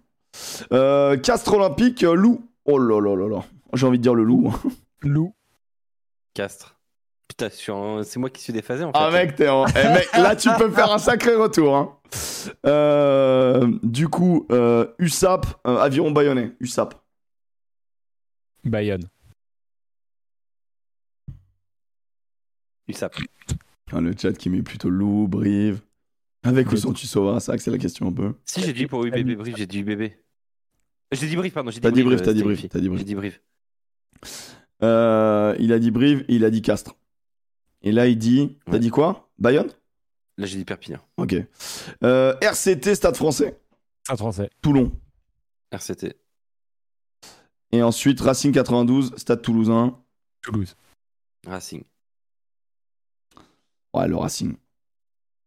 Euh, Castres Olympique, Loup. Oh là là là là. J'ai envie de dire le loup. Loup. Castres. Putain, c'est moi qui suis déphasé en fait. Ah mec, t'es en... eh, mec, là tu *laughs* peux faire un sacré retour. Hein. Euh, du coup, euh, USAP, euh, Aviron Bayonnais, USAP. Bayonne. USAP. Ah, le chat qui met plutôt loup, brive. Avec ou sans tu sauveras, que c'est la question un peu. Si j'ai dit pour UBB Brive, j'ai dit UBB. J'ai dit Brive, pardon. j'ai T'as dit Brive, euh, t'as dit c'était Brive, t'as dit Brive. J'ai dit Brive. Euh, il a dit brive, et il a dit Castres. Et là il dit, t'as Ouais. dit quoi? Bayonne? Là, j'ai dit Perpignan. Ok. Euh, RCT, Stade Français, Un français. Toulon. RCT. Et ensuite Racing 92, Stade Toulousain. Toulouse. Racing. Ouais, le Racing.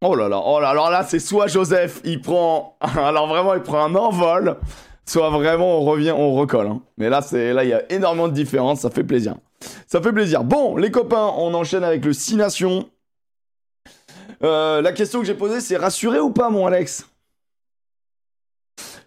Oh là là, oh là, alors là, c'est soit Joseph, il prend, *laughs* alors vraiment, il prend un envol, soit vraiment, on revient, on recolle. hein. Mais là, c'est, là, il y a énormément de différences, ça fait plaisir. Ça fait plaisir. Bon, les copains, on enchaîne avec le 6 Nations. Euh, la question que j'ai posée, c'est rassuré ou pas, mon Alex?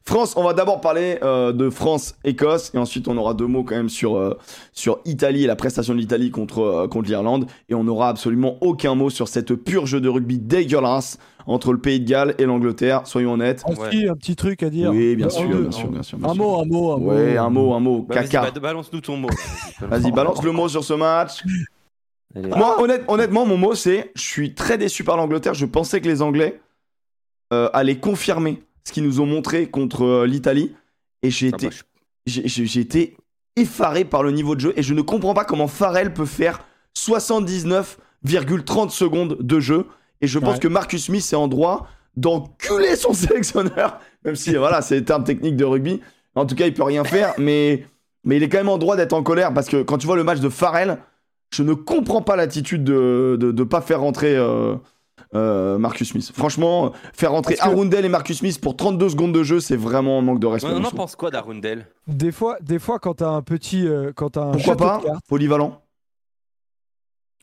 France, on va d'abord parler euh, de France-Écosse et ensuite on aura deux mots quand même sur, euh, sur Italie et la prestation de l'Italie contre, euh, contre l'Irlande et on n'aura absolument aucun mot sur cette purge de rugby dégueulasse entre le Pays de Galles et l'Angleterre, soyons honnêtes. Aussi, un petit truc à dire. Oui, bien sûr, bien sûr, bien sûr. bien Un sûr. mot, un mot, un mot. Ouais, un mot, un mot, Bah, caca. bah, balance-nous ton mot. *laughs* Vas-y, balance le mot sur ce match. Moi, honnête- honnêtement, mon mot, c'est je suis très déçu par l'Angleterre. Je pensais que les Anglais euh, allaient confirmer ce qu'ils nous ont montré contre euh, l'Italie. Et j'ai Ah été, j'ai- été effaré par le niveau de jeu. Et je ne comprends pas comment Farrell peut faire 79,30 secondes de jeu. Et je pense Ouais. que Marcus Smith est en droit d'enculer son *laughs* sélectionneur. Même si, voilà, c'est des termes techniques de rugby. En tout cas, il peut rien faire. Mais, mais il est quand même en droit d'être en colère. Parce que quand tu vois le match de Farrell, je ne comprends pas l'attitude de ne pas faire rentrer euh, euh, Marcus Smith. Franchement, faire rentrer Parce que- Arundel et Marcus Smith pour 32 secondes de jeu, c'est vraiment un manque de respect. On en pense quoi d'Arundel? Des fois, des fois, quand t'as un petit, euh, quand t'as un Pourquoi pas de Polyvalent.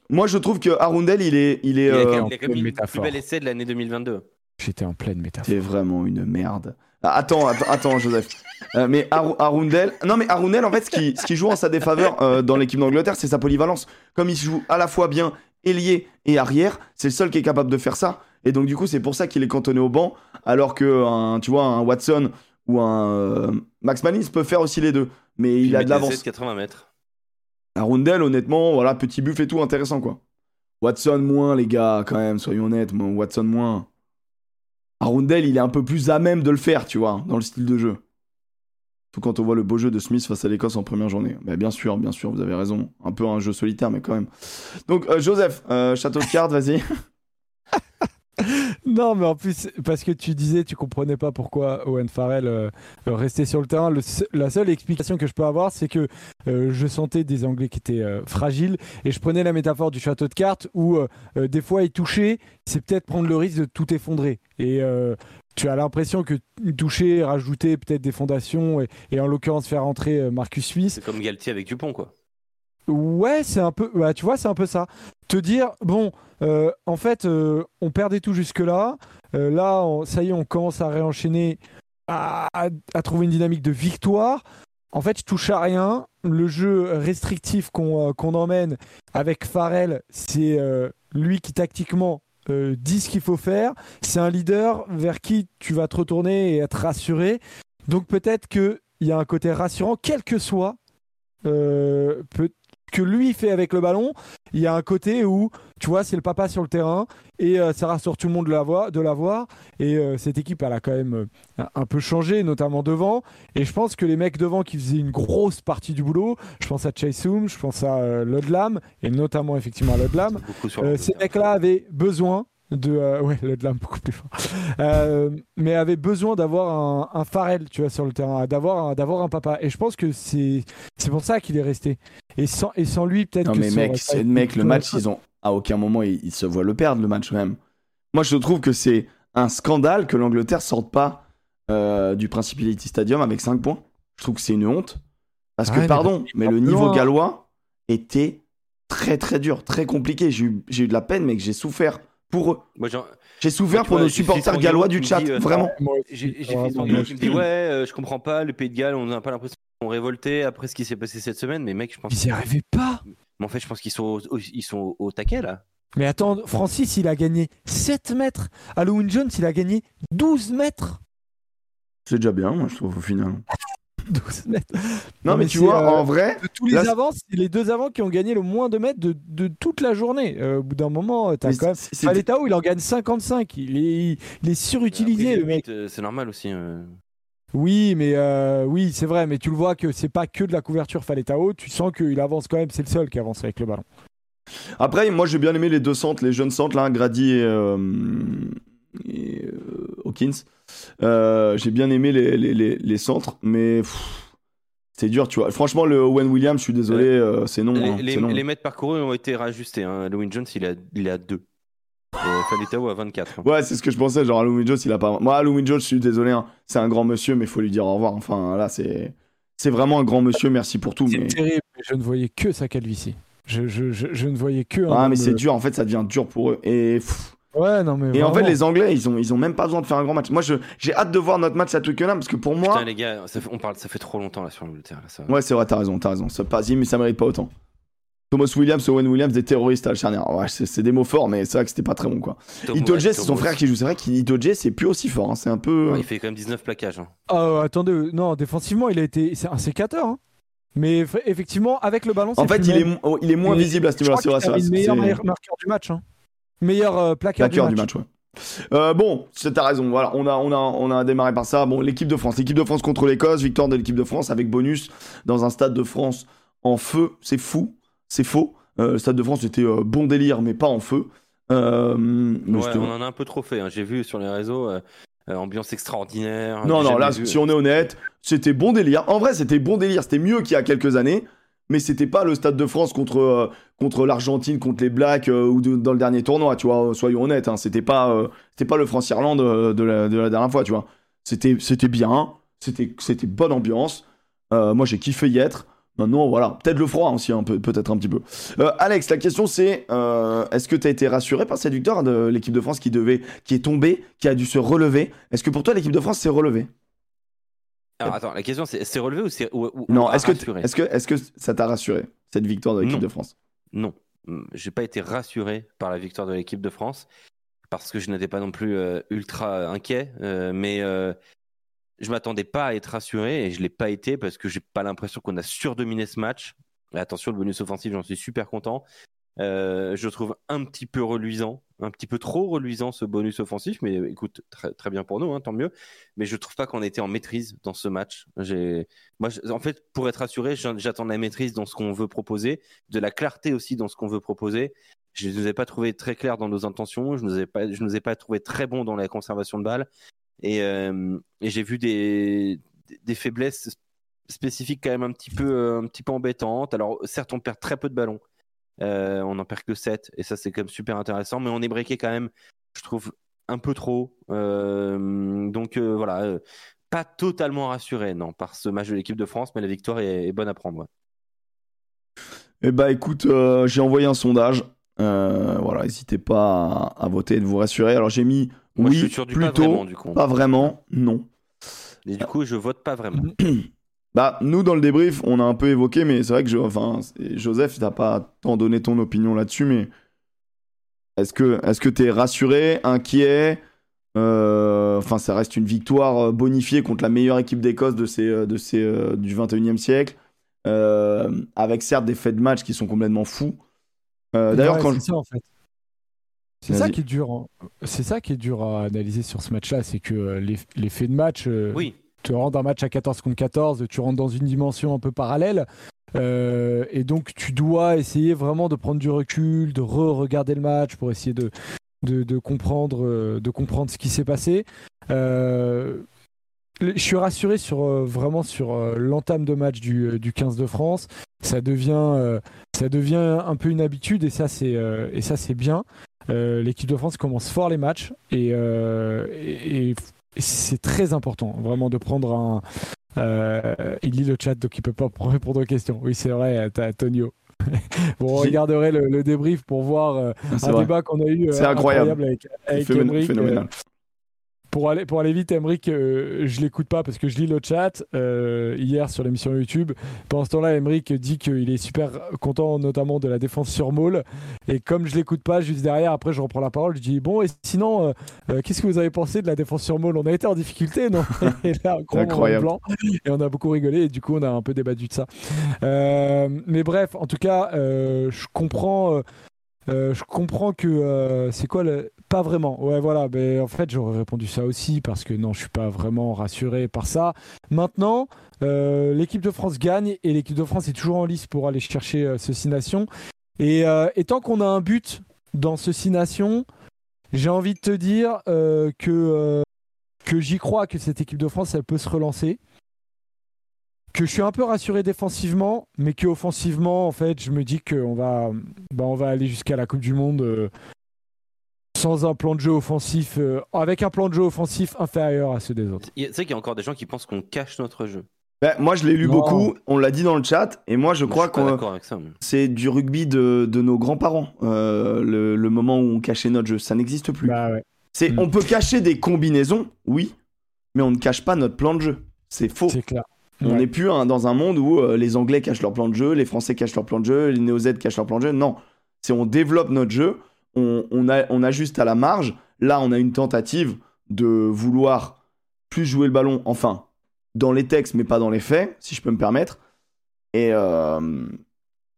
Moi, je trouve que Arundel, il est, il est, Il a euh, quand même- en il a plus métaphore. bel essai de l'année 2022. j'étais en pleine métaphore. c'est vraiment une merde. Ah, Attends, attends, attends, Joseph. Euh, mais Ar- Arundel, non mais Arundel, en fait, ce qui, ce qui joue en sa défaveur euh, dans l'équipe d'Angleterre, c'est sa polyvalence. Comme il joue à la fois bien ailier et arrière, c'est le seul qui est capable de faire ça. Et donc du coup, c'est pour ça qu'il est cantonné au banc, alors que un, tu vois, un Watson ou un euh, Max Manning peut faire aussi les deux. Mais il a de l'avance. de 80 mètres. Arundel, honnêtement, voilà, petit buff et tout, intéressant quoi. Watson moins, les gars, quand même, soyons honnêtes, Watson moins. Arundel, il est un peu plus à même de le faire, tu vois, dans le style de jeu. Quand on voit le beau jeu de Smith face à l'Écosse en première journée. Bah, bien sûr, bien sûr, vous avez raison. Un peu un jeu solitaire, mais quand même. Donc, euh, Joseph, euh, Château de cartes, vas-y. *laughs* Non, mais en plus, parce que tu disais, tu comprenais pas pourquoi Owen Farrell euh, restait sur le terrain. La seule explication que je peux avoir, c'est que je sentais des Anglais qui étaient fragiles. Et je prenais la métaphore du château de cartes où des fois, il touchait, c'est peut-être prendre le risque de tout effondrer. Et tu as l'impression que toucher, rajouter peut-être des fondations et, et en l'occurrence faire entrer euh, Marcus Smith, C'est comme Galtier avec Dupont, quoi. Ouais, c'est un peu. ouais, tu vois, c'est un peu ça. Te dire, bon, euh, en fait, euh, on perdait tout jusque-là. Euh, là, on- ça y est, on commence à réenchaîner, à, à- à trouver une dynamique de victoire. En fait, je touche à rien. Le jeu restrictif qu'on qu'on emmène avec Farrell, c'est lui qui tactiquement euh, dit ce qu'il faut faire. C'est un leader vers qui tu vas te retourner et être rassuré. Donc peut-être qu'il y a un côté rassurant, quel que soit euh, que lui fait avec le ballon, il y a un côté où, tu vois, c'est le papa sur le terrain et euh, ça rassure tout le monde de l'avoir. De l'avoir. Et euh, cette équipe, elle a quand même euh, un- peu changé, notamment devant. Et je pense que les mecs devant qui faisaient une grosse partie du boulot, je pense à Chaseum, je pense à Lodlam, et notamment effectivement à Lodlam, ces mecs-là avaient besoin de. euh, *laughs* ouais, le de l'âme beaucoup plus fort. Euh, mais avaient besoin d'avoir un, un Farrell, tu vois, sur le terrain, d'avoir un, d'avoir un papa. Et je pense que c'est, c'est pour ça qu'il est resté. Et sans, et sans lui, peut-être Non que mais mec, c'est mec, le match, ils ont à aucun moment ils, ils se voient le perdre le match même. Moi je trouve que c'est un scandale que l'Angleterre sorte pas euh, du Principality Stadium avec 5 points. Je trouve que c'est une honte parce que mais pardon, mais, le niveau loin. gallois était très très dur, très compliqué. J'ai eu, eu de la peine, mec, j'ai souffert pour eux. Moi, genre, J'ai souffert pour vois, nos supporters gallois du chat, dit, euh, vraiment. Aussi, J'ai fait son qui me dit ouais, euh, je comprends pas, le Pays de Galles, on n'a pas l'impression qu'ils sont révoltés après ce qui s'est passé cette semaine, mais mec, je pense. Ils y arrivaient pas. Mais en fait, je pense qu'ils sont, au, au- ils sont au taquet là. Mais attends, Francis, il a gagné 7 mètres. Halloween Jones, il a gagné 12 mètres. C'est déjà bien, moi je trouve au final. *laughs* 12 mètres. Non, Non, mais, mais tu vois, euh, en vrai, De tous les Là, c'est- avants, c'est les deux avants qui ont gagné le moins de mètres de, de toute la journée. Euh, au bout d'un moment, euh, t'as mais quand même. Paletao, il en gagne 55. Il est, il est surutilisé, Après, le mec. C'est normal aussi. euh. Oui, mais euh, oui, c'est vrai. Mais tu le vois que c'est pas que de la couverture Faletao. Tu sens qu'il avance quand même. C'est le seul qui avance avec le ballon. Après, moi j'ai bien aimé les deux centres, les jeunes centres là, Grady et, euh, et, euh, Hawkins. Euh, j'ai bien aimé les, les, les, les centres, mais c'est dur, tu vois. Franchement, le Owen Williams, je suis désolé, euh, c'est non. les, hein, les- c'est non. les mètres parcourus ont été rajustés. Hein. Halloween Jones, il a, il est à 2. Falitao à 24. hein. Ouais, c'est ce que je pensais. Genre, Halloween Jones, il a pas. Moi, Halloween Jones, je suis désolé, hein, c'est un grand monsieur, mais il faut lui dire au revoir. Enfin, là, c'est. C'est vraiment un grand monsieur, merci pour tout. C'est Mais... terrible. Je ne voyais que sa calvitie. Je, je, je, je ne voyais que. un Ah, mais de- c'est dur, en fait, ça devient dur pour eux. Et. pff, Ouais, non, mais. Et en fait, les Anglais, ils ont, ils ont même pas besoin de faire un grand match. Moi, je, j'ai hâte de voir notre match à Twickenham parce que pour moi. Putain, les gars, ça fait, on parle, ça fait trop longtemps là sur l'Angleterre. ça- Ouais, c'est vrai, t'as raison, t'as raison. Ça passe, mais ça mérite pas autant. Thomas Williams, Owen Williams, des terroristes à la charnière. Ouais, c'est, des mots forts, mais c'est vrai que c'était pas très bon, quoi. Ouais, c'est son frère qui joue. C'est vrai qu'Itoje, c'est plus aussi fort. hein. C'est un peu. Ouais, il fait quand même 19 plaquages. hein. Ah, attendez, non, défensivement, il a été. C'est un sécateur. hein. Mais effectivement, avec le ballon, en fait, il est, oh, il est moins Et visible à ce niveau-là. C'est vrai, c'est le meilleur marqueur du match. hein. Meilleur euh, plaqueur, du du match. match, ouais. Euh, bon, c'est- t'as raison. Voilà, on a, on a, on a démarré par ça. Bon, l'équipe de France, l'équipe de France contre l'Écosse, victoire de l'équipe de France avec bonus dans un stade de France en feu. C'est fou, c'est faux. Euh, le stade de France était euh, bon délire, mais pas en feu. Euh, mais Ouais, c'était- on en a un peu trop fait. hein. J'ai vu sur les réseaux, ambiance extraordinaire. Non, non, là, vu- si on est honnête, c'était bon délire. En vrai, c'était bon délire. C'était mieux qu'il y a quelques années. Mais c'était pas le Stade de France contre, euh, l'Argentine, contre les Blacks euh, ou dans le dernier tournoi, tu vois. Soyons honnêtes. hein. C'était pas, euh, le France-Irlande euh, de, la, de la dernière fois, tu vois. C'était, bien. C'était, bonne ambiance. Euh, moi, j'ai kiffé y être. Maintenant, voilà. Peut-être le froid aussi, peu, peut-être un petit peu. Euh, Alex, la question c'est euh, est-ce que tu as été rassuré par cette victoire de l'équipe de France qui qui est tombée, qui a dû se relever? Est-ce que pour toi, l'équipe de France s'est relevée? Alors attends, la question c'est c'est relevé ou c'est. Non, est-ce que, rassuré est-ce que, est-ce que ça t'a rassuré, cette victoire de l'équipe de France? Non, Hum, j'ai pas été rassuré par la victoire de l'équipe de France parce que je n'étais pas non plus euh, ultra inquiet, euh, mais euh, je m'attendais pas à être rassuré et je l'ai pas été parce que j'ai pas l'impression qu'on a surdominé ce match. Et attention, le bonus offensif, j'en suis super content. Euh, je trouve un petit peu reluisant, un petit peu trop reluisant ce bonus offensif, mais écoute, très, bien pour nous, hein, tant mieux. Mais je trouve pas qu'on était en maîtrise dans ce match. Moi, en fait, pour être rassuré, j'en- j'attends la maîtrise dans ce qu'on veut proposer, de la clarté aussi dans ce qu'on veut proposer, Je ne nous ai pas trouvé très clairs dans nos intentions. Je ne nous ai pas, je nous ai pas trouvé très bons dans la conservation de balles. Et, euh, j'ai vu des, faiblesses spécifiques quand même un petit peu, un petit peu embêtantes. Alors, certes, on perd très peu de ballons. Euh, on n'en perd que 7. Et ça, c'est quand même super intéressant. Mais on est breaké quand même, je trouve, un peu trop. Euh, donc, euh, voilà. pas totalement rassuré, non, par ce match de l'équipe de France. Mais la victoire est, est bonne à prendre. ouais. Eh bah écoute, euh, j'ai envoyé un sondage. Voilà, n'hésitez pas à, à voter et de vous rassurer. Alors j'ai mis Moi, oui, je suis sur du plutôt, pas vraiment, du coup. pas vraiment, non. Et du coup, je vote pas vraiment. *clears throat* Bah, nous, dans le débrief, on a un peu évoqué, mais c'est vrai que je, enfin, Joseph, t'as pas tant donné ton opinion là-dessus, mais est-ce que est-ce que t'es rassuré, inquiet Euh, Enfin, ça reste une victoire euh, bonifiée contre la meilleure équipe d'Écosse de ces, euh, de ces, euh, du 21e siècle, euh, avec certes des faits de match qui sont complètement fous. Euh, D'ailleurs, Ouais, quand c'est je- ça en fait. C'est ça qui est dur. hein. C'est ça qui est dur à analyser sur ce match-là, c'est que les, les faits de match euh, Oui, te rendent un match à 14 contre 14, tu rentres dans une dimension un peu parallèle. euh, et donc tu dois essayer vraiment de prendre du recul, de re-regarder le match pour essayer de, de, comprendre, euh, de comprendre ce qui s'est passé. Euh, je suis rassuré sur, vraiment sur l'entame de match du, du 15 de France. Ça devient, ça devient un peu une habitude et ça c'est et ça c'est bien. L'équipe de France commence fort les matchs et c'est très important vraiment de prendre un. Euh, il lit le chat donc il peut pas *laughs* répondre aux questions. Oui c'est vrai, t'as Tonio. bon, on regarderait le, le débrief pour voir euh, c'est un vrai. débat qu'on a eu. euh, C'est incroyable. avec, avec euh, phénoménal. Pour aller, pour aller vite, Emric, euh, je l'écoute pas parce que je lis le chat euh, hier sur l'émission YouTube. Pendant ce temps-là, Emric dit qu'il est super content, notamment de la défense sur Maul. Et comme je l'écoute pas, juste derrière, après, je reprends la parole. Je dis Bon, et sinon, euh, euh, qu'est-ce que vous avez pensé de la défense sur Maul? On a été en difficulté, non? *laughs* Et là, gros incroyable. blanc. Et on a beaucoup rigolé. Et du coup, on a un peu débattu de ça. Mais bref, en tout cas, je comprends. euh, je comprends que euh, c'est quoi le pas vraiment. Ouais voilà mais en fait j'aurais répondu ça aussi parce que non je suis pas vraiment rassuré par ça. Maintenant euh, l'équipe de France gagne et l'équipe de France est toujours en lice pour aller chercher euh, ce euh, et tant qu'on a un but dans ce Six Nations j'ai envie de te dire euh, que que j'y crois que cette équipe de France elle peut se relancer. Que je suis un peu rassuré défensivement, mais que offensivement, en fait, je me dis qu'on va, bah, on va aller jusqu'à la Coupe du Monde sans un plan de jeu offensif, euh, avec un plan de jeu offensif inférieur à ceux des autres. Tu sais qu'il y a encore des gens qui pensent qu'on cache notre jeu. Bah, moi, je l'ai lu Non. beaucoup, on l'a dit dans le chat, et moi, je crois moi. c'est du rugby de, de nos grands-parents, euh, le, le moment où on cachait notre jeu. Ça n'existe plus. Bah ouais. c'est, Mm. On peut cacher des combinaisons, oui, mais on ne cache pas notre plan de jeu. C'est faux. C'est clair. On Ouais. n'est plus hein, dans un monde où euh, les Anglais cachent leur plan de jeu, les Français cachent leur plan de jeu, les Néo-Z cachent leur plan de jeu. Non, c'est on développe notre jeu, on, a- on ajuste à la marge. Là, on a une tentative de vouloir plus jouer le ballon, enfin, dans les textes, mais pas dans les faits, si je peux me permettre. Et, euh,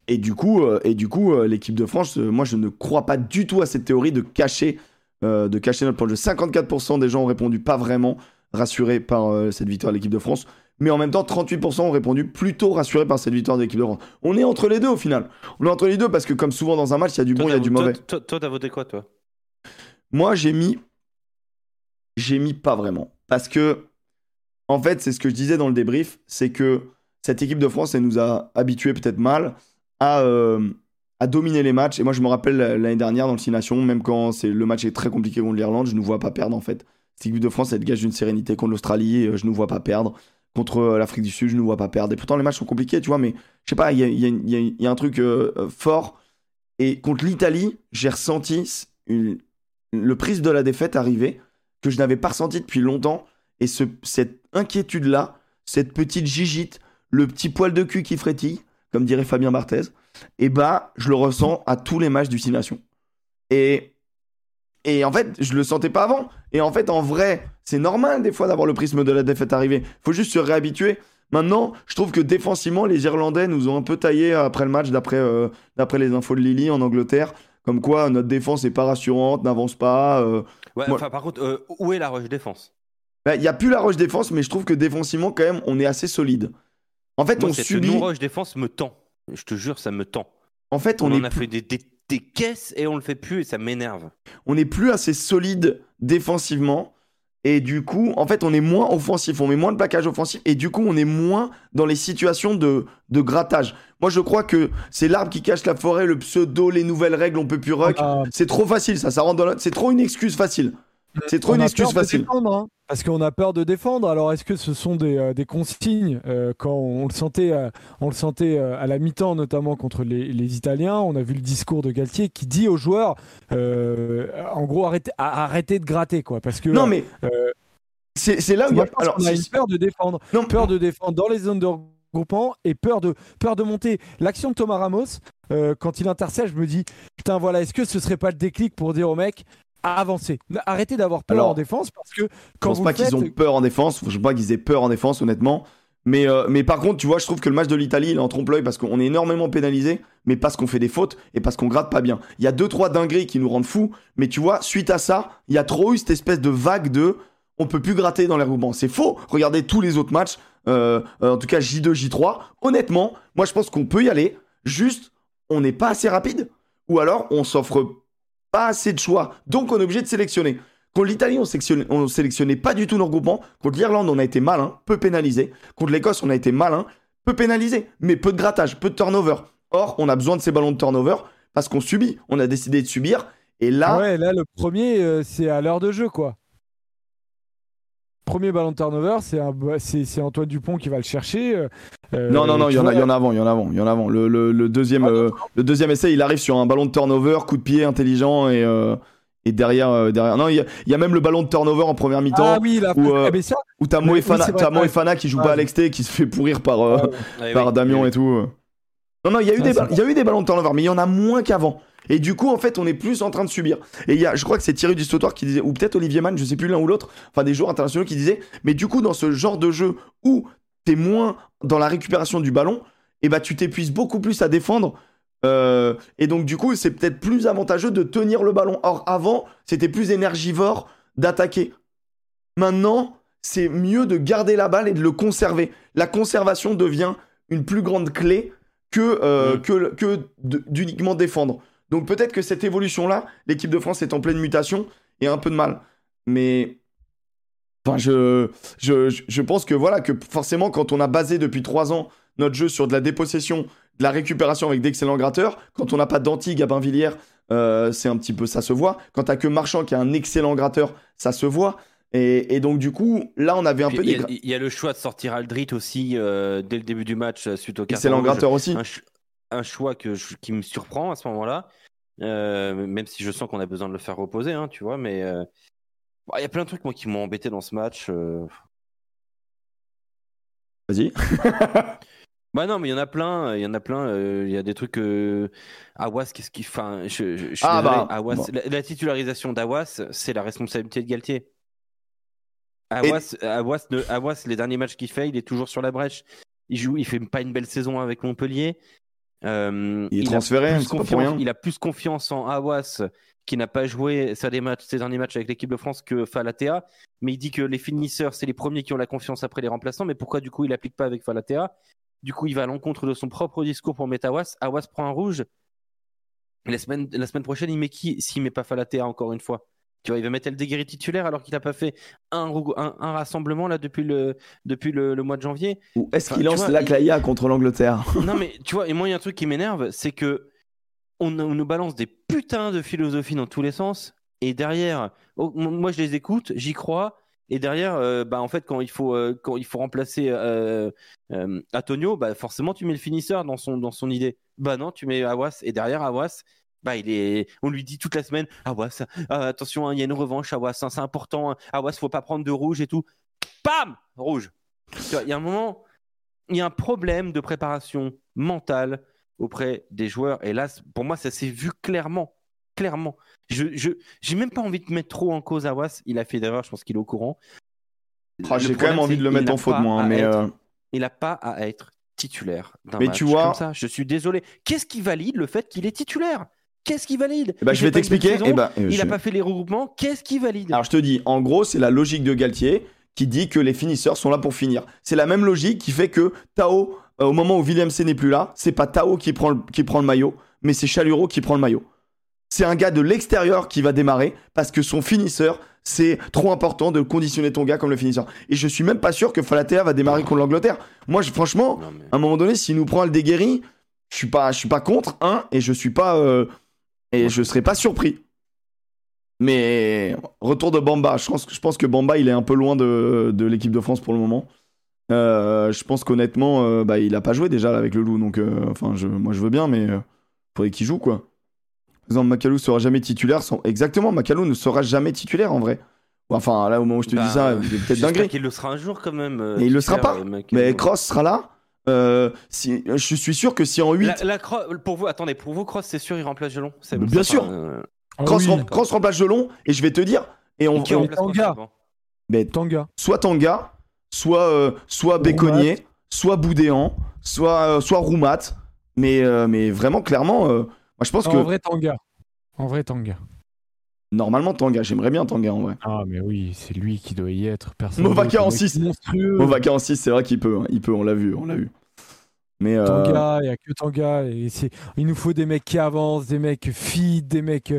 du coup, euh, et du coup euh, l'équipe de France, euh, moi, je ne crois pas du tout à cette théorie de cacher, euh, de cacher notre plan de jeu. 54% des gens ont répondu pas vraiment rassurés par euh, cette victoire de l'équipe de France mais en même temps 38% ont répondu plutôt rassurés par cette victoire de l'équipe de France. On est entre les deux au final. On est entre les deux parce que comme souvent dans un match, il y a du bon, il y a du mauvais. Toi, toi, t'as voté quoi, toi? Moi, j'ai mis j'ai mis pas vraiment parce que en fait, c'est ce que je disais dans le débrief, c'est que cette équipe de France, elle nous a habitués peut-être mal à euh, à dominer les matchs. Et moi, je me rappelle l'année dernière dans le Six Nations, même quand c'est le match est très compliqué contre l'Irlande, je ne vois pas perdre en fait. Cette équipe de France, elle dégage une sérénité contre l'Australie, euh, je ne vois pas perdre. Contre euh, l'Afrique du Sud, je ne vois pas perdre. Et pourtant, les matchs sont compliqués, tu vois, mais je sais pas, il y a, un truc euh, euh, fort. Et contre l'Italie, j'ai ressenti le prisme de la défaite arriver que je n'avais pas ressenti depuis longtemps. Et ce, cette inquiétude-là, cette petite gigite, le petit poil de cul qui frétille, comme dirait Fabien Barthez, et bah, je le ressens à tous les matchs du Six Nations. Et, et en fait, je le sentais pas avant. Et en fait, en vrai, c'est normal des fois d'avoir le prisme de la défaite arriver. Faut juste se réhabituer. Maintenant, je trouve que défensivement, les Irlandais nous ont un peu taillé après le match, d'après euh, d'après les infos de Lily en Angleterre. Comme quoi, notre défense est pas rassurante, n'avance pas. euh, Ouais, Moi- par contre, euh, où est la rush défense? Bah, Il y a plus la rush défense, mais je trouve que défensivement, quand même, on est assez solide. En fait, Moi, on cette subit. non-rush défense me tend. Je te jure, ça me tend. En fait, On, on, en est a fait des, des des caisses et on le fait plus et ça m'énerve. On n'est plus assez solide défensivement. Et du coup, en fait, on est moins offensif, on met moins de plaquage offensif, et du coup, on est moins dans les situations de, de grattage. Moi, je crois que c'est l'arbre qui cache la forêt, le pseudo, les nouvelles règles, on peut plus rock. Ah, C'est trop facile, ça, ça rentre dans la- C'est trop une excuse facile. C'est trop on une excuse facile. défendre, hein, parce qu'on a peur de défendre. Alors, est-ce que ce sont des, euh, des consignes euh, Quand on le sentait, euh, on le sentait euh, à la mi-temps, notamment contre les, les Italiens, on a vu le discours de Galtier qui dit aux joueurs, euh, en gros, arrêtez, de gratter, quoi. Parce que Non, mais euh, c'est là où il y moi, a. Alors, qu'on a une peur de défendre, non, peur de défendre dans les zones de regroupement et peur de, peur de monter. L'action de Thomas Ramos, euh, quand il intercède, je me dis, putain, voilà, est-ce que ce serait pas le déclic pour dire au mec avancer Arrêtez d'avoir peur Alors, en défense parce que Je quand pense vous pas faites, qu'ils ont peur en défense. Je pense pas qu'ils aient peur en défense, honnêtement. Mais, euh, mais par contre, tu vois, je trouve que le match de l'Italie, il est en trompe-l'œil parce qu'on est énormément pénalisé, mais parce qu'on fait des fautes et parce qu'on gratte pas bien. Il y a deux, trois dingueries qui nous rendent fous, mais tu vois, suite à ça, il y a trop eu cette espèce de vague de on peut plus gratter dans les regroupements. C'est faux. Regardez tous les autres matchs, euh, euh, en tout cas J2, J3. Honnêtement, moi je pense qu'on peut y aller. Juste, on n'est pas assez rapide. Ou alors, on s'offre pas assez de choix. Donc, on est obligé de sélectionner. Contre l'Italie, on sélectionnait, on sélectionnait pas du tout nos regroupements. Contre l'Irlande, on a été malin, peu pénalisé. Contre l'Écosse, on a été malin, peu pénalisé, mais peu de grattage, peu de turnover. Or, on a besoin de ces ballons de turnover parce qu'on subit. On a décidé de subir. Et là, Ouais, là, le premier, euh, c'est à l'heure de jeu, quoi. Premier ballon de turnover, c'est Antoine Dupont qui va le chercher. euh, euh, non, non, non, il y en a, il y en a avant, il y en a avant, il y en a avant. Le, le- le deuxième, euh, le deuxième essai, il arrive sur un ballon de turnover, coup de pied intelligent et, euh, et derrière, euh, derrière. Non, il y, a- il y a même le ballon de turnover en première mi-temps. Ah oui, là, où, euh, mais ça, Où t'as Oui, Moefana, oui, qui joue pas à l'exté, qui se fait pourrir par, euh, Ouais, par oui. Damien Oui. et tout. Non, non, il y, a eu Ouais, des c'est ba- il y a eu des ballons de turnover, mais il y en a moins qu'avant. Et du coup, en fait, on est plus en train de subir. Et il y a, je crois que c'est Thierry Dustotoir qui disait, ou peut-être Olivier Mann, je sais plus l'un ou l'autre, enfin des joueurs internationaux qui disaient, mais du coup, dans ce genre de jeu où t'es moins dans la récupération du ballon, et bah tu t'épuises beaucoup plus à défendre. Euh, et donc, du coup, c'est peut-être plus avantageux de tenir le ballon. Or, avant, c'était plus énergivore d'attaquer. Maintenant, c'est mieux de garder la balle et de le conserver. La conservation devient une plus grande clé que, euh, Mm. que, que d'uniquement défendre. Donc peut-être que cette évolution-là, l'équipe de France est en pleine mutation et a un peu de mal. Mais enfin, je, je, je- pense que voilà que forcément quand on a basé depuis trois ans notre jeu sur de la dépossession, de la récupération avec d'excellents gratteurs, quand on n'a pas d'anti Gabin-Villière, euh, c'est un petit peu ça se voit. Quand t'as que Marchand qui est un excellent gratteur, ça se voit. Et, et donc du coup, là on avait un Puis peu Il y, des a- y a le choix de sortir Aldrit aussi euh, dès le début du match euh, suite au carton rouge. gratteurs aussi. un, ch- un choix que je- qui me surprend à ce moment-là, euh, même si je sens qu'on a besoin de le faire reposer, hein, tu vois, mais euh, bon, il y a plein de trucs moi qui m'ont embêté dans ce match. euh. Vas-y. *laughs* Bah non, mais il y en a plein, il y en a plein. euh, Il y a des trucs. Euh... Awas, qu'est-ce qu'il fait enfin, je, je- je suis Ah, bah, Awas- bon. la, la titularisation d'Awas, c'est la responsabilité de Galtier. Awas, Awas, ne- Awas, les derniers matchs qu'il fait, il est toujours sur la brèche. Il joue, il fait pas une belle saison avec Montpellier. Euh, Il est a transféré, plus c'est pas pour confiance- rien. il a plus confiance en Awas qui n'a pas joué ses derniers matchs, ses derniers matchs avec l'équipe de France que Falatea. Mais il dit que les finisseurs, c'est les premiers qui ont la confiance après les remplaçants. Mais pourquoi du coup il applique pas avec Falatea? Du coup, il va à l'encontre de son propre discours pour mettre Awas. Awas prend un rouge. La semaine, la semaine prochaine, il met qui s'il met pas Falatea encore une fois? Tu vois, il va mettre El Deguerri titulaire alors qu'il n'a pas fait un, rou- un, un rassemblement là depuis le, depuis le, le mois de janvier. Ou est-ce Enfin, qu'il lance vois, la il- Claya contre l'Angleterre? Non mais tu vois, et moi il y a un truc qui m'énerve, c'est que on, on nous balance des putains de philosophies dans tous les sens, et derrière, oh, moi je les écoute, j'y crois, et derrière, euh, bah en fait quand il faut euh, quand il faut remplacer euh, euh, Antonio, bah forcément tu mets le finisseur dans son dans son idée. Bah non, tu mets Awas, et derrière Awas. Bah, il est... On lui dit toute la semaine Awas, euh, attention, hein, il y a une revanche, Awas, hein, c'est important, hein, Awas, faut pas prendre de rouge et tout. Bam Rouge. Il y a un moment, il y a un problème de préparation mentale auprès des joueurs. Et là, pour moi, ça s'est vu clairement. Clairement. Je je j'ai même pas envie de mettre trop en cause Awas. Il a fait d'erreur, je pense qu'il est au courant. Ah, J'ai quand même envie de le mettre en faute, moi. Mais être- euh, Il n'a pas à être titulaire d'un Mais match tu vois- comme ça. Je suis désolé. Qu'est-ce qui valide le fait qu'il est titulaire? Qu'est-ce qui valide Il je vais t'expliquer. Eh ben, euh, Il n'a je- pas fait les regroupements. Qu'est-ce qui valide Alors je te dis, en gros, c'est la logique de Galtier qui dit que les finisseurs sont là pour finir. C'est la même logique qui fait que Tao, euh, au moment où William C n'est plus là, c'est pas Tao qui prend le, qui prend le maillot, mais c'est Chaluro qui prend le maillot. c'est un gars de l'extérieur qui va démarrer parce que son finisseur, c'est trop important de conditionner ton gars comme le finisseur. Et je suis même pas sûr que Falatea va démarrer contre l'Angleterre. Moi, je- franchement, Non, mais- à un moment donné, s'il nous prend le déguerri, je suis pas, je suis pas contre un et je suis pas euh, et je serais pas surpris. Mais retour de Bamba, je pense, je pense que Bamba il est un peu loin de, de l'équipe de France pour le moment. Euh, je pense qu'honnêtement, euh, bah, il a pas joué déjà là, avec le Loup, donc euh, enfin, je, moi je veux bien, mais faudrait qu'il joue quoi. Par exemple, Macalou sera jamais titulaire. Sans... Exactement, Macalou ne sera jamais titulaire en vrai. Enfin, là au moment où je te Bah, dis ça, il est peut-être dinguerie. qu'il le sera un jour quand même. Mais il le sera pas. Mais Cross sera là. Euh, si, je suis sûr que si en 8, La, la cro- pour vous, attendez, pour vous, Cross, c'est sûr, il remplace Gelon bien ça, sûr. euh, Ah Cross, oui, rem- Cross remplace Gelon, et je vais te dire, et on, qui et on- remplace Tanga. Cross, mais Tanga. soit Tanga, soit, euh, soit Béconnier, soit Boudéan, soit, euh, soit Roumat, mais, euh, mais vraiment, clairement, euh, moi je pense que En vrai, Tanga. En vrai, Tanga. Normalement Tanga, j'aimerais bien Tanga en vrai. Ah, mais oui, c'est lui qui doit y être. Personne Movaka en le mec six. Monstrueux. Movaka en 6, c'est vrai qu'il peut, hein, il peut, on l'a vu, on l'a vu. Mais euh, Tanga, il n'y a que Tanga. Et. Il nous faut des mecs qui avancent, des mecs fit, des mecs,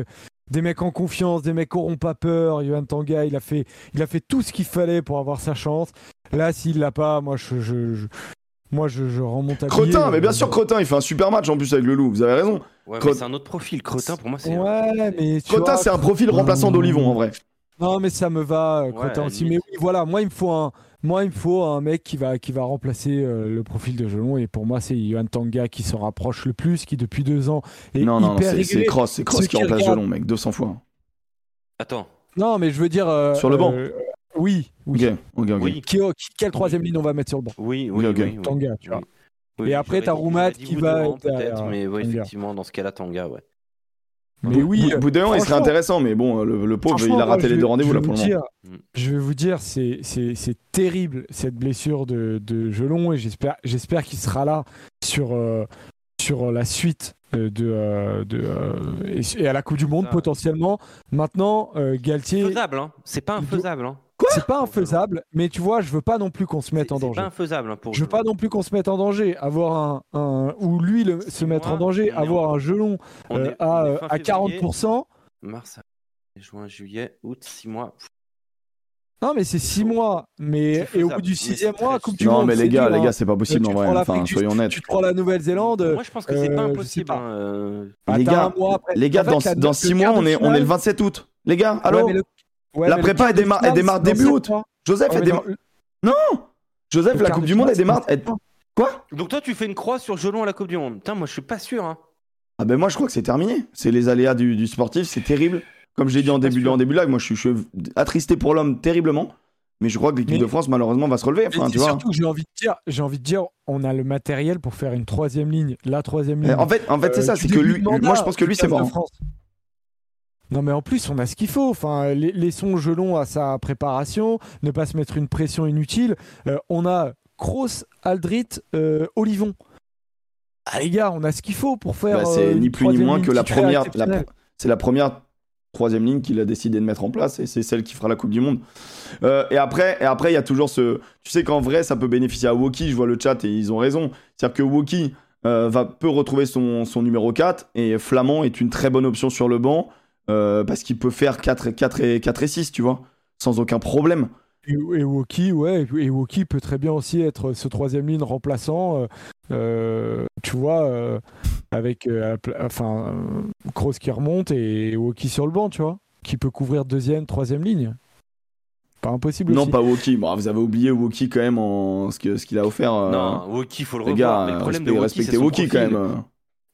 des mecs en confiance, des mecs qui n'auront pas peur. Johan Tanga, il a fait, il a fait tout ce qu'il fallait pour avoir sa chance. Là, s'il l'a pas, moi, je, je, je- moi, je, je remonte à Cretin, billet. mais bien sûr Cretin, il fait un super match en plus avec le Loup, vous avez raison. Ouais, Crot- mais c'est un autre profil. Cretin, pour moi, c'est. Ouais, mais tu Cretin, vois, c'est un profil remplaçant d'Olivon en vrai. Non, mais ça me va, euh, la aussi. Mais oui, voilà, moi, il me faut un, moi, il me faut un mec qui va, qui va remplacer euh, le profil de Gelon. Et pour moi, c'est Johan Tanga qui se rapproche le plus, qui depuis deux ans est Non, non, non, c'est. Cross, c'est Cross qui qui remplace Gelon, mec, 200 fois. Attends. Non, mais je veux dire. euh, Sur le banc. euh, oui, oui. Ok, ok, ok. Oui, Qui, qui- quelle troisième ligne on va mettre sur le banc oui, oui. Oui. Tanga, tu vois. Oui. Oui, Et après, t'as Roumat qui va être peut-être, derrière mais ouais, effectivement, dans ce cas-là, Tanga, ouais. Mais oui. Bou- euh, Boudéan, il serait intéressant, mais bon, le, le pauvre, il a raté moi, les deux rendez-vous je là vais pour le vous moment. dire-. Je vais vous dire, c'est, c'est, c'est terrible cette blessure de, de Gelon et j'espère, j'espère qu'il sera là sur, euh, sur la suite euh, de, euh, de, euh, et, et à la Coupe du Monde potentiellement. Maintenant, euh, Galtier, Faisable, hein. C'est pas infaisable, hein. C'est pas infaisable, mais tu vois, je veux pas non plus qu'on se mette C'est en c'est danger. pas infaisable, hein, pour Je veux pas non plus qu'on se mette en danger, avoir un, un ou lui le- se mettre en danger, avoir en- un gelon On euh, est- à, euh, à février, 40%. Mars, juin, juillet, août, 6 mois. Non, mais c'est 6 mois. Mais C'est et au bout du mais sixième c'est mois, très Coupe du Non, Monde. mais les c'est gars, les gars, c'est pas possible tu en vrai. Enfin, soyons honnêtes. Tu te prends la Nouvelle-Zélande. Moi, je pense que c'est euh, pas impossible. hein, euh, Les gars, les gars, dans, la- dans le 6 quart mois, on est, on est finale- le 27 août. Les gars, allô ouais, La prépa, elle démarre- elle démarre début août. Joseph, Ouais, elle démarre. dans- Joseph, la Coupe du Monde, elle démarre. Quoi Donc toi, tu fais une croix sur Gelon à la Coupe du Monde. Putain, moi, je suis pas sûr. Hein. Ah ben moi, je crois que c'est terminé. C'est les aléas du, du sportif, c'est terrible. Comme j'ai dit en début, en début de live, moi, je suis, je suis attristé pour l'homme terriblement. Mais je crois que l'équipe Mais- de France, malheureusement, va se relever. Mais Enfin, c'est tu vois. surtout que j'ai envie de dire, j'ai envie de dire, on a le matériel pour faire une troisième ligne, la troisième ligne. En fait, en fait c'est Euh, ça, c'est que lui, moi, je pense que lui, c'est 15 de mort. Non mais en plus on a ce qu'il faut. Enfin, la- laissons Gelon à sa préparation, ne pas se mettre une pression inutile. Euh, on a Kroos, Aldrit, euh, Olivon. Ah les gars, on a ce qu'il faut pour faire. Bah, c'est euh, ni plus ni moins que la première. la- c'est la première troisième ligne qu'il a décidé de mettre en place et c'est celle qui fera la Coupe du Monde. Euh, et après, et après, il y a toujours ce. Tu sais qu'en vrai, ça peut bénéficier à Woki. Je vois le chat et ils ont raison. C'est-à-dire que Woki va peut retrouver son, son numéro 4 et Flamand est une très bonne option sur le banc euh, parce qu'il peut faire 4, 4, et, 4 et 6, tu vois, sans aucun problème. Et, et Woki, ouais, et Woki peut très bien aussi être ce troisième ligne remplaçant. euh, euh, tu vois, euh, avec euh, enfin Kroos qui remonte et Woki sur le banc, tu vois, qui peut couvrir deuxième, troisième ligne. Pas impossible Non, aussi. pas Woki. Bon, vous avez oublié Woki quand même en ce que- ce qu'il a offert. euh, Non, Woki, faut le les revoir. gars, mais le problème de respectez, Woki, quand même.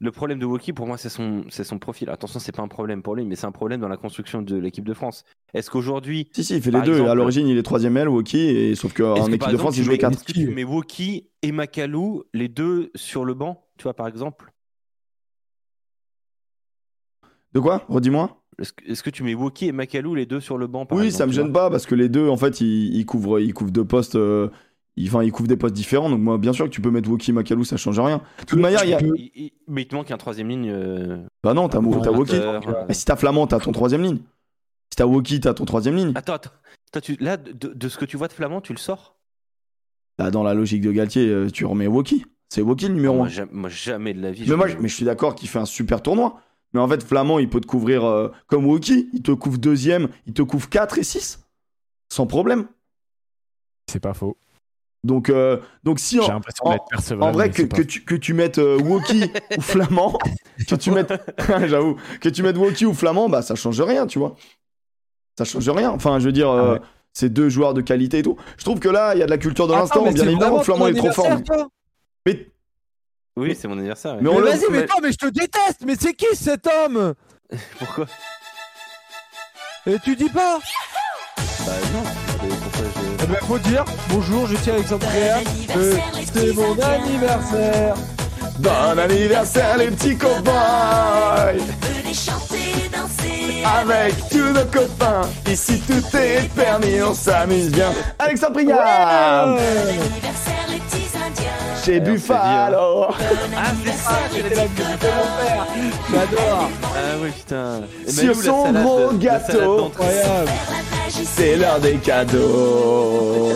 Le problème de Woki, pour moi, c'est son, c'est son profil. Attention, c'est pas un problème pour lui, mais c'est un problème dans la construction de l'équipe de France. Est-ce qu'aujourd'hui, Si, si, il fait les deux. exemple- à l'origine, il est troisième aile, Woki, et sauf qu'en que, équipe de France, il jouait mets- 4. est-ce que tu mets Woki et Makalou, les deux sur le banc, tu vois, par exemple? De quoi? Redis-moi. Est-ce que, tu mets Woki et Makalou, les deux sur le banc par Oui, exemple, ça me gêne pas parce que les deux, en fait, ils, ils couvrent, ils couvrent deux postes. euh, ils, enfin, ils couvrent des postes différents. Donc, moi, bien sûr que tu peux mettre Woki Makalou, ça change rien. De toute manière, il y a. Il- il- mais il te manque un troisième ligne. euh, Bah non, t'as Woki. Euh. Et si t'as Flamand, t'as ton troisième ligne. Si t'as Woki, t'as ton troisième ligne. Attends, attends. Toi, tu- là, de, de ce que tu vois de Flamand, tu le sors? Là, dans la logique de Galtier, euh, tu remets Woki. C'est Woki le numéro moi, 1. jamais, moi, jamais de la vie. Mais je- moi, mais je suis d'accord qu'il fait un super tournoi. Mais en fait, Flamand, il peut te couvrir euh, comme Woki. Il te couvre deuxième, il te couvre 4 et 6. Sans problème. C'est pas faux. Donc, euh, donc si J'ai en, en- en vrai que, que tu, que tu mettes euh, Woki ou Flamand, *laughs* que tu mettes, *laughs* j'avoue, que tu mettes Woki ou Flamand, bah ça change rien, tu vois. Ça change rien. Enfin, je veux dire, euh, Ah ouais. c'est deux joueurs de qualité et tout. Je trouve que là, il y a de la culture de l'instant. mais Bien évidemment, Flamand est trop fort. Mais, Oui, c'est mon anniversaire. mais Mais vas-y, mais toi, mais je te déteste Mais c'est qui cet homme *laughs* Pourquoi? Et tu dis pas Bah non. Eh ben, faut dire, bonjour, je suis Alexandre Créa, euh, c'est mon anniversaire Bon anniversaire, les petits cowboys! Venez chanter, danser Avec tous nos copains, ici tout est permis, on s'amuse bien. Alexandre! Bon anniversaire les petits indiens Chez Alors, Buffalo! Ah, c'est ça, C'était la musique de mon père J'adore Ah oui, putain. Et Sur Malou, la son salade- gros la gâteau. d'entrée. Incroyable C'est l'heure des cadeaux.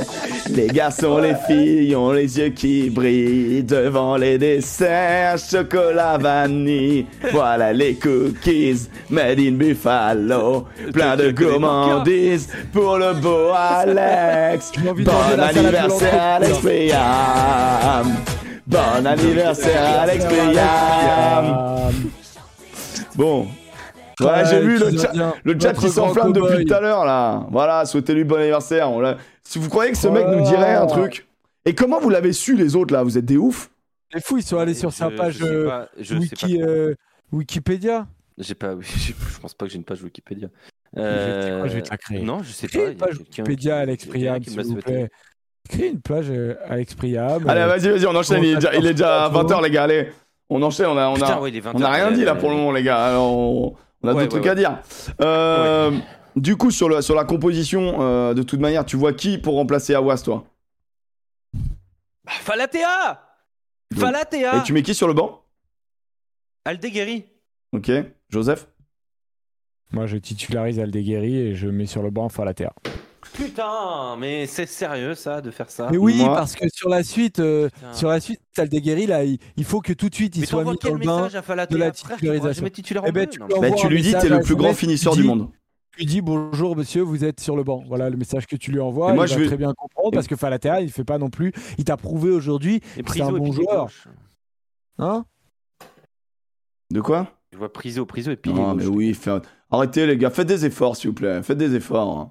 Les garçons, les filles ont les yeux qui brillent devant les desserts, chocolat vanille. Voilà les cookies made in Buffalo. Plein de gourmandises pour le beau Alex. Bon anniversaire Alex Priam. Bon anniversaire Alex Priam. Bon. Ouais, j'ai vu le chat. Le chat qui s'enflamme depuis tout à l'heure là. Voilà, souhaitez-lui bon anniversaire. On si vous croyez que ce mec nous dirait un truc. Et comment vous l'avez su les autres là? Vous êtes des oufs? Les fous, ils sont allés sur sa Je- page je sais euh, pas- je sais Wiki, pas. euh, Wikipédia. J'ai pas, *laughs* je pense pas que j'ai une page Wikipédia. Je vais te- Euh, je vais te la créer. Non, je sais pas. une page Wikipédia Alex Priam, s'il vous plaît. Écris une page euh, Alex Priam. Allez, euh, vas-y, vas-y, on enchaîne. Il est déjà, il est déjà à 20h, les gars. Allez, on enchaîne. On a, on Putain, a, ouais, il est 20 on a heures, rien dit là pour le moment, les gars. Alors, on, on a Ouais, d'autres ouais, trucs à dire. Euh, Du coup, sur, le, sur la composition, euh, de toute manière, tu vois qui pour remplacer Awas, toi? Bah, Falatea! Donc- Falatea! Et tu mets qui sur le banc? Aldeguerri. Ok, Joseph? Moi, je titularise Aldeguerri et je mets sur le banc Falatea. Putain, mais c'est sérieux ça de faire ça Mais oui, moi- parce que sur la suite, euh, sur la suite, Aldeguerri, là, il, il faut que tout de suite il Mais soit mis dans le bain. de la titularisation. Eh ben, tu Bah, lui dis, t'es le plus grand finisseur du monde. Tu lui dis bonjour monsieur, vous êtes sur le banc. Voilà le message que tu lui envoies. Et moi, il je va vais- très bien comprendre parce que Falatea, il fait pas non plus. Il t'a prouvé aujourd'hui Et que c'est un bon joueur. Hein? De quoi? Je vois Priso, Priso et pilier Non, gauche. mais oui, fait- arrêtez les gars, faites des efforts s'il vous plaît, faites des efforts. hein.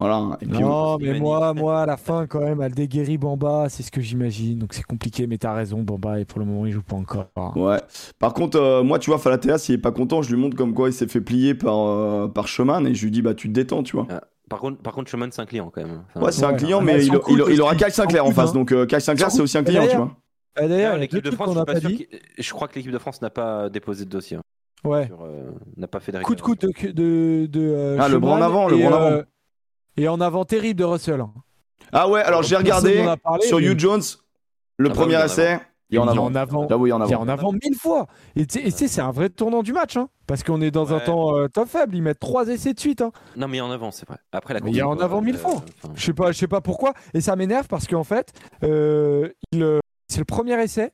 Voilà. Et puis, Non, mais moi, moi, à la fin, quand même, Aldeguerri, Bamba, c'est ce que j'imagine. Donc c'est compliqué, mais t'as raison, Bamba, et pour le moment, il joue pas encore. Ouais. Par contre, euh, moi, tu vois, Falatea, s'il est pas content, je lui montre comme quoi il s'est fait plier par, euh, par Chemin et je lui dis, bah, tu te détends, tu vois. Par contre, par contre, Schumann, c'est un client quand même. Enfin, Ouais, c'est un client, Ah, mais il, cool il- il aura. Kyle Sinclair en face, cool, donc euh, Kyle Sinclair, c'est aussi un client, tu vois. Ah, D'ailleurs, l'équipe deux de France, je, suis pas sûr je crois que l'équipe de France n'a pas déposé de dossier. hein, Ouais. euh, n'a pas fait de Coup de coude de, de, de euh, Ah, le bras en avant, le bras en avant. Et en avant terrible de Russell. Ah ouais, alors j'ai regardé n'en a parlé, sur mais- Hugh Jones, le Ah bah premier oui, essai, il est en Il est avant. en avant. Il est en Il est avant. en avant mille fois. Et tu sais- c'est un vrai tournant du match. Hein, parce qu'on est dans un temps euh, top faible. Ils mettent trois essais de suite. Hein. Non, mais en avant, c'est vrai. Après la il y a course, en avant mille euh, fois. enfin, Je sais pas, je sais pas pourquoi. Et ça m'énerve parce qu'en fait, euh, c'est le premier essai.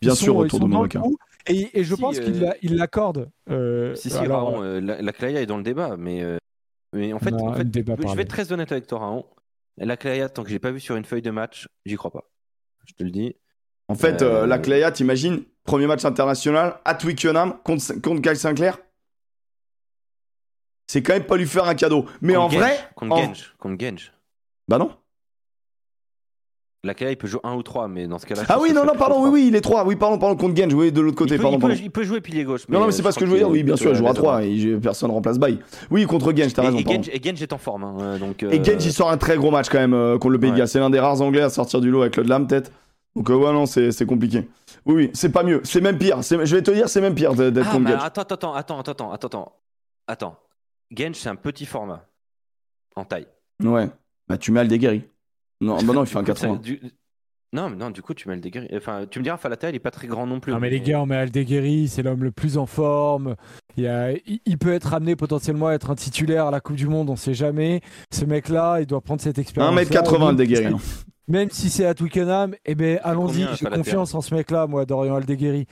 Bien Ils sûr, sont- retour de. Et, et je Si, pense euh, qu'il l'a- il l'accorde. euh, Si, si, alors, euh, la, la Claya est dans le débat, mais, euh, mais en fait, Non, en fait, le débat je parlé. vais être très honnête avec toi, Raon. La Claya, tant que j'ai pas vu sur une feuille de match, j'y crois pas. Je te le dis. En fait, euh, Euh, la Cléa, t'imagines, premier match international à Twickenham contre, contre Kyle Sinclair C'est quand même pas lui faire un cadeau. Mais en vrai. Contre en- Genge. Contre Genge. Bah non. La il peut jouer un ou trois, mais dans ce cas-là. Ah oui, non, non, pardon, oui, trois. oui, il est 3. Oui, pardon, pardon, contre Genge, oui, de l'autre côté, il peut, pardon, il peut- pardon. il peut jouer pilier gauche. Non, non, mais euh, c'est pas ce que je veux dire, oui, bien sûr, il jouera plutôt à 3, l'aise et personne remplace Baye. Oui, contre Genge, t'as raison, et. Genge, et Genge est en forme. hein, euh, Et euh, Genge, il sort un très gros match quand même euh, contre le Pays de. Galles. C'est l'un des rares Anglais à sortir du lot avec le Lam, peut-être. Donc, euh, ouais, non, c'est compliqué. Oui, oui, c'est pas mieux. C'est même pire. Je vais te dire, c'est même pire d'être Ah, contre Genge. attends, attends, attends, attends, attends, attends, attends. Attends. Genge, c'est un petit format. En taille. Ouais. Bah, tu mets Aldeguerri. Non, bah non, il fait un Du coup, ça- 80. du- Non, mais non, du coup, tu mets le déguerri. Enfin, tu me diras, Falata, il est pas très grand non plus. Non mais les gars, on met Aldeguerri, c'est l'homme le plus en forme. Il, a- peut être amené potentiellement à être un titulaire à la Coupe du Monde, on sait jamais. Ce mec-là, il doit prendre cette expérience. 1m80 Aldeguerri. hein. Même si c'est à Twickenham, eh ben allons-y, j'ai confiance en ce mec-là, moi, Dorian Aldeguerri.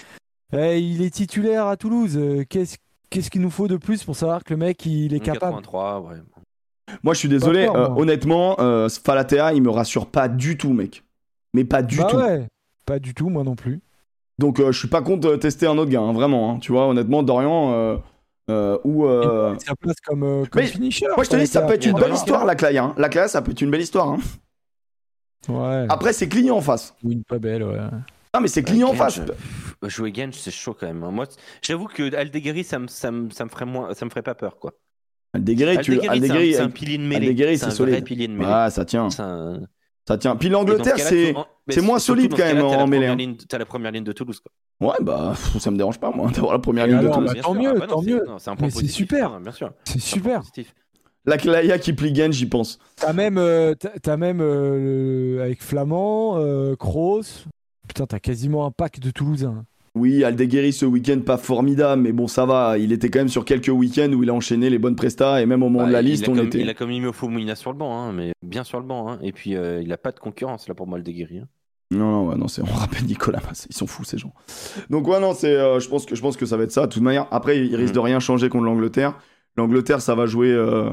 Eh, il est titulaire à Toulouse. euh, Qu'est-ce qu'est-ce qu'il nous faut de plus pour savoir que le mec il est capable? 83, ouais. Moi, je suis désolé. Fort, euh, honnêtement, euh, Falatea, il me rassure pas du tout, mec. Mais pas du Bah tout. ouais, pas du tout, moi non plus. Donc, euh, je suis pas contre tester un autre gars, hein, vraiment. hein. Tu vois, honnêtement, Dorian euh, euh, ou. euh, Sa place comme, euh, comme Mais finisher. Moi, je te dis, ça peut être une belle histoire, la Clay. Hein. La Clay, ça peut être une belle histoire. Hein. Ouais. Après, c'est client en face. Ou une pas belle, ouais. Ah, mais c'est client en face. Jouer Genj, c'est chaud quand même. hein. Moi, j'avoue que Aldeguerri, ça me, ça, me, ça me ferait moins, ça me ferait pas peur, quoi. Aldeguerri, tu. Aldeguerri, c'est un- pilier de mêlée. C'est c'est un vrai solide. pilier de mêlée. Ah, ça tient. Un- Ça tient. Puis l'Angleterre, c'est. c'est moins solide quand même en la mêlée, première hein. ligne- T'as la première ligne de Toulouse, quoi. Ouais, bah, ça me dérange pas, moi, d'avoir la première Et ligne de Toulouse. bah, tant mieux, Ah bah non, tant c'est- mieux. C'est super. bien sûr. C'est super. La Claya qui plie Genj, j'y pense. T'as même, euh, t'as t'as même euh, avec Flamand, euh, Kroos. Putain, t'as quasiment un pack de Toulousains. Oui, Aldeguerri ce week-end pas formidable, mais bon ça va. Il était quand même sur quelques week-ends où il a enchaîné les bonnes prestas et même au moment Bah, de la il liste on comme- était. Il a comme mis au Fomina sur le banc, hein, mais bien sur le banc. hein. Et puis, euh, il a pas de concurrence là pour moi, Aldeguerri. hein. Non non ouais, non c'est on rappelle Nicolas ils sont fous ces gens. Donc ouais non c'est euh, je pense que je pense que ça va être ça. De toute manière après il risque Mhm. de rien changer contre l'Angleterre. L'Angleterre ça va jouer. euh,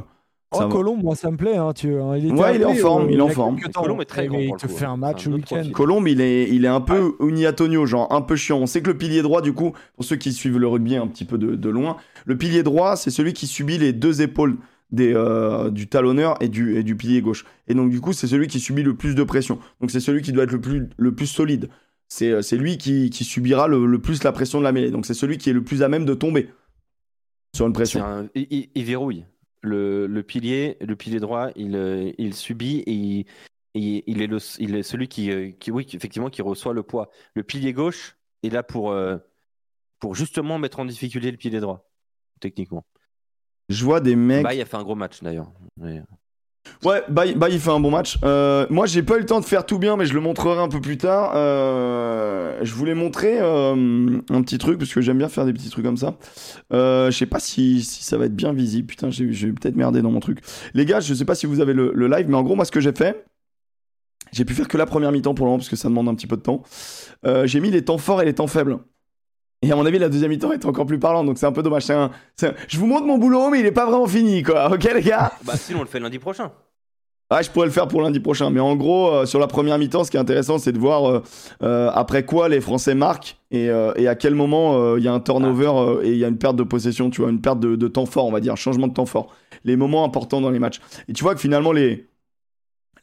Oh, ça va- Colombe, moi ça me plaît. Hein, tu, hein, il était Ouais, il est en appelé, forme, euh, il est en y a forme. Colombe est très grand Il te fait hein. un match C'est un au week-end. Colombe, il est, il est un peu uniatonio, genre un peu chiant. On sait que le pilier droit, du coup, pour ceux qui suivent le rugby un petit peu de, de loin, le pilier droit, c'est celui qui subit les deux épaules des, euh, du talonneur et du, et du pilier gauche. Et donc, du coup, c'est celui qui subit le plus de pression. Donc, c'est celui qui doit être le plus, le plus solide. C'est euh, c'est lui qui, qui subira le, le plus la pression de la mêlée. Donc, c'est celui qui est le plus à même de tomber sur une pression. un- il, il- il verrouille. Le, le pilier, le pilier droit, il, euh, il subit et il, il est, le, il est celui qui, euh, qui, oui, effectivement, qui reçoit le poids. Le pilier gauche est là pour, euh, pour justement mettre en difficulté le pilier droit, techniquement. Je vois des mecs. Bah, il a fait un gros match d'ailleurs. Mais- Ouais, bah, bah, il fait un bon match. Euh, moi, j'ai pas eu le temps de faire tout bien, mais je le montrerai un peu plus tard. Euh, je voulais montrer euh, un petit truc, parce que j'aime bien faire des petits trucs comme ça. Je sais pas si, si ça va être bien visible. Putain, j'ai peut-être merdé dans mon truc. Les gars, je sais pas si vous avez le, le live, mais en gros, moi, ce que j'ai fait, j'ai pu faire que la première mi-temps pour le moment, parce que ça demande un petit peu de temps. J'ai mis les temps forts et les temps faibles. Et à mon avis, la deuxième mi-temps est encore plus parlante, donc c'est un peu dommage. Un- un- Je vous montre mon boulot, mais il est pas vraiment fini, quoi. *laughs* Ok, les gars? Bah, sinon, on le fait lundi prochain. ah, je pourrais le faire pour lundi prochain, mais en gros, euh, sur la première mi-temps, ce qui est intéressant, c'est de voir euh, euh, après quoi les Français marquent et, et à quel moment il y a un turnover euh, et il y a une perte de possession, tu vois, une perte de, de temps fort, on va dire, un changement de temps fort. Les moments importants dans les matchs. Et tu vois que finalement, les,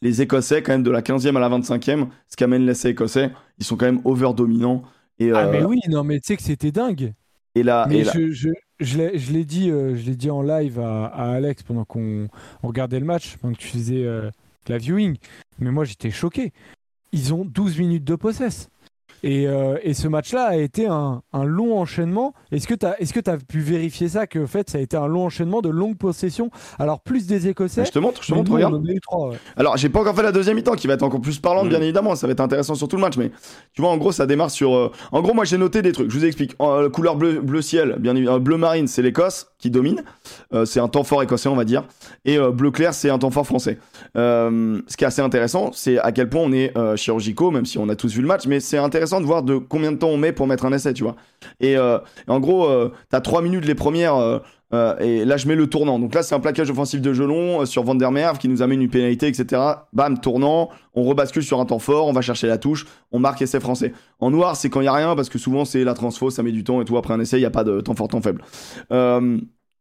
les Écossais, quand même, de la 15e à la 25e, ce qu'amène l'essai écossais, ils sont quand même over-dominants. Et, Ah, euh, mais oui, non, mais tu sais que c'était dingue. et là, Mais et là- je, je, je l'ai je l'ai dit, euh, je l'ai dit en live à, à Alex pendant qu'on on regardait le match, pendant que tu faisais euh, la viewing. Mais moi, j'étais choqué. Ils ont 12 minutes de possess. Et, euh, et ce match-là a été un, un long enchaînement. Est-ce que tu as, est as pu vérifier ça, que en fait, ça a été un long enchaînement de longues possessions? Alors, plus des Écossais. je te montre, je te montre, nous, regarde. eu trois, ouais. Alors, j'ai pas encore fait la deuxième mi-temps qui va être encore plus parlante, Mm. bien évidemment. Ça va être intéressant sur tout le match. Mais tu vois, en gros, ça démarre sur. euh, En gros, moi, j'ai noté des trucs. Je vous explique. En, euh, couleur bleu, bleu ciel, bien évidemment. bleu marine, c'est l'Écosse qui domine. Euh, c'est un temps fort écossais, on va dire. Et bleu clair, c'est un temps fort français. Ce qui est assez intéressant, c'est à quel point on est chirurgicaux, même si on a tous vu le match. Mais c'est intéressant de voir de combien de temps on met pour mettre un essai, tu vois. Et, euh, en gros, euh, t'as 3 minutes les premières. euh, et là, je mets le tournant. Donc là, c'est un plaquage offensif de Gelon sur Van der Merwe qui nous amène une pénalité, etc. Bam, tournant. On rebascule sur un temps fort. On va chercher la touche. On marque essai français. En noir, c'est quand il y a rien parce que souvent, c'est la transfo, ça met du temps et tout. Après un essai, il n'y a pas de temps fort, temps faible.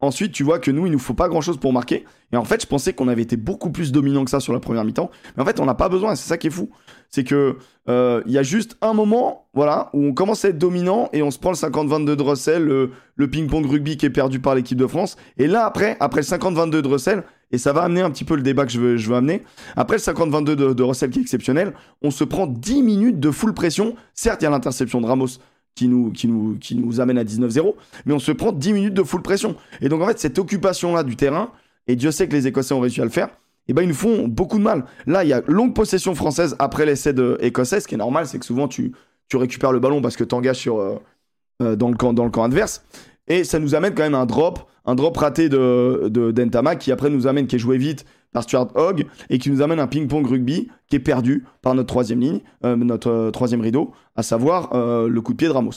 Ensuite, tu vois que nous, il nous faut pas grand chose pour marquer. Et en fait, je pensais qu'on avait été beaucoup plus dominant que ça sur la première mi-temps. Mais en fait, on n'a pas besoin. C'est ça qui est fou. C'est que euh, il y a juste un moment, voilà, où on commence à être dominant et on se prend le 50-22 de Russell, le, le ping-pong rugby qui est perdu par l'équipe de France. Et là, après, après le 50-22 de Russell, et ça va amener un petit peu le débat que je veux, je veux amener. Après le 50-22 de, de Russell qui est exceptionnel, on se prend 10 minutes de full pression. Certes, il y a l'interception de Ramos qui nous, amène à 19-0, mais on se prend 10 minutes de full pression. Et donc, en fait, cette occupation-là du terrain, et Dieu sait que les Écossais ont réussi à le faire, et ben ils nous font beaucoup de mal. Là, il y a longue possession française après l'essai de écossais. Ce qui est normal, c'est que souvent tu, tu récupères le ballon parce que tu engages sur, euh, euh, dans, le camp, adverse. Et ça nous amène quand même un drop, un drop raté de Dentama qui après nous amène, qui est joué vite par Stuart Hogg et qui nous amène un ping-pong rugby qui est perdu par notre troisième ligne, euh, notre euh, troisième rideau, à savoir euh, le coup de pied de Ramos.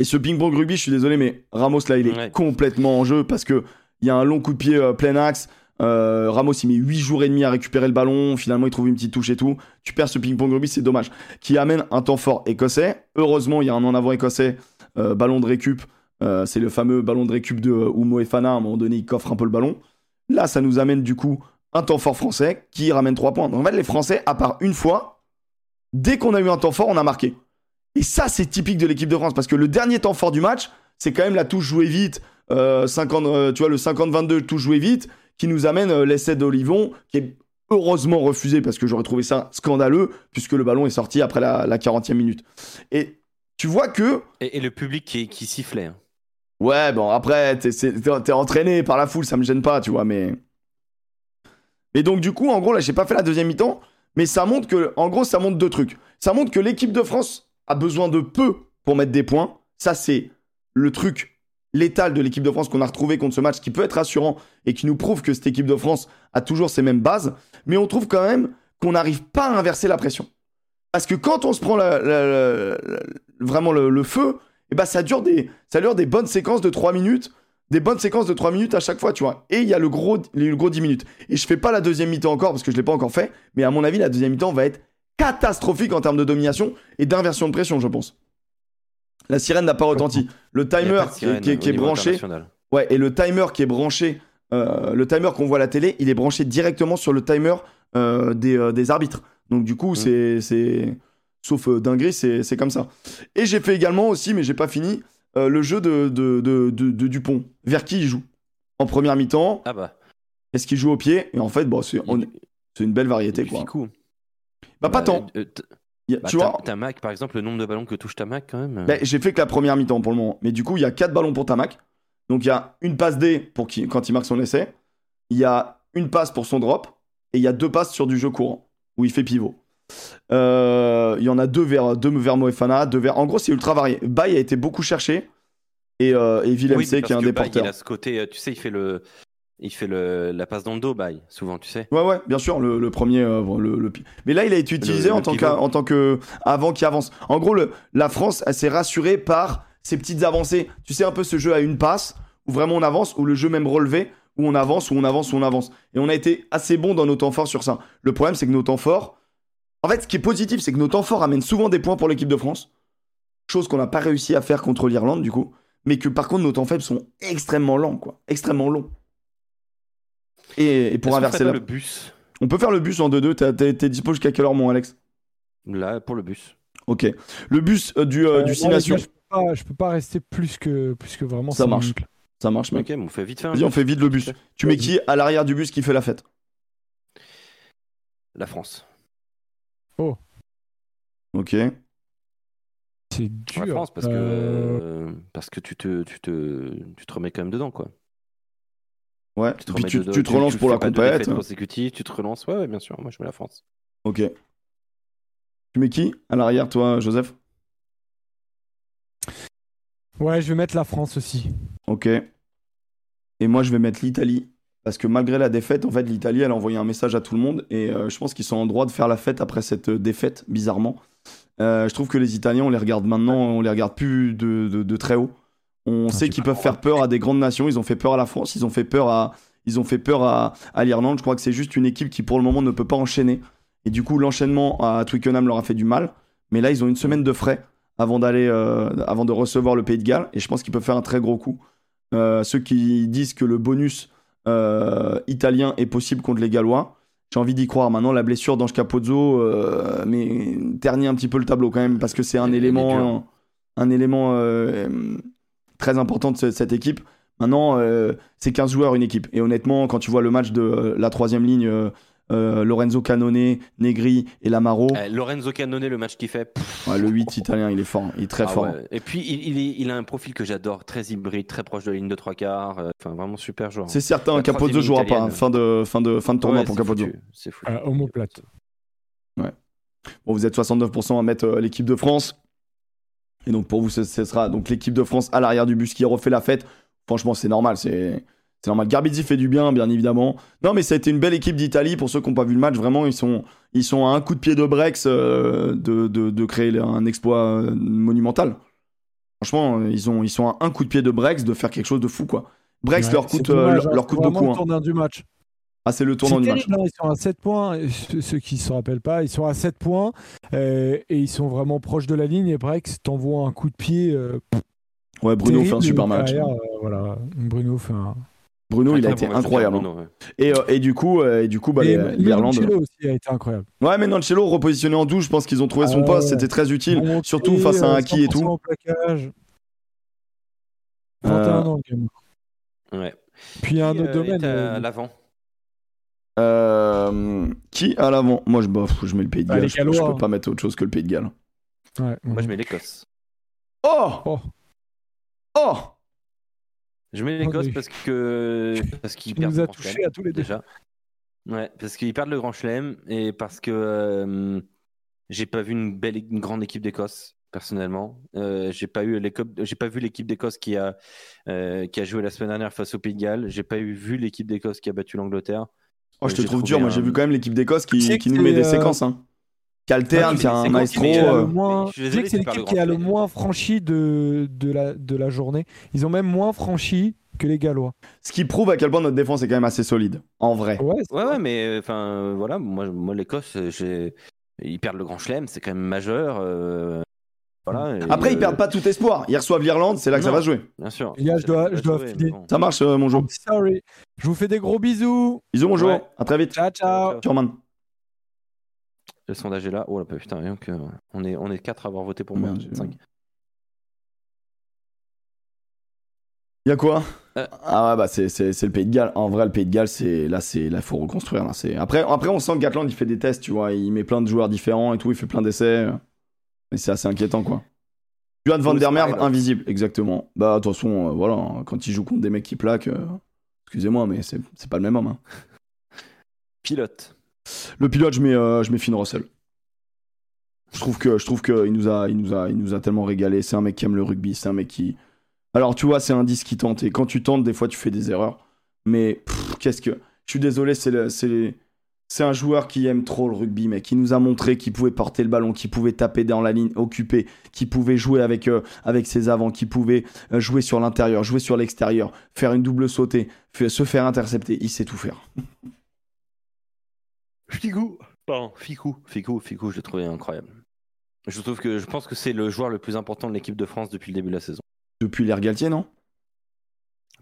Et ce ping-pong rugby, je suis désolé, mais Ramos là, il est Ouais. complètement en jeu parce que il y a un long coup de pied plein axe. Euh, Ramos, il met 8 jours et demi à récupérer le ballon. Finalement, il trouve une petite touche et tout. Tu perds ce ping-pong rugby, c'est dommage. Qui amène un temps fort écossais. Heureusement, il y a un en avant écossais, euh, ballon de récup. Euh, c'est le fameux ballon de récup de Oumo et Fana. À un moment donné, il coffre un peu le ballon. Là, ça nous amène du coup un temps fort français qui ramène 3 points. Donc en fait, les Français, à part une fois, dès qu'on a eu un temps fort, on a marqué. Et ça, c'est typique de l'équipe de France parce que le dernier temps fort du match, c'est quand même la touche jouée vite, euh, 50, euh, tu vois, le 50-22 touche jouée vite, qui nous amène euh, l'essai d'Olivon, qui est heureusement refusé parce que j'aurais trouvé ça scandaleux puisque le ballon est sorti après la, la 40e minute. Et tu vois que Et, le public qui, qui sifflait. hein. Ouais, bon, après, t'es entraîné par la foule, ça me gêne pas, tu vois, mais. Et donc, du coup, en gros, là, j'ai pas fait la deuxième mi-temps, mais ça montre que, en gros, ça montre deux trucs. Ça montre que l'équipe de France a besoin de peu pour mettre des points. Ça, c'est le truc létal de l'équipe de France qu'on a retrouvé contre ce match, qui peut être rassurant et qui nous prouve que cette équipe de France a toujours ses mêmes bases. Mais on trouve quand même qu'on n'arrive pas à inverser la pression. Parce que quand on se prend vraiment le feu, et ben ça dure des ça dure des bonnes séquences de 3 minutes, des bonnes séquences de 3 minutes à chaque fois, tu vois. Et il y a le gros le gros 10 minutes. Et je fais pas la deuxième mi-temps encore parce que je l'ai pas encore fait, mais à mon avis la deuxième mi-temps va être catastrophique en termes de domination et d'inversion de pression, je pense. La sirène n'a pas retenti. Le timer qui, est- sirène qui est- au qui est niveau branché. Ouais, et le timer qui est branché, euh, le timer qu'on voit à la télé, il est branché directement sur le timer euh, des, euh, des arbitres. Donc du coup, Mm. c'est, c'est, sauf euh, dinguerie, c'est, c'est comme ça. Et j'ai fait également aussi, mais j'ai pas fini, euh, le jeu de, de, de, de- de Dupont. Vers qui il joue? En première mi-temps, Ah bah. est-ce qu'il joue au pied? Et en fait, bon, c'est, on- il- c'est une belle variété, quoi. coup. Bah, pas Bah, tant. euh, a- bah, tu ta- vois, Tamac, par exemple, le nombre de ballons que touche Tamac, quand même. Ben, j'ai fait que la première mi-temps pour le moment. Mais du coup, il y a 4 ballons pour Tamac. Donc il y a une passe D pour qui, quand il marque son essai. Il y a une passe pour son drop. Et il y a deux passes sur du jeu courant, où il fait pivot. Euh, il y en a deux vers, deux vers Moefana, deux vers... En gros, c'est ultra varié. Bay a été beaucoup cherché. Et, euh, et Willem oui, C, mais qui est un des porteurs. Il a ce côté, euh, tu sais, il fait le, il fait le, la passe dans le dos, Baye, souvent, tu sais. Ouais, ouais, bien sûr, le, le premier. euh, le, le Mais là, il a été utilisé en, tant en tant que. Avant qu'il avance. En gros, le, la France, elle s'est rassurée par ces petites avancées. Tu sais, un peu ce jeu à une passe, où vraiment on avance, ou le jeu même relevé, où on avance, où on avance, où on avance. Et on a été assez bon dans nos temps forts sur ça. Le problème, c'est que nos temps forts. En fait, ce qui est positif, c'est que nos temps forts amènent souvent des points pour l'équipe de France. Chose qu'on n'a pas réussi à faire contre l'Irlande, du coup. Mais que par contre, nos temps faibles sont extrêmement lents, quoi. Extrêmement longs. Et, et pour inverser ferait la. le bus, On peut faire le bus en 2-2. T'as- T'es t'es dispo jusqu'à quelle heure, mon Alex? Là, pour le bus. Ok. Le bus euh, du, euh, Euh, du Nations. je, peux pas, je peux pas rester plus que, plus que vraiment Ça marche. minutes, là. Ça marche, mec. Ok, mais on fait vite Vas-y, on bus. fait vite le bus. Tu mets qui à l'arrière du bus qui fait la fête? La France. Ok. C'est La dur. France, parce que, Euh, parce que tu, te, tu, te, tu te remets quand même dedans, quoi. Ouais. Tu te, Puis remets tu, dedans, tu te relances tu pour la compète. tu te relances. Ouais, ouais, bien sûr. Moi, je mets la France. Ok. Tu mets qui à l'arrière, toi, Joseph? Ouais, je vais mettre la France aussi. Ok. Et moi, je vais mettre l'Italie. Parce que malgré la défaite, en fait, l'Italie, elle a envoyé un message à tout le monde. Et euh, je pense qu'ils sont en droit de faire la fête après cette euh, défaite, bizarrement. Euh, je trouve que les Italiens, on les regarde maintenant, on les regarde plus de, de- de très haut. On Ah, sait qu'ils peuvent faire peur à des grandes nations. Ils ont fait peur à la France, ils ont fait peur à, ils ont fait peur à, à l'Irlande. Je crois que c'est juste une équipe qui, pour le moment, ne peut pas enchaîner. Et du coup, l'enchaînement à Twickenham leur a fait du mal. Mais là, ils ont une semaine de frais avant d'aller, euh, avant de recevoir le Pays de Galles. Et je pense qu'ils peuvent faire un très gros coup. Ceux qui disent que le bonus italien est possible contre les Gallois, j'ai envie d'y croire. Maintenant, la blessure d'Ange Capozzo, euh, mais ternit un petit peu le tableau quand même parce que c'est un élément, dure. un, élément euh, très important de ce- cette équipe. Maintenant, euh, c'est 15 joueurs une équipe. Et honnêtement, quand tu vois le match de euh, la troisième ligne, euh, euh, Lorenzo Canone, Negri et Lamaro, Eh, Lorenzo Canone, le match qu'il fait. ouais, le 8 italien, il est fort, il est très ah fort. ouais. Et puis, il, il, est- il a un profil que j'adore, très hybride, très proche de la ligne de trois quarts. euh, Enfin, vraiment super joueur. C'est certain, Capozzo jouera pas. hein. Fin de, fin de, fin de tournoi Ouais, pour Capozzo. C'est foutu. Euh, omoplate. Bon, vous êtes 69% à mettre euh, l'équipe de France. Et donc pour vous, ce, ce sera donc l'équipe de France à l'arrière du bus qui refait la fête. Franchement, c'est normal. C'est c'est normal. Garbizzi fait du bien, bien évidemment. Non, mais ça a été une belle équipe d'Italie. Pour ceux qui n'ont pas vu le match, vraiment, ils sont, ils sont à un coup de pied de Brex euh, de, de, de créer un exploit euh, monumental. Franchement, ils, ont, ils sont à un coup de pied de Brex de faire quelque chose de fou, quoi. Brex Ouais, leur c'est coûte, euh, dommage, leur, hein, leur c'est coûte beaucoup. le hein. tournant du match. Ah, c'est le tournant C'est du match. hein, ils sont à 7 points. euh, Ceux qui se rappellent pas, ils sont à 7 points euh, et ils sont vraiment proches de la ligne. Et Brex t'envoie un coup de pied. euh, Ouais, Bruno terrible, fait un super match. derrière, euh, voilà, Bruno fait un. Bruno, il a été incroyable. hein. Bruno, ouais. Et, euh, et du coup, euh, et du coup bah, l'Irlande. Limoncello aussi a été incroyable. Ouais, mais Nancello repositionné en 12, je pense qu'ils ont trouvé son Ah poste, c'était très utile, surtout face à un euh, Aki et 100% tout. plaquage. Euh, 21 ans, quand même. Ouais. Puis il y a un Qui, autre euh, domaine. est à euh, l'avant. Euh, qui à l'avant? Moi, je, bah, je mets le Pays de Ah, Galles. les je, peux pas mettre autre chose que le Pays de Galles. ouais, Moi, je mets l'Écosse. Oh Oh. Oh Je mets l'Écosse oui. parce que parce qu'ils perdent nous le a Grand touché Chelem, à tous les deux. déjà. Ouais, parce qu'ils perdent le Grand Chelem et parce que euh, j'ai pas vu une belle, une grande équipe d'Écosse personnellement. Euh, j'ai pas eu j'ai pas vu l'équipe d'Écosse qui a euh, qui a joué la semaine dernière face au Pays de Galles. J'ai pas eu vu l'équipe d'Écosse qui a battu l'Angleterre. Oh, je te J'ai trouve dur. Moi, j'ai vu quand même l'équipe d'Écosse qui, qui nous met des euh, séquences. Hein. Qu'alterne, Ah, qui a un maestro. euh, c'est l'équipe qui a le moins franchi de, de, la, de la journée. Ils ont même moins franchi que les Gallois. Ce qui prouve à quel point notre défense est quand même assez solide, en vrai. Ouais, Ouais, ouais, mais euh, enfin euh, voilà, moi, moi l'Écosse, euh, ils perdent le Grand Chelem, c'est quand même majeur. euh, Voilà. et, Après, ils euh, perdent pas tout espoir. Ils reçoivent l'Irlande, c'est là que ça va se jouer. Bien sûr. Les gars, je dois- Ça je dois jouer, filer. bon. Ça marche, euh, mon. I'm sorry. Je vous fais des gros bisous. Bisous, mon jour. Ouais. À très vite. Ciao, ciao. Ciao, man. Le sondage est là. Oh là, putain, rien que on est on est quatre à avoir voté pour moi. Merde, j'ai- Cinq. Y a quoi? Euh. Ah ouais, bah c'est, le Pays de Galles. En vrai, le Pays de Galles, c'est là, c'est là, faut reconstruire. Là, après, après, on sent que Gatland, il fait des tests, tu vois. Il met plein de joueurs différents et tout. Il fait plein d'essais. Mais c'est assez inquiétant, quoi. Juan Van der Merwe, invisible, exactement. Bah, de toute façon, euh, voilà, hein, quand il joue contre des mecs qui plaquent, euh, excusez-moi, mais c'est, c'est pas le même homme. hein. Pilote. Le pilote, je mets, euh, je mets Finn Russell. Je trouve que, je trouve que il nous a, il nous a, il nous a tellement régalé. C'est un mec qui aime le rugby. C'est un mec qui. Alors, tu vois, c'est un disque qui tente. Et quand tu tentes, des fois, tu fais des erreurs. Mais qu'est-ce que. Je suis désolé, c'est c'est c'est un joueur qui aime trop le rugby, mec. Qui nous a montré qu'il pouvait porter le ballon, qu'il pouvait taper dans la ligne occupée, qu'il pouvait jouer avec, euh, avec ses avants, qu'il pouvait euh, jouer sur l'intérieur, jouer sur l'extérieur, faire une double sautée, se faire intercepter. Il sait tout faire. Ficou. Pardon. Ficou. Ficou. Ficou. Je l'ai trouvé incroyable. Je trouve que je pense que c'est le joueur le plus important de l'équipe de France depuis le début de la saison. Depuis l'ère Galtier, non?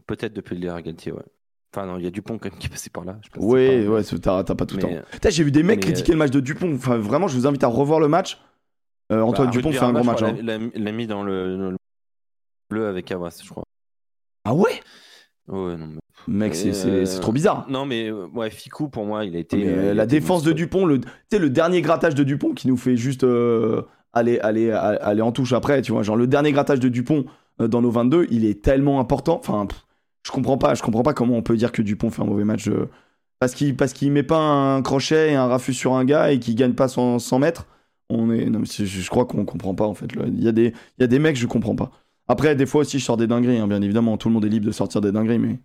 Peut-être depuis le Galtier, ouais. Enfin non, il y a Dupont quand même qui est passé par là. je ouais, t'as t'as pas tout le temps. Putain, J'ai vu des mecs mais, critiquer le match de Dupont. Enfin, vraiment, je vous invite à revoir le match. Euh, Antoine bah, Dupont fait un gros match. hein. l'a- mis dans le, dans le bleu avec Awas, je crois. Ah ouais? Ouais, non, mais... Mec, c'est Euh, trop bizarre. Non, mais euh, ouais, Ficou pour moi, il a été. Euh, euh, il la défense de. Dupont, le, tu sais, le dernier grattage de Dupont qui nous fait juste euh, aller, aller, en touche après, tu vois. Genre, le dernier grattage de Dupont euh, dans nos 22, il est tellement important. Enfin, pff, je comprends pas. Je comprends pas comment on peut dire que Dupont fait un mauvais match. euh, parce qu'il parce qu'il met pas un crochet et un raffus sur un gars et qu'il gagne pas 100, 100 mètres. On est, non, mais je, je crois qu'on comprend pas en fait. là. Il y, a des- il y a des mecs, je comprends pas. Après, des fois aussi, je sors des dingueries, hein, bien évidemment. Tout le monde est libre de sortir des dingueries, mais.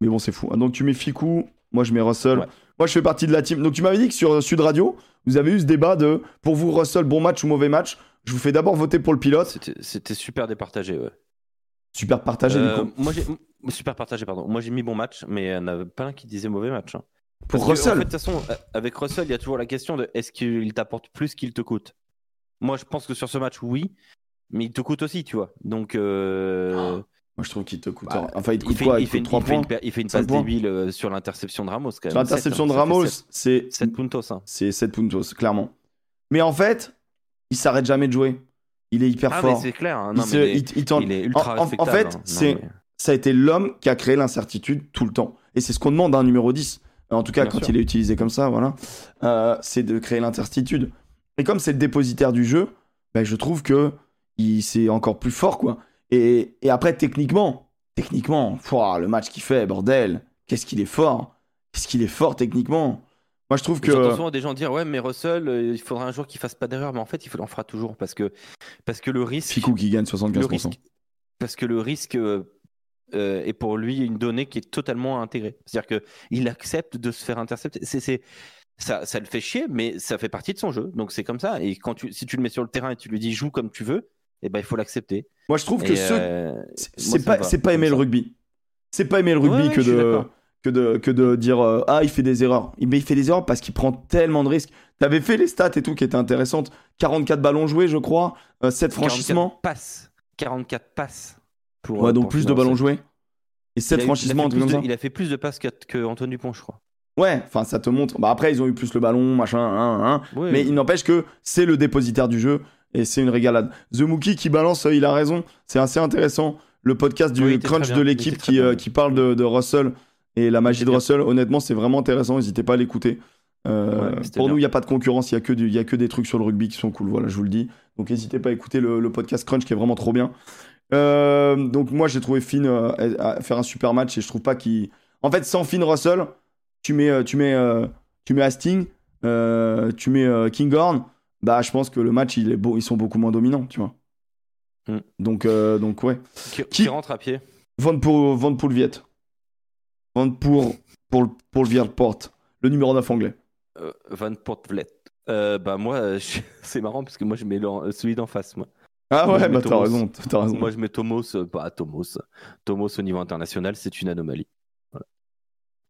Mais bon, c'est fou. Ah, donc tu mets Ficou, moi je mets Russell. Ouais. Moi je fais partie de la team. Donc tu m'avais dit que sur Sud Radio, vous avez eu ce débat de pour vous Russell, bon match ou mauvais match. Je vous fais d'abord voter pour le pilote. C'était- super départagé, ouais. Super partagé Euh, du coup. moi, super partagé, pardon. Moi, j'ai mis bon match, mais il y en avait plein qui disaient mauvais match. hein. Pour Parce que, Russell. En fait, de toute façon, euh, avec Russell, il y a toujours la question de est-ce qu'il t'apporte plus qu'il te coûte? Moi, je pense que sur ce match, oui, mais il te coûte aussi, tu vois. Donc, euh, Moi je trouve qu'il te coûte. bah, enfin, il te il coûte fait, quoi? il Il te fait coûte une, 3 il fait une points? il fait une passe débile euh, sur l'interception de Ramos. Quand même. Sur l'interception de hein, Ramos, c'est 7 puntos. hein. c'est 7 puntos, clairement. Mais en fait, il s'arrête jamais de jouer. Il est hyper Ah, fort. c'est clair. hein. Il Non, se- mais il- il tente- il est ultra En- en- fait, hein. C'est- mais- ça a été l'homme qui a créé l'incertitude tout le temps. Et c'est ce qu'on demande à un numéro 10. En tout cas, Bien quand sûr. il est utilisé comme ça, voilà. Euh, c'est de créer l'incertitude. Et comme c'est le dépositaire du jeu, ben, je trouve que c'est encore plus fort, quoi. Et, et après, techniquement, techniquement, pouah, le match qu'il fait, bordel, qu'est-ce qu'il est fort. Qu'est-ce qu'il est fort techniquement. Moi, je trouve que. J'entends souvent des gens dire ouais mais Russell euh, il faudra un jour qu'il fasse pas d'erreur mais en fait il en fera toujours parce que parce que le risque Ficou qui gagne le 75%. risque parce que le risque euh, euh, est pour lui une donnée qui est totalement intégrée c'est-à-dire que il accepte de se faire intercepter c'est c'est ça, ça le fait chier mais ça fait partie de son jeu donc c'est comme ça et quand tu si tu le mets sur le terrain et tu lui dis joue comme tu veux et ben il faut l'accepter. Moi, je trouve que Et, ceux euh, C'est pas, aimer le rugby. C'est pas aimer le rugby Ouais, que, de, d'accord. que, de, que de dire euh, Ah, il fait des erreurs. Mais il fait des erreurs parce qu'il prend tellement de risques. T'avais fait les stats et tout qui étaient intéressantes 44 ballons joués, je crois. 7 44 franchissements. passes. 44 passes. Pour, Ouais, euh, donc pour plus de ballons joués. Et 7 Il a eu- il a franchissements, fait un truc plus comme de- ça. Il a fait plus de passes que, que Antoine Dupont, je crois. Ouais, enfin, ça te montre. Bah, après, ils ont eu plus le ballon, machin, hein, hein. Oui, Mais oui. il n'empêche que c'est le dépositaire du jeu et c'est une régalade. The Mookie qui balance, euh, il a raison. C'est assez intéressant. Le podcast du Oui, crunch de l'équipe qui, euh, qui parle de, de Russell et la magie de bien. Russell. Honnêtement, c'est vraiment intéressant. N'hésitez pas à l'écouter. Euh, Ouais, pour bien. nous, il n'y a pas de concurrence. Il n'y a, a que des trucs sur le rugby qui sont cool. Voilà, je vous le dis. Donc n'hésitez pas à écouter le, le podcast crunch qui est vraiment trop bien. Euh, donc moi, j'ai trouvé Finn à- faire un super match et je trouve pas qu'il. En fait, sans Finn Russell, tu mets, tu mets, tu mets Hastings, tu mets Kinghorn, bah je pense que le match il est beau, ils sont beaucoup moins dominants, tu vois. Mm. Donc donc, donc ouais. Qui, rentre à pied? Van pour Van pour le Viet. Van pour pour le- pour le Vierport, le numéro 9 anglais. Euh, Van Portvlet. Euh, bah moi, euh, je- *laughs* c'est marrant parce que moi je mets celui d'en face. Moi. Ah ouais, bah t'as raison, t'as raison. moi je mets Tomos, euh, pas Tomos. Tomos au niveau international, c'est une anomalie. Voilà.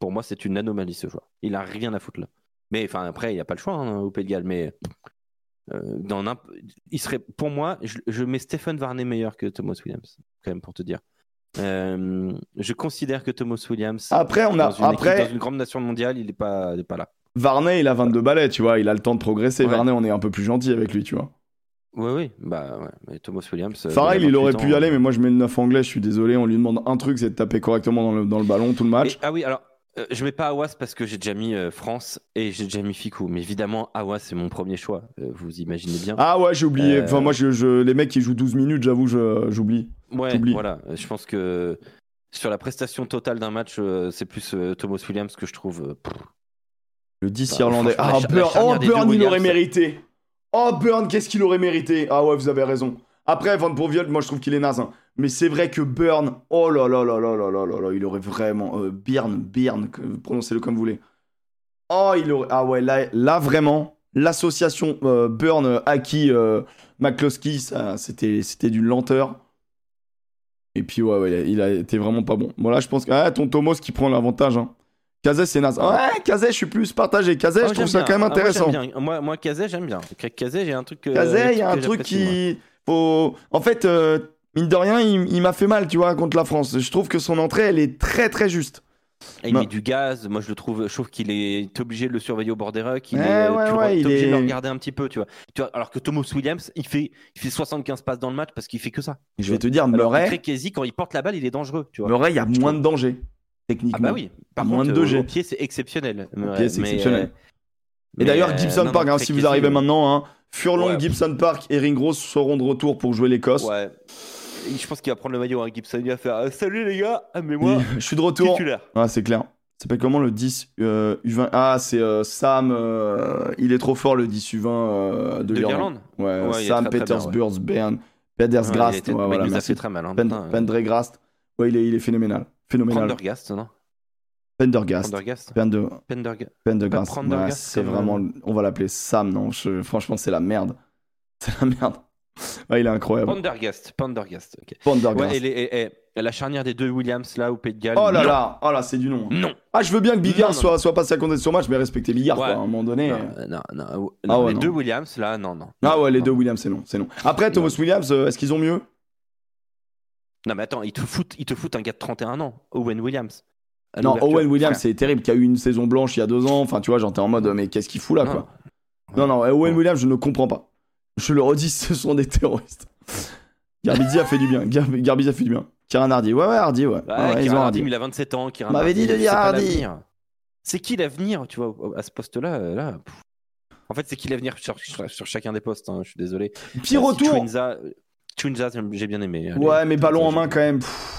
Pour moi, c'est une anomalie ce joueur. Il a rien à foutre là. Mais enfin après, il n'y a pas le choix hein, au Pays de Galles. Mais euh, dans n'imp- il serait, pour moi, je, je mets Stephen Varney meilleur que Thomas Williams, quand même pour te dire. Euh, je considère que Thomas Williams, Après on a dans, une équipe- après dans une grande nation mondiale, il n'est pas, il est pas là. Varney, il a 22 balais, tu vois, il a le temps de progresser. Ouais. Varney, on est un peu plus gentil avec lui, tu vois. Oui, oui, bah ouais. Mais Thomas Williams. euh, Farrell, il aurait 28 pu y aller, mais moi je mets le 9 anglais, je suis désolé, on lui demande un truc, c'est de taper correctement dans le, dans le ballon tout le match. Et- ah oui, alors, euh, je mets pas Awas parce que j'ai déjà mis euh, France et j'ai déjà mis Ficou. Mais évidemment, Awas, c'est mon premier choix. Euh, vous imaginez bien. Ah ouais, j'ai oublié. Euh, Enfin, moi, je, je- les mecs qui jouent 12 minutes, j'avoue, j'oublie. ouais, voilà. Euh, Je pense que sur la prestation totale d'un match, euh, c'est plus euh, Thomas Williams que je trouve. euh. Le 10 Bah, irlandais. Ah, Burn, oh, Burn, il aurait mérité. Oh, Burn, qu'est-ce qu'il aurait mérité Ah ouais, vous avez raison. Après, Van Poviol, moi, je trouve qu'il est naze. hein. Mais c'est vrai que Burn, oh là là là là là là là là, il aurait vraiment... Euh, Byrne, Byrne, prononcez-le comme vous voulez. Oh, il aurait... Ah ouais, là, là vraiment, l'association euh, Burn-Aki McCloskey, ça, c'était c'était d'une lenteur. Et puis, ouais, ouais, il a- été vraiment pas bon. Bon, là, je pense que... Ah, ton Thomas qui prend l'avantage, hein. Kazé, c'est naze. Ouais, Kazé, je suis plus partagé. Kazé, Ah, je trouve ça bien. quand même Ah, moi, intéressant. bien. Moi, moi, Kazé, j'aime bien. Kazé, j'ai un truc. euh, Kazé, il y a un truc moi. qui. Faut... En fait, euh, mine de rien, il, il m'a fait mal, tu vois, contre la France. Je trouve que son entrée, elle est très très juste. Et il met du gaz. Moi, je le trouve. Je trouve qu'il est obligé de le surveiller au bord des rucks. Il est, ouais, tu ouais, il obligé de le regarder un petit peu, tu vois. Tu vois, alors que Thomas Williams, il fait, il fait 75 passes dans le match parce qu'il fait que ça. Je vais te dire, Murray, Casey, quand il porte la balle, il est dangereux, tu vois. Murray, il y a Je moins trouve. de danger, Ah techniquement. bah oui. Par Moins contre, de au- 2G. au pied, c'est exceptionnel. Au pied, c'est Mais, exceptionnel. euh, Et mais, d'ailleurs, euh, Gibson non, Park, non, hein, si vous arrivez euh, maintenant, hein, Furlong, Ouais. Gibson Park et Ringrose seront de retour pour jouer l'Écosse. Ouais. Je pense qu'il va prendre le maillot à Gibson. Il va faire euh, Salut les gars, ah, mais moi, Je suis de retour. titulaire. Ah, c'est clair. Ça s'appelle comment le 10 euh, U20 Ah, c'est euh, Sam. euh, il est trop fort le 10 U20 euh, de, De l'Irlande. Ouais, Ouais, Sam Petersburg, Bern, Pedersgrast. ouais, voilà, il a fait très mal. Hein, Pen-. Pendregrast. Ouais, il est, il est phénoménal. Phénoménal. Prendergast, non? Pendergast. Penderga- Pendergast. Prendergast, Ouais, c'est comme, vraiment. On va l'appeler Sam, non? Je- Franchement, c'est la merde. C'est la merde. Ouais, il est incroyable. Pendergast. Pendergast. ok. Pendergast. Ouais, et, les- et- et la charnière des deux Williams là au Pays de Galles. Oh là non. là, oh là, c'est du nom. Non. Ah, je veux bien que Bigard Non, non, soit, soit passé à de son match, mais respecter Bigard, Ouais. quoi, à un moment donné. Non, euh, non, non, Ah ouais, les deux Williams là, non, non. Ah ouais, les deux Williams, c'est non, c'est non. Après, Thomas Williams, euh, est-ce qu'ils ont mieux? Non, mais attends, ils te foutent, ils te foutent un gars de 31 ans, Owen Williams. Non. Owen Williams, c'est terrible, qui a eu une saison blanche il y a deux ans. Enfin, tu vois, j'étais en mode, mais qu'est-ce qu'il fout là, Non. quoi Non, non, Owen. Williams, je ne comprends pas. Je le redis, ce sont des terroristes. Garbizi a fait du bien. Gar- a fait du bien. Kieran Hardy, ouais, ouais, Hardy, ouais. Ouais, Hardy, il a 27 ans. Kieran On m'avait dit de dire Hardy. C'est qui l'avenir, tu vois, à ce poste-là là. En fait, c'est qui l'avenir sur, sur- sur chacun des postes, hein, je suis désolé. Pire Euh, retour. Twinza, j'ai bien aimé. Allez, Ouais, mais ballon en main quand même. pff.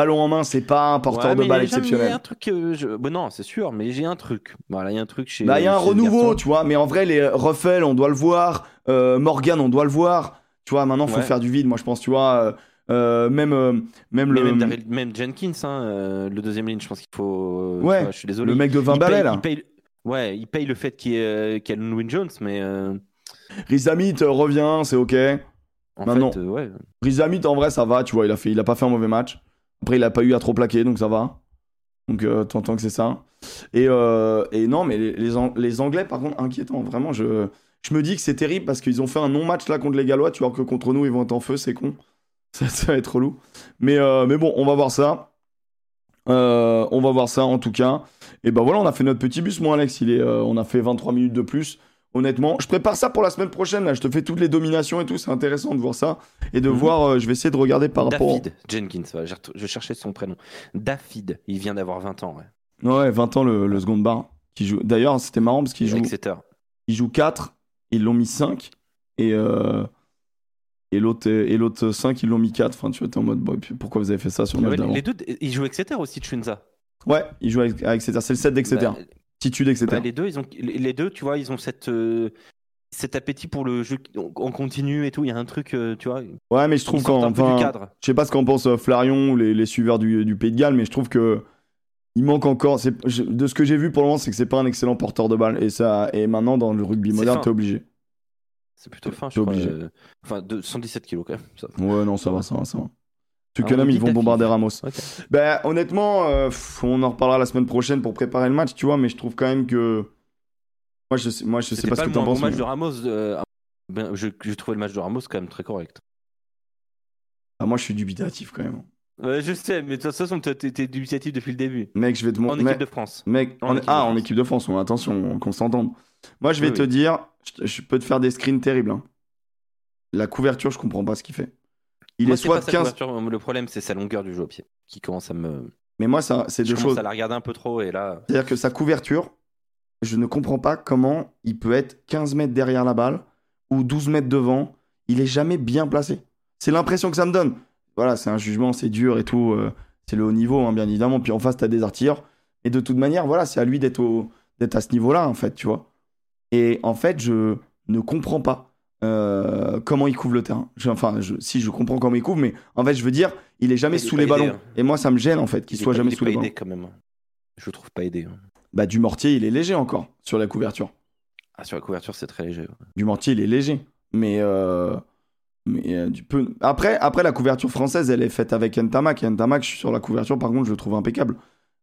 Ballon en main, c'est pas un porteur Ouais, de balle a jamais- Il y a exceptionnel. un truc, euh, je- bon, non, c'est sûr, mais j'ai un truc. Voilà, il y a un truc chez. Bah, il y a un renouveau, tu vois. Mais en vrai, les Ruffel, on doit le voir. Euh, Morgan, on doit le voir. Tu vois, maintenant, faut Ouais. faire du vide. Moi, je pense, tu vois. euh, euh, même, euh, même Mais le, même, Jenkins, hein, euh, le deuxième ligne, je pense qu'il faut. euh, Ouais, vois, je suis désolé. le mec de 20 il balais, là. il paye- ouais, il paye le fait qu'il y ait, euh, qu'il y Win Jones, mais. euh, Riz Ahmed, euh, revient, c'est ok. En Maintenant. fait, euh, ouais. Riz Ahmed, en vrai, ça va, tu vois, il a, fait, il a pas fait un mauvais match. Après, il a pas eu à trop plaquer, donc ça va. Donc, euh, t'entends que c'est ça. Et, euh, non, mais les, les, Ang- les Anglais, par contre, inquiétant. Vraiment, je, je me dis que c'est terrible parce qu'ils ont fait un non-match là contre les Gallois. Tu vois que contre nous, ils vont être en feu, c'est con. *laughs* Ça, va être relou. Mais, euh, mais bon, on va voir ça. On va voir ça en tout cas. Et ben voilà, on a fait notre petit bus, moi, Alex. Il est, on a fait 23 minutes de plus. Honnêtement, je prépare ça pour la semaine prochaine. Là, je te fais toutes les dominations et tout. C'est intéressant de voir ça et de Mhm. voir. euh, je vais essayer de regarder par rapport. David Jenkins, je cherchais son prénom. David, il vient d'avoir 20 ans, ouais. Ouais, 20 ans le, le second bar. Qui joue... D'ailleurs, c'était marrant parce qu'il joue, Exeter. il joue 4, ils l'ont mis 5. Et, euh, et l'autre et l'autre 5, ils l'ont mis 4. Enfin, tu vois, t'es en mode, pourquoi vous avez fait ça sur le Ouais, match d'avant les deux, ils jouent Exeter aussi, Chunza. Ouais, il joue avec, avec Exeter. C'est le 7 d'Exeter. Bah, Titude bah, les deux, ils ont, les deux, tu vois, ils ont cette, euh, cet appétit pour le jeu en continu et tout. Il y a un truc, euh, tu vois. ouais, mais je trouve qu'en. enfin. Je sais pas ce qu'en pense euh, Flarion ou les, les suiveurs du, du Pays de Galles, mais je trouve que. Il manque encore. c'est- je- De ce que j'ai vu pour le moment, c'est que c'est pas un excellent porteur de balle. Et, ça, et maintenant, dans le rugby moderne, t'es obligé. C'est plutôt fin, je crois. obligé. Enfin, de 117 kilos quand même. ça. Ouais, non, ça va, ça va, ça va. Ah, Twickenham, on ils vont bombarder Ramos. Ok. Ben, honnêtement, euh, on en reparlera la semaine prochaine pour préparer le match, tu vois, mais je trouve quand même que. Moi, je sais, moi, je sais pas, pas, ce le que t'en penses. match mais- de Ramos. euh, ben, je, je trouvais le match de Ramos quand même très correct. Ah, moi, je suis dubitatif quand même. Ouais, je sais, mais de toute façon, t'es dubitatif depuis le début. Mec, je vais te En montrer. équipe Mec, de France. mec, en en- équipe de ah, en France. équipe de France, on- attention, qu'on s'entende. Moi, je vais Oui, te oui. dire, je, je peux te faire des screens terribles. hein. La couverture, je comprends pas ce qu'il fait. Il Moi, est c'est soit pas de sa 15. couverture, Le problème, c'est sa longueur du jeu au pied qui commence à me. Mais moi, ça, c'est deux choses. à la regarder un peu trop et là. C'est-à-dire que sa couverture, je ne comprends pas comment il peut être 15 mètres derrière la balle ou 12 mètres devant. Il est jamais bien placé. C'est l'impression que ça me donne. Voilà, c'est un jugement, c'est dur et tout. euh, c'est le haut niveau, hein, bien évidemment. Puis en face, t'as des artilleurs. Et de toute manière, voilà, c'est à lui d'être au- d'être à ce niveau-là, en fait, tu vois. Et en fait, je ne comprends pas euh, comment il couvre le terrain. Je- enfin, je- si je comprends comment il couvre, mais en fait, je veux dire, il est jamais Il est sous les ballons. aidé, hein. Et moi, ça me gêne, en fait, qu'il soit pas- jamais il est sous pas les ballons. aidé quand même. Je le trouve pas aidé. hein. Bah, du mortier, il est léger encore sur la couverture. Ah, sur la couverture, c'est très léger. ouais. Du mortier, il est léger. Mais, euh, mais euh, du peu... après, après, la couverture française, elle est faite avec Ntamak. Et Ntamak, je suis sur la couverture, par contre, je le trouve impeccable.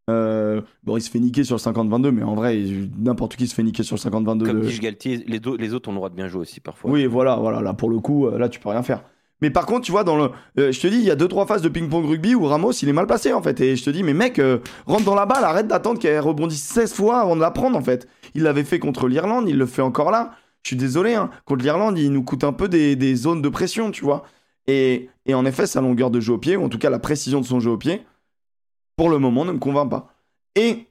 Euh, bon, il se fait niquer sur le 50-22, mais en vrai, n'importe qui se fait niquer sur le 50-22. Comme de- dit Galtier, les, autres ont le droit de bien jouer aussi parfois. Oui, voilà, voilà. Là, pour le coup, euh, là, tu peux rien faire. Mais par contre, tu vois, dans le, euh, je te dis, il y a deux trois phases de ping-pong rugby où Ramos, il est mal passé en fait. Et je te dis, mais mec, euh, rentre dans la balle, arrête d'attendre qu'elle rebondisse 16 fois avant de la prendre en fait. Il l'avait fait contre l'Irlande, il le fait encore là. Je suis désolé, hein. contre l'Irlande, il nous coûte un peu des, des zones de pression, tu vois. Et, et en effet, sa longueur de jeu au pied, ou en tout cas la précision de son jeu au pied, pour le moment, ne me convainc pas. Et,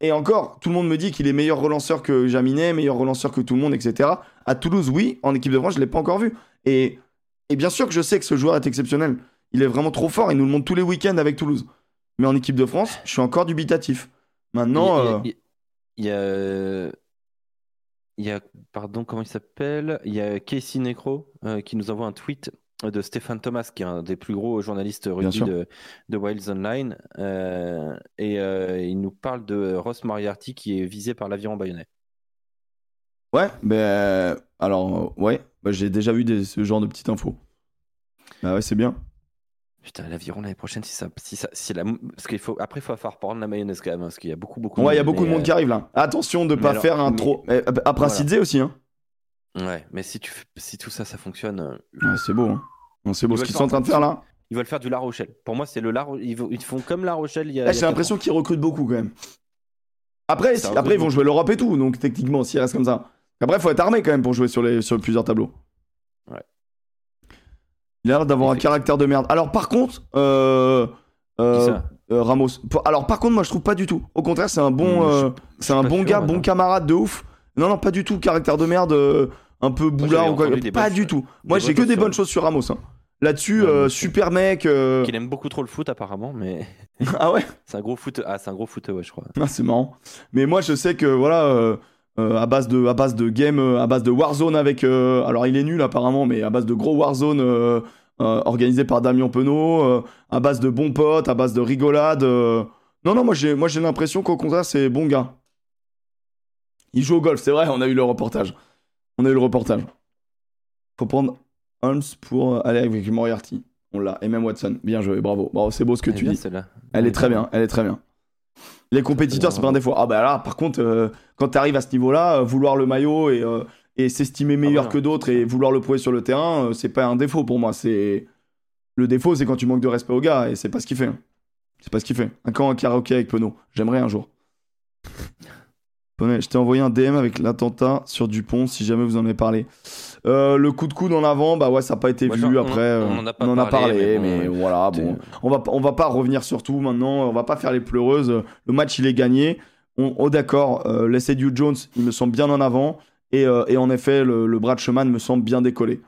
et encore, tout le monde me dit qu'il est meilleur relanceur que Jaminet, meilleur relanceur que tout le monde, etc. À Toulouse, oui, en équipe de France, je ne l'ai pas encore vu. Et, et bien sûr que je sais que ce joueur est exceptionnel. Il est vraiment trop fort, il nous le montre tous les week-ends avec Toulouse. Mais en équipe de France, je suis encore dubitatif. Maintenant, Il y a- euh, il y a, il y a- il y a- pardon, comment il s'appelle? Il y a Casey Necro euh, qui nous envoie un tweet de Stéphane Thomas, qui est un des plus gros journalistes rugby de, de Wilds Online. euh, et euh, il nous parle de Ross Moriarty qui est visé par l'aviron bayonnais. ouais, ben, alors, euh, ouais, bah, j'ai déjà vu des, ce genre de petites infos. Bah ouais, c'est bien. Putain, l'aviron l'année prochaine, si ça, si ça, si la, parce qu'il faut, après, il faut falloir prendre la mayonnaise quand même, hein, parce qu'il y a beaucoup, beaucoup. Ouais, il y a beaucoup de mais, monde qui arrive là. Attention de mais pas alors, faire un mais- trop. Eh, À Prasidze aussi, hein. Ouais, mais si tu, si tout ça, ça fonctionne, euh, Ouais, c'est beau, hein. C'est beau Ils ce qu'ils sont en train de faire là. ils veulent faire du La Rochelle. Pour moi, c'est le La, Ro- ils, font comme La Rochelle. Il y a, Là, il y j'ai l'impression qu'ils recrutent beaucoup quand même. Après, si- après ils vont jouer l'Europe et tout, donc techniquement, s'ils restent comme ça. Après, il faut être armé quand même pour jouer sur, les, sur plusieurs tableaux. Ouais. Il a l'air d'avoir un caractère de merde. Alors, par contre, euh, euh, euh, Ramos. Alors, par contre, moi, je trouve pas du tout. Au contraire, c'est un bon, je- euh, c'est un bon sûr, gars, bon camarade de ouf. Non, non, pas du tout. Caractère de merde, euh, un peu boulard ou quoi. Pas du tout. Moi, j'ai que des bonnes choses sur Ramos. hein. Là-dessus, Ouais, euh, super mec. euh, Qu'il aime beaucoup trop le foot apparemment, mais *laughs* ah ouais? c'est un gros foot. Ah, c'est un gros foot, ouais, je crois. Ah, c'est marrant. Mais moi, je sais que voilà, euh, euh, à base de, à base de game, à base de Warzone avec. euh, alors, il est nul apparemment, mais à base de gros Warzone euh, euh, organisé par Damien Penaud, euh, à base de bons potes, à base de rigolade. euh. Non, non, moi j'ai, moi j'ai l'impression qu'au contraire, c'est bon gars. Il joue au golf, c'est vrai. On a eu le reportage. On a eu le reportage. Faut prendre Holmes pour euh, aller avec Moriarty. On l'a. Et même Watson. Bien joué, bravo. Bravo, c'est beau ce que Elle tu dis. Elle est très bien, elle est très bien. Les compétiteurs, c'est pas un défaut. Ah bah là, par contre, euh, quand tu arrives à ce niveau-là, euh, vouloir le maillot et, euh, et s'estimer meilleur bah non. que d'autres et vouloir le prouver sur le terrain, c'est pas un défaut pour moi. C'est le défaut, c'est quand tu manques de respect au gars et c'est pas ce qu'il fait. C'est pas ce qu'il fait. Un camp en karaoké avec Penaud. J'aimerais un jour. Je t'ai envoyé un DM avec l'attentat sur Dupont, si jamais vous en avez parlé. Euh, le coup de coude en avant, bah ouais, ça n'a pas été vu on- après. euh, on en a pas on en a parlé, parlé, mais mais, bon, voilà, bon. On va, on va pas revenir sur tout maintenant, on va pas faire les pleureuses. Le match, il est gagné. On, oh, d'accord, euh, l'essai du Jones, il me semble bien en avant. Et, euh, et en effet, le, le bras de Schumann me semble bien décollé.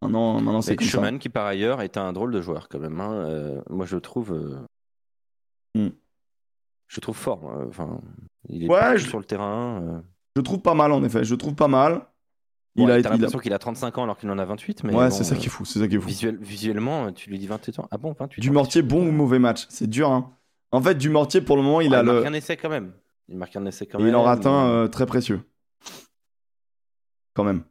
Maintenant, maintenant c'est ça. Schumann, qui par ailleurs est un drôle de joueur quand même. hein. Moi, je le trouve. Hmm. Je le trouve fort. hein. Enfin, il est Ouais, je- sur le terrain. euh. Je trouve pas mal, en effet. Je trouve pas mal. Il Ouais, a, T'as il a- l'impression qu'il a 35 ans alors qu'il en a 28. Mais Ouais, bon, c'est ça euh, qui est fou. C'est ça qui est fou. visuel- visuellement, tu lui dis 28 ans. Ah bon, 28 Du Mortier, bon ou mauvais match C'est dur, hein. En fait, du Mortier, pour le moment, il Ouais, a il le. marque un essai quand même. Il marque un essai quand Et même. il en euh, euh, très précieux. Quand même.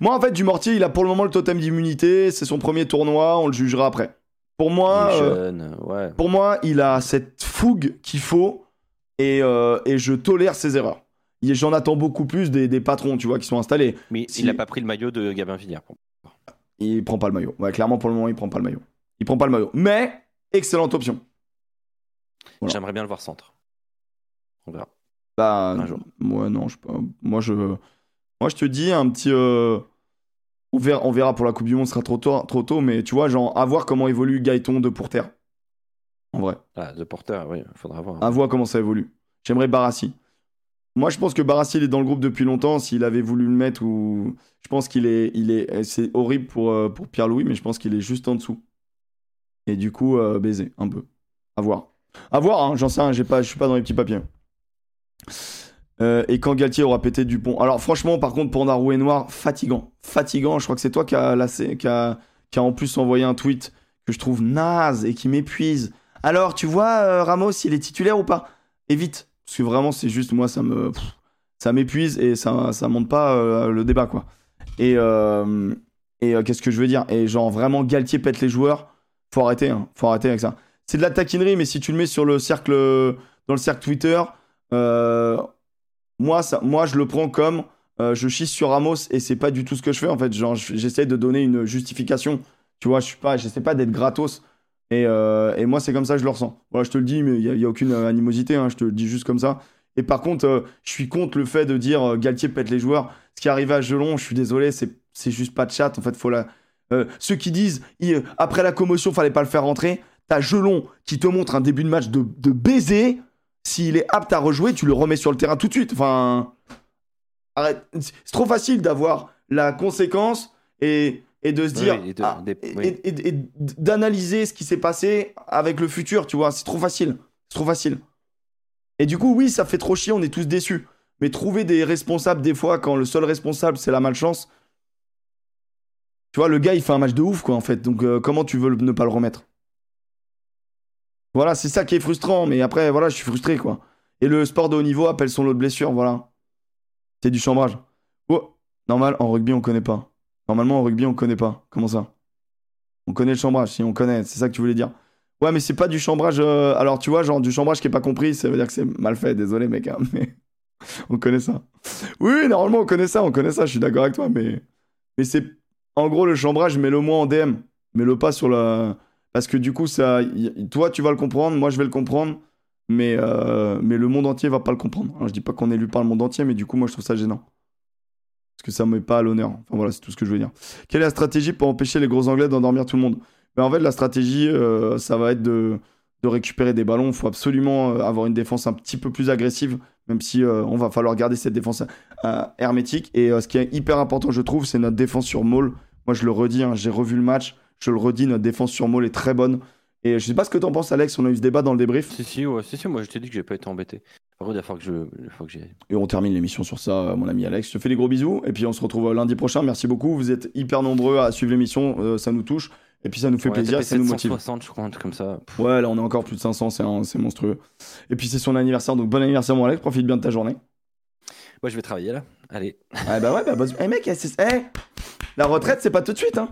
Moi, en fait, du Mortier, il a pour le moment le totem d'immunité. C'est son premier tournoi. On le jugera après. Pour moi, euh, jeune, ouais. pour moi, il a cette fougue qu'il faut et, euh, et je tolère ses erreurs. J'en attends beaucoup plus des, des patrons, tu vois, qui sont installés. Mais si- il n'a pas pris le maillot de Gabin Villiers. Il prend pas le maillot. Ouais, clairement, pour le moment, il prend pas le maillot. Il prend pas le maillot. Mais, excellente option. Voilà. J'aimerais bien le voir centre. On verra. Bah, Un jour. moi, non, je, moi, je, moi, je te dis un petit. euh, On, verra, on verra pour la Coupe du Monde, ce sera trop tôt, trop tôt, mais tu vois, genre, à voir comment évolue Gaëton de pour terre. En vrai. Ah, de porteur, oui, il faudra voir. À voir comment ça évolue. J'aimerais Barassi. Moi, je pense que Barassi, il est dans le groupe depuis longtemps. S'il avait voulu le mettre, ou. Je pense qu'il est. Il est... C'est horrible pour, euh, pour Pierre-Louis, mais je pense qu'il est juste en dessous. Et du coup, euh, baiser, un peu. À voir. À voir, hein, j'en sais pas, je suis pas dans les petits papiers. Euh, et quand Galtier aura pété Dupont. Alors, franchement, par contre, Narou et Noir, fatigant. Fatigant. Je crois que c'est toi qui a, lassé- qui, a, qui a en plus envoyé un tweet que je trouve naze et qui m'épuise. Alors, tu vois, euh, Ramos, il est titulaire ou pas? Évite. Parce que vraiment, c'est juste, moi, ça me. ça m'épuise et ça, ça monte pas euh, le débat, quoi. Et, et qu'est-ce que je veux dire? Et genre, vraiment, Galtier pète les joueurs. Faut arrêter, hein. Faut arrêter avec ça. C'est de la taquinerie, mais si tu le mets sur le cercle. Dans le cercle Twitter, moi, ça, moi, je le prends comme. euh, je chisse sur Ramos et c'est pas du tout ce que je fais, en fait. Genre, je- j'essaie de donner une justification. Tu vois, je suis pas. J'essaie pas d'être gratos. Et, euh, et moi, c'est comme ça que je le ressens. Voilà, je te le dis, mais il n'y a, aucune euh, animosité, hein, je te le dis juste comme ça. Et par contre, je suis contre le fait de dire Galtier pète les joueurs. Ce qui est à Gelon, je suis désolé, c'est juste pas de chat. En fait, faut la. ceux qui disent après la commotion, fallait pas le faire rentrer. T'as Gelon qui te montre un début de match de, de baiser. S'il est apte à rejouer, tu le remets sur le terrain tout de suite. Enfin, arrête. C'est trop facile d'avoir la conséquence et, et de se Oui, dire et de- ah, des- et- oui. et- et- et d'analyser ce qui s'est passé avec le futur. Tu vois, c'est trop facile. C'est trop facile. Et du coup, oui, ça fait trop chier. On est tous déçus. Mais trouver des responsables des fois quand le seul responsable c'est la malchance. Tu vois, le gars il fait un match de ouf quoi en fait. Donc euh, comment tu veux ne pas le remettre? Voilà, c'est ça qui est frustrant. Mais après, voilà, je suis frustré quoi. Et le sport de haut niveau appelle son lot de blessures. Voilà. C'est du chambrage. Oh, normal, en rugby on connaît pas. Normalement en rugby on connaît pas. Comment ça? On connaît le chambrage, si on connaît. C'est ça que tu voulais dire. Ouais, mais c'est pas du chambrage. euh, Alors tu vois, genre du chambrage qui est pas compris, ça veut dire que c'est mal fait. Désolé mec, hein, mais *laughs* on connaît ça. Oui, normalement on connaît ça, on connaît ça. Je suis d'accord avec toi, mais mais c'est en gros le chambrage, mets-le moi en DM, mets-le pas sur la parce que du coup ça, toi tu vas le comprendre, moi je vais le comprendre, mais euh, mais le monde entier va pas le comprendre. Alors, je dis pas qu'on est élu par le monde entier, mais du coup moi je trouve ça gênant parce que ça me met pas à l'honneur. Enfin voilà, c'est tout ce que je veux dire. Quelle est la stratégie pour empêcher les gros Anglais d'endormir tout le monde? Mais en fait la stratégie, euh, ça va être de récupérer des ballons. Il faut absolument euh, avoir une défense un petit peu plus agressive, même si on va falloir garder cette défense hermétique. Et ce qui est hyper important, je trouve, c'est notre défense sur Maul. Moi, je le redis, hein, j'ai revu le match, je le redis, notre défense sur Maul est très bonne. Et je sais pas ce que t'en penses, Alex, on a eu ce débat dans le débrief. Si, si, ouais, si, si, moi je t'ai dit que j'ai pas été embêté. Par contre, il va falloir que je. il faut que j'y- Et on termine l'émission sur ça, euh, mon ami Alex. Je te fais des gros bisous. Et puis on se retrouve euh, lundi prochain. Merci beaucoup. Vous êtes hyper nombreux à suivre l'émission. euh, ça nous touche. Et puis ça nous fait plaisir ça nous motive. 760, je crois, un truc comme ça. Pff, Ouais, là on est encore plus de 500, c'est un- c'est monstrueux. Et puis c'est son anniversaire, donc bon anniversaire mon Alex, profite bien de ta journée. Moi je vais travailler là. Allez. Ah bah ouais, bah, bah eh mec, c'est- eh, la retraite c'est pas tout de suite hein.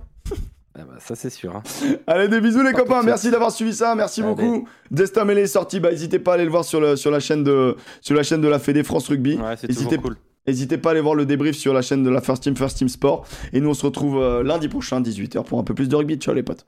Ah bah, ça, c'est sûr. hein. *laughs* Allez, des bisous les Pas copains, merci d'avoir suivi ça, merci Allez. beaucoup. Destin Mêlé est sorti, bah n'hésitez pas à aller le voir sur, le, sur, la chaîne de, sur la chaîne de la Fédé France Rugby. Ouais, c'est toujours cool. N'hésitez pas à aller voir le débrief sur la chaîne de la First Team, First Team Sport. Et nous on se retrouve euh, lundi prochain, 18h, pour un peu plus de rugby. Ciao les potes.